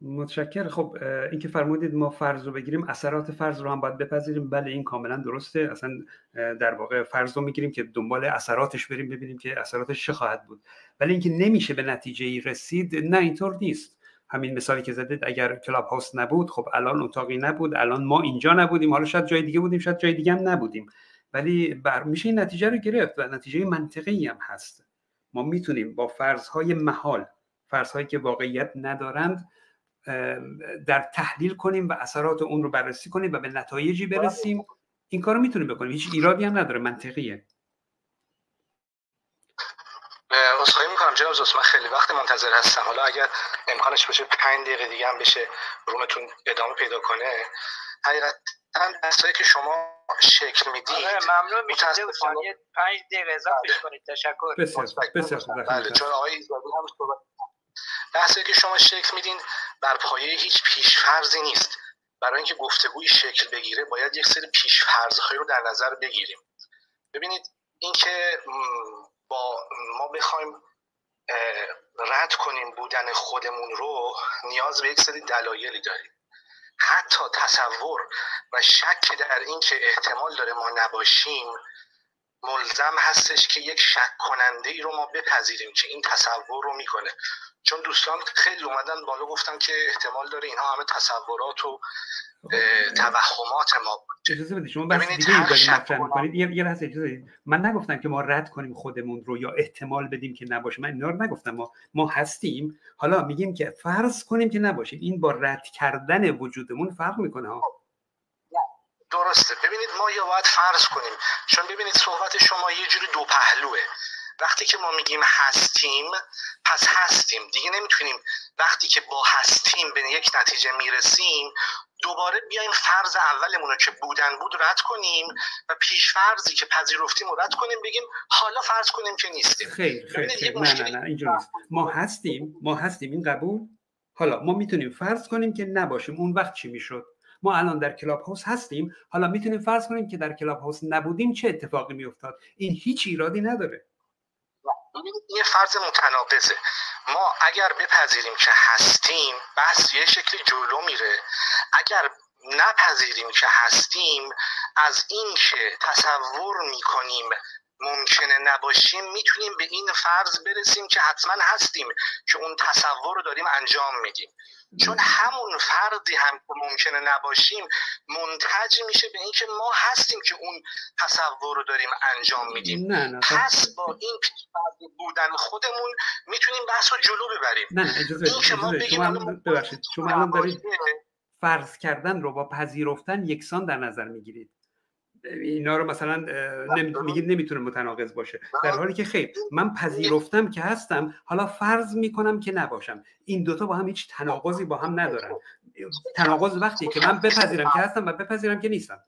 متشکر خب اینکه فرمودید ما فرض رو بگیریم اثرات فرض رو هم باید بپذیریم. بله این کاملا درسته. اصلا در واقع فرض رو می‌گیریم که دنبال اثراتش بریم ببینیم که اثراتش چه خواهد بود. ولی اینکه نمیشه به نتیجه ای رسید نه اینطور نیست. همین مثالی که زدید اگر کلاب هاوس نبود خب الان اتاقی نبود الان ما اینجا نبودیم. حالا شاید جای دیگه بودیم شاید جای دیگه هم نبودیم. ولی بر میشه این نتیجه رو گرفت و نتیجه منطقی هم هست. ما می‌تونیم با فرضهای محال فرضهایی که واقعیت ندارند در تحلیل کنیم و اثرات اون رو بررسی کنیم و به نتایجی برسیم. این کار رو می‌تونیم بکنیم. هیچ ایرادی هم نداره. منطقیه. اصخایی می‌کنم. جناب زوس من خیلی وقت منتظر هستم. حالا اگر امکانش بشه پنج دقیقه دیگه هم بشه رومتون ادامه پیدا کنه. حقیقتا دستایی که شما شکل می‌دید آره ممنون میشه پنج دقیقه اضافه کنید. تشکر. بسیار بسیار بله چون آقای هم صحبت بحثی که شما شکل میدین بر پایه هیچ پیشفرزی نیست. برای اینکه گفتگوی شکل بگیره باید یک سری پیشفرزهایی رو در نظر بگیریم. ببینید اینکه با ما بخوایم رد کنیم بودن خودمون رو نیاز به یک سری دلایلی داریم. حتی تصور و شک در این که احتمال داره ما نباشیم ملزم هستش که یک شک کننده ای رو ما بپذیریم که این تصور رو می‌کنه. چون دوستان خیلی اومدن بالا گفتن که احتمال داره اینها همه تصورات و توهمات ما اجازه بدید شما بحث دیگه مطرح می‌کنید. یه یه لحظه اجازه بدید. من نگفتم که ما رد کنیم خودمون رو یا احتمال بدیم که نباشه. من اینا رو نگفتم. ما ما هستیم. حالا میگیم که فرض کنیم که نباشید این با رد کردن وجودمون فرق می‌کنه ها. درسته. ببینید ما یا باید فرض کنیم. چون ببینید صحبت شما یه جوری دو پهلوه. وقتی که ما میگیم هستیم پس هستیم. دیگه نمی‌تونیم وقتی که با هستیم به یک نتیجه می‌رسیم دوباره بیایم فرض اولمون رو که بودن بود رد کنیم و پیش فرضی که پذیرفتیم رو رد کنیم بگیم حالا فرض کنیم که نیستیم. خیر خیر, خیر. نه نه نه نیست. ما هستیم ما هستیم این قبول. حالا ما می‌تونیم فرض کنیم که نباشیم. اون وقت چی می‌شد؟ ما الان در Clubhouse هستیم. حالا می‌تونیم فرض کنیم که در Clubhouse نبودیم چه اتفاقی میافتاد؟ این هیچ ایرادی نداره. این فرض متناقضه. ما اگر بپذیریم که هستیم بس یه شکلی جلو میره. اگر نپذیریم که هستیم از این که تصور می‌کنیم ممکنه نباشیم می‌تونیم به این فرض برسیم که حتما هستیم که اون تصور رو داریم انجام میدیم. چون همون فردی هم که ممکنه نباشیم منتج میشه به اینکه ما هستیم که اون تصور رو داریم انجام میدیم. نه نه پس با این بودن خودمون می‌تونیم بحث رو جلو ببریم. نه اجازه این که ما بگیم ببخشید شما الان دارید فرض کردن رو با پذیرفتن یکسان در نظر می‌گیرید. اینا رو مثلا میگید نمی‌تونه متناقض باشه. در حالی که خیر من پذیرفتم که هستم حالا فرض می‌کنم که نباشم. این دوتا با هم هیچ تناقضی با هم ندارن. تناقض وقتی که من بپذیرم که هستم و بپذیرم که نیستم.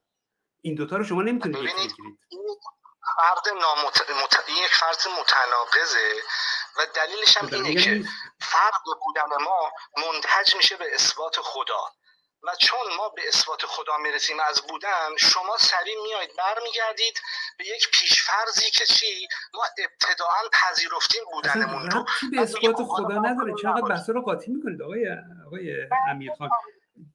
این دوتا رو شما نمی‌تونید یکی بگیرید. فرد نامت... مت... یک فرض متناقضه و دلیلش هم اینه که فرد بودن ما منتج میشه به اثبات خدا. و چون ما به اثبات خدا می‌رسیم از بودن شما سریع میایید برمیگردید به یک پیشفرزی که چی؟ ما ابتداعا پذیرفتیم بودنمون رو. به اثبات خدا نداره. چقدر بحث رو قاطی می‌کنید؟ آقای آقای امیر خان.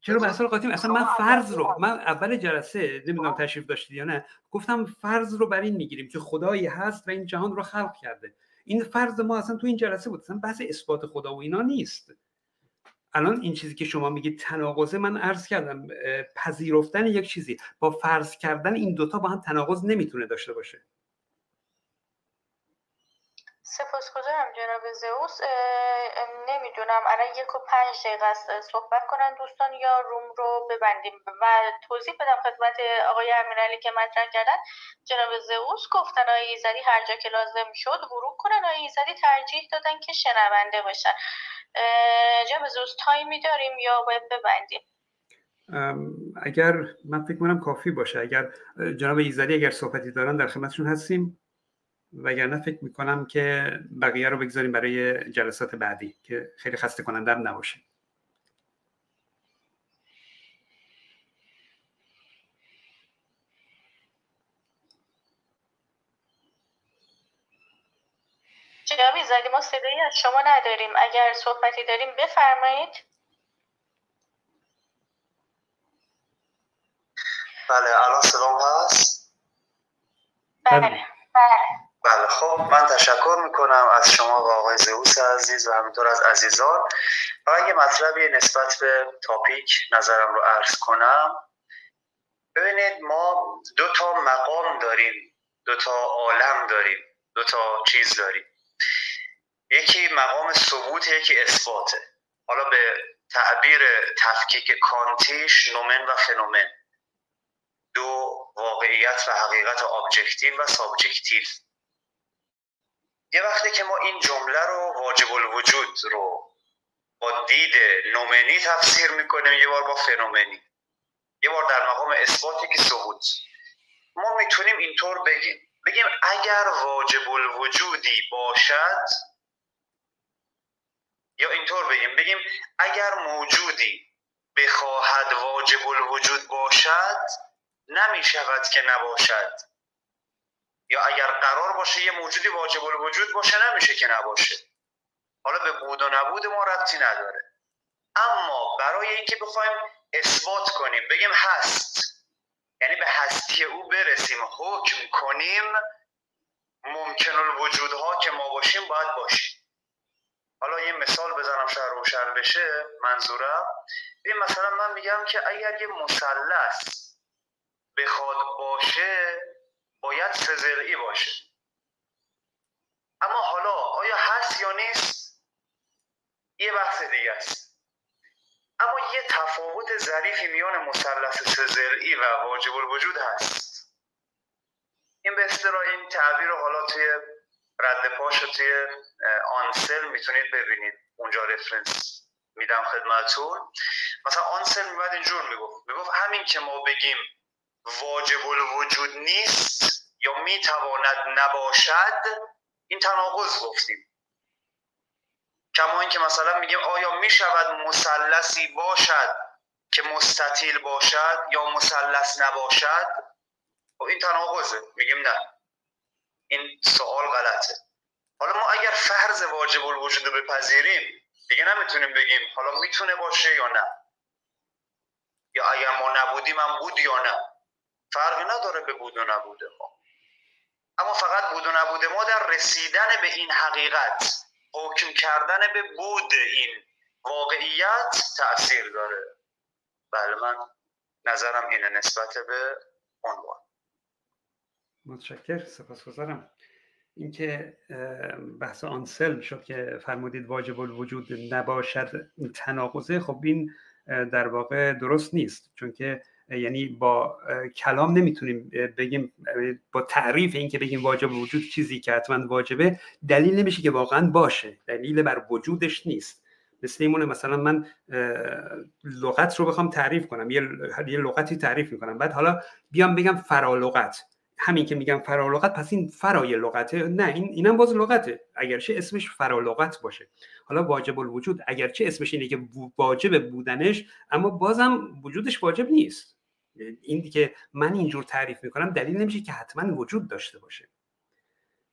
چرا بحث رو قاطی اصلا من فرض رو من اول جلسه نمی‌دونم تشریف داشتید یا نه گفتم فرض رو بر این می‌گیریم که خدایی هست و این جهان رو خلق کرده. این فرض ما اصلا تو این جلسه بود. اصلا بحث اثبات خدا و اینا نیست. الان این چیزی که شما میگید تناقضه من عرض کردم پذیرفتن یک چیزی با فرض کردن این دوتا با هم تناقض نمی‌تونه داشته باشه. سپاسگزارم جناب زئوس. نمی‌دونم. الان یک و پنج دقیقه است. صحبت کنن دوستان یا روم رو ببندیم. و توضیح بدم خدمت آقای امیرعلی که مطرح کردن. جناب زئوس گفتن آقای ایزدی هر جا که لازم شد ورود کنن. آقای ایزدی ترجیح دادن که شنونده باشن. جناب زئوس تایمی داریم یا باید ببندیم؟ اگر من فکر کنم کافی باشه. اگر جناب ایزدی اگر صحبتی دارن در خدمتشون هستیم. وگرنه فکر می‌کنم که بقیه رو بگذاریم برای جلسات بعدی که خیلی خسته کننده هم نباشه. جنابی زدی ما صدایی از شما نداریم. اگر صحبتی داریم بفرمایید. بله الان سلام هست؟ بله. بله. بله خب من تشکر می‌کنم از شما و آقای زئوس عزیز و همینطور از عزیزان. و اگه مطلبی نسبت به تاپیک نظرم رو عرض کنم. ببینید ما دو تا مقام داریم دو تا عالم داریم دو تا چیز داریم. یکی مقام ثبوت یکی اثباته. حالا به تعبیر تفکیک کانتیش نومن و فنومن. دو واقعیت و حقیقت objective و subjective یه وقتی که ما این جمله رو واجب الوجود رو با دید نومنی تفسیر می‌کنیم یه بار با فنومنی. یه بار در مقام اثباتی که ثبوت. ما می‌تونیم اینطور بگیم. بگیم اگر واجب الوجودی باشد یا اینطور بگیم. بگیم اگر موجودی بخواهد واجب الوجود باشد نمی شود که نباشد. یا اگر قرار باشه یه موجودی واجب الوجود باشه نمیشه که نباشه. حالا به بود و نبود ما ربطی نداره. اما برای اینکه بخوایم اثبات کنیم بگیم هست یعنی به هستی او برسیم حکم کنیم ممکن الوجودها که ما باشیم باید باشیم. حالا یه مثال بزنم شاید روشن بشه منظورم. این مثلا من میگم که اگر یه مثلث بخواد باشه باید سزرعی باشه. اما حالا آیا هست یا نیست؟ یه بحث دیگه است. اما یه تفاوت ظریفی میان مثلث سزرعی و واجب الوجود هست. این به اصطلاح این تعبیر رو حالا توی رد پاش توی آنسل می‌تونید ببینید. اونجا رفرنس میدم خدمتون مثلا آنسل میمد اینجور می‌گفت. می‌گفت همین که ما بگیم واجب الوجود نیست یا می‌تواند نباشد این تناقض گفتیم. کما اینکه مثلا میگیم آیا می‌شود مثلثی باشد که مستطیل باشد یا مثلث نباشد؟ خب این تناقضه میگیم نه. این سوال غلطه. حالا ما اگر فرض واجب الوجود رو بپذیریم دیگه نمی‌تونیم بگیم حالا می‌تونه باشه یا نه. یا اگر ما نبودیم هم بود یا نه. فرقی نداره به بود و نبود ما. اما فقط بود و نبود ما در رسیدن به این حقیقت حکم کردن به بود این واقعیت تاثیر داره. بله من نظرم اینه نسبت به عنوان. متشکر سپاسگزارم. اینکه بحث آنسلم شد که فرمودید واجب الوجود نباشد تناقضه خب این در واقع درست نیست. چون که یعنی با کلام نمی‌تونیم بگیم با تعریف این که بگیم واجب وجود چیزی که حتما واجبه دلیل نمیشه که واقعا باشه. دلیل بر وجودش نیست. مثل ایمونه مثلا من لغت رو بخوام تعریف کنم. یه لغتی تعریف می‌کنم. بعد حالا بیام بگم فرالغت. همین که میگم فرالغت پس این فرای لغته. نه این اینم باز لغته. اگرچه اسمش فرالغت باشه. حالا واجب الوجود اگرچه اسمش اینه که واجب بودنش اما بازم وجودش واجب نیست. این که من اینجور تعریف می‌کنم دلیل نمیشه که حتما وجود داشته باشه.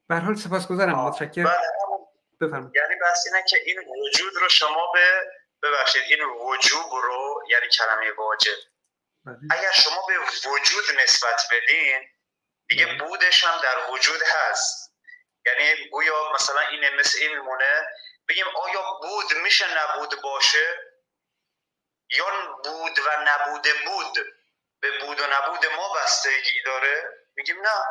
به حال سپاسگزارم. متشکرم. بله، بفرمایید. یعنی بس اینه که این وجود رو شما به ببخشید این وجوب رو یعنی کلمه واجب. بله. اگر شما به وجود نسبت بدین دیگه بودش هم در وجود هست. یعنی گویا مثلا این مثل این میمونه بگیم آیا بود میشه نبود باشه؟ یا بود و نبوده بود به بود و نبود ما بستگی داره؟ میگیم نه.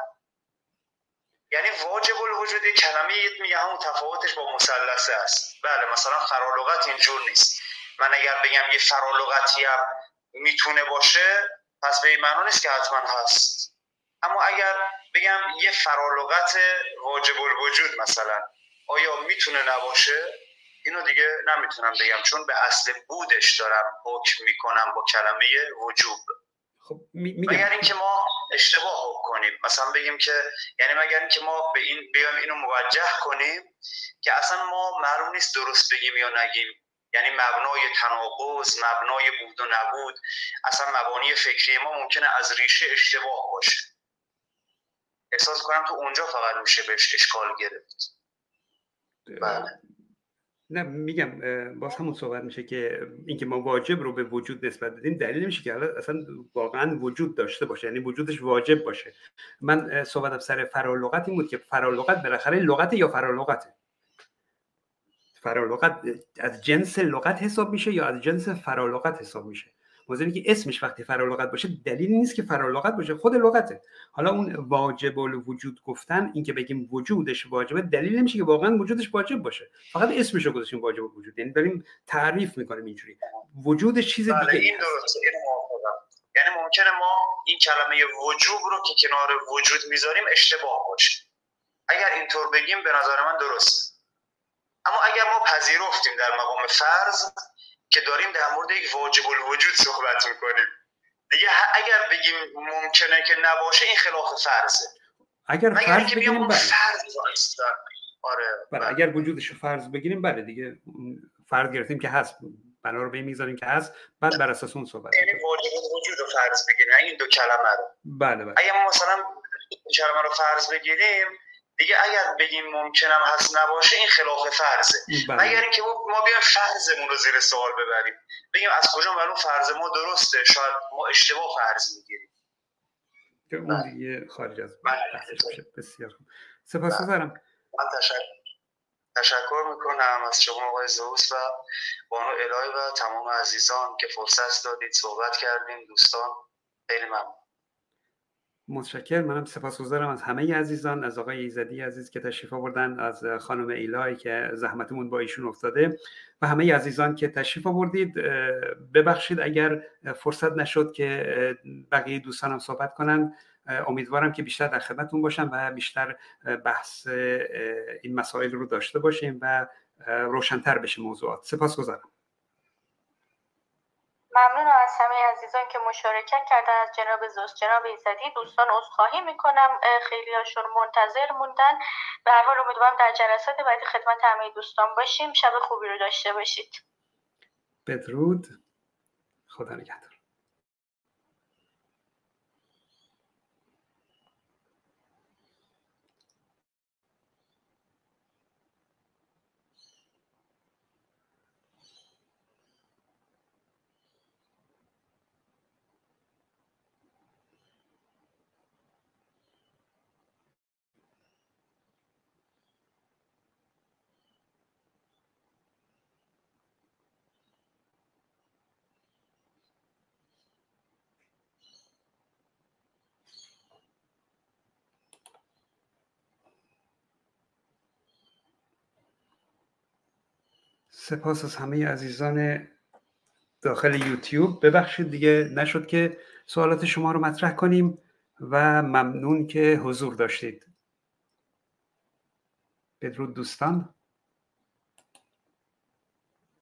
یعنی واجب الوجود کلمه میگه همون تفاوتش با مثلثه است. بله مثلا فرالغت اینجور نیست. من اگر بگم یه فرالغتی هم می‌تونه باشه پس به این معنا نیست که حتما هست. اما اگر بگم یه فرالغت واجب الوجود مثلا آیا می‌تونه نباشه؟ اینو دیگه نمی‌تونم بگم چون به اصل بودش دارم حکم می‌کنم با کلمه وجوب. خب مگر اینکه ما اشتباه کنیم. مثلا بگیم که یعنی مگر اینکه ما به این بیام اینو موجه کنیم که اصلا ما معلوم نیست درست بگیم یا نگیم. یعنی مبنای تناقض مبنای بود و نبود. اصلا مبانی فکری ما ممکنه از ریشه اشتباه باشه. احساس کنم تو اونجا فقط میشه بهش اشکال گرفت. بله. نه میگم باز همون صحبت میشه که اینکه ما واجب رو به وجود نسبت بدیم دلیل نمیشه که اصلا واقعا وجود داشته باشه یعنی وجودش واجب باشه. من صحبتم سر فرالغت این بود که فرالغت بالاخره لغت یا فرالغته فرالغت از جنس لغت حساب میشه یا از جنس فرالغت حساب میشه؟ موضوعی که اسمش وقتی فرالغت باشه دلیل نیست که فرالغت باشه خود لغته. حالا اون واجب الوجود گفتن اینکه بگیم وجودش واجبه دلیل نمیشه که واقعا وجودش واجب باشه. فقط اسمش رو گذاشتیم واجب الوجود. یعنی داریم تعریف می‌کنیم اینجوری. وجودش چیز بله دیگه این درسته یعنی ممکنه ما این کلمه وجوب رو که کنار وجود می‌ذاریم اشتباه باشه. اگر اینطور بگیم به نظر من درست اما اگر ما پذیرفتیم در مقام فرض که داریم در مورد یک واجب الوجود صحبت می‌کنیم. دیگه اگر بگیم ممکنه که نباشه این خلاف فرضه. اگر فرض بگیریم بله. فرض آره بله. اگر وجودش رو فرض بگیریم بله دیگه فرض گرفتیم که هست. بنا رو به می‌ذاریم که هست. بعد بر اساس اون صحبت یعنی واجب الوجود رو فرض بگیریم این دو کلمه رو. بله بله. اگر ما مثلا این کلمه رو فرض بگیریم دیگه اگر بگیم ممکنم هست نباشه این خلاف فرضه. بله. مگر اینکه ما بیایم فرضمون رو زیر سوال ببریم. بگیم از کجا معلوم فرض ما درسته؟ شاید ما اشتباه فرض می‌گیریم. که اون دیگه خارج از بله. بسیار خوب. سپاسگزارم من تشکر تشکر می‌کنم از شما آقای زوس و بانو الهی و تمام عزیزان که فرصت دادید صحبت کردیم. دوستان خیلی ممنون. متشکر منم سپاسگزارم از همه عزیزان از آقای ایزدی عزیز که تشریف آوردن از خانم ایلای که زحمتمون با ایشون افتاده و همه عزیزان که تشریف آوردید. ببخشید اگر فرصت نشد که بقیه دوستانم صحبت کنن. امیدوارم که بیشتر در خدمتتون باشم و بیشتر بحث این مسائل رو داشته باشیم و روشنتر بشه موضوعات. سپاسگزارم. ممنونم از همه عزیزان که مشارکت کردن. از جناب زوس جناب ایزدی دوستان عذرخواهی می‌کنم. خیلی هاشون منتظر موندن. به هر حال امیدوارم در جلسات بعدی خدمت همه دوستان باشیم. شب خوبی رو داشته باشید. بدرود. خدا نگهدار. سپاس از همه عزیزان داخل یوتیوب. ببخشید دیگه نشد که سوالات شما رو مطرح کنیم و ممنون که حضور داشتید. بدرود دوستان.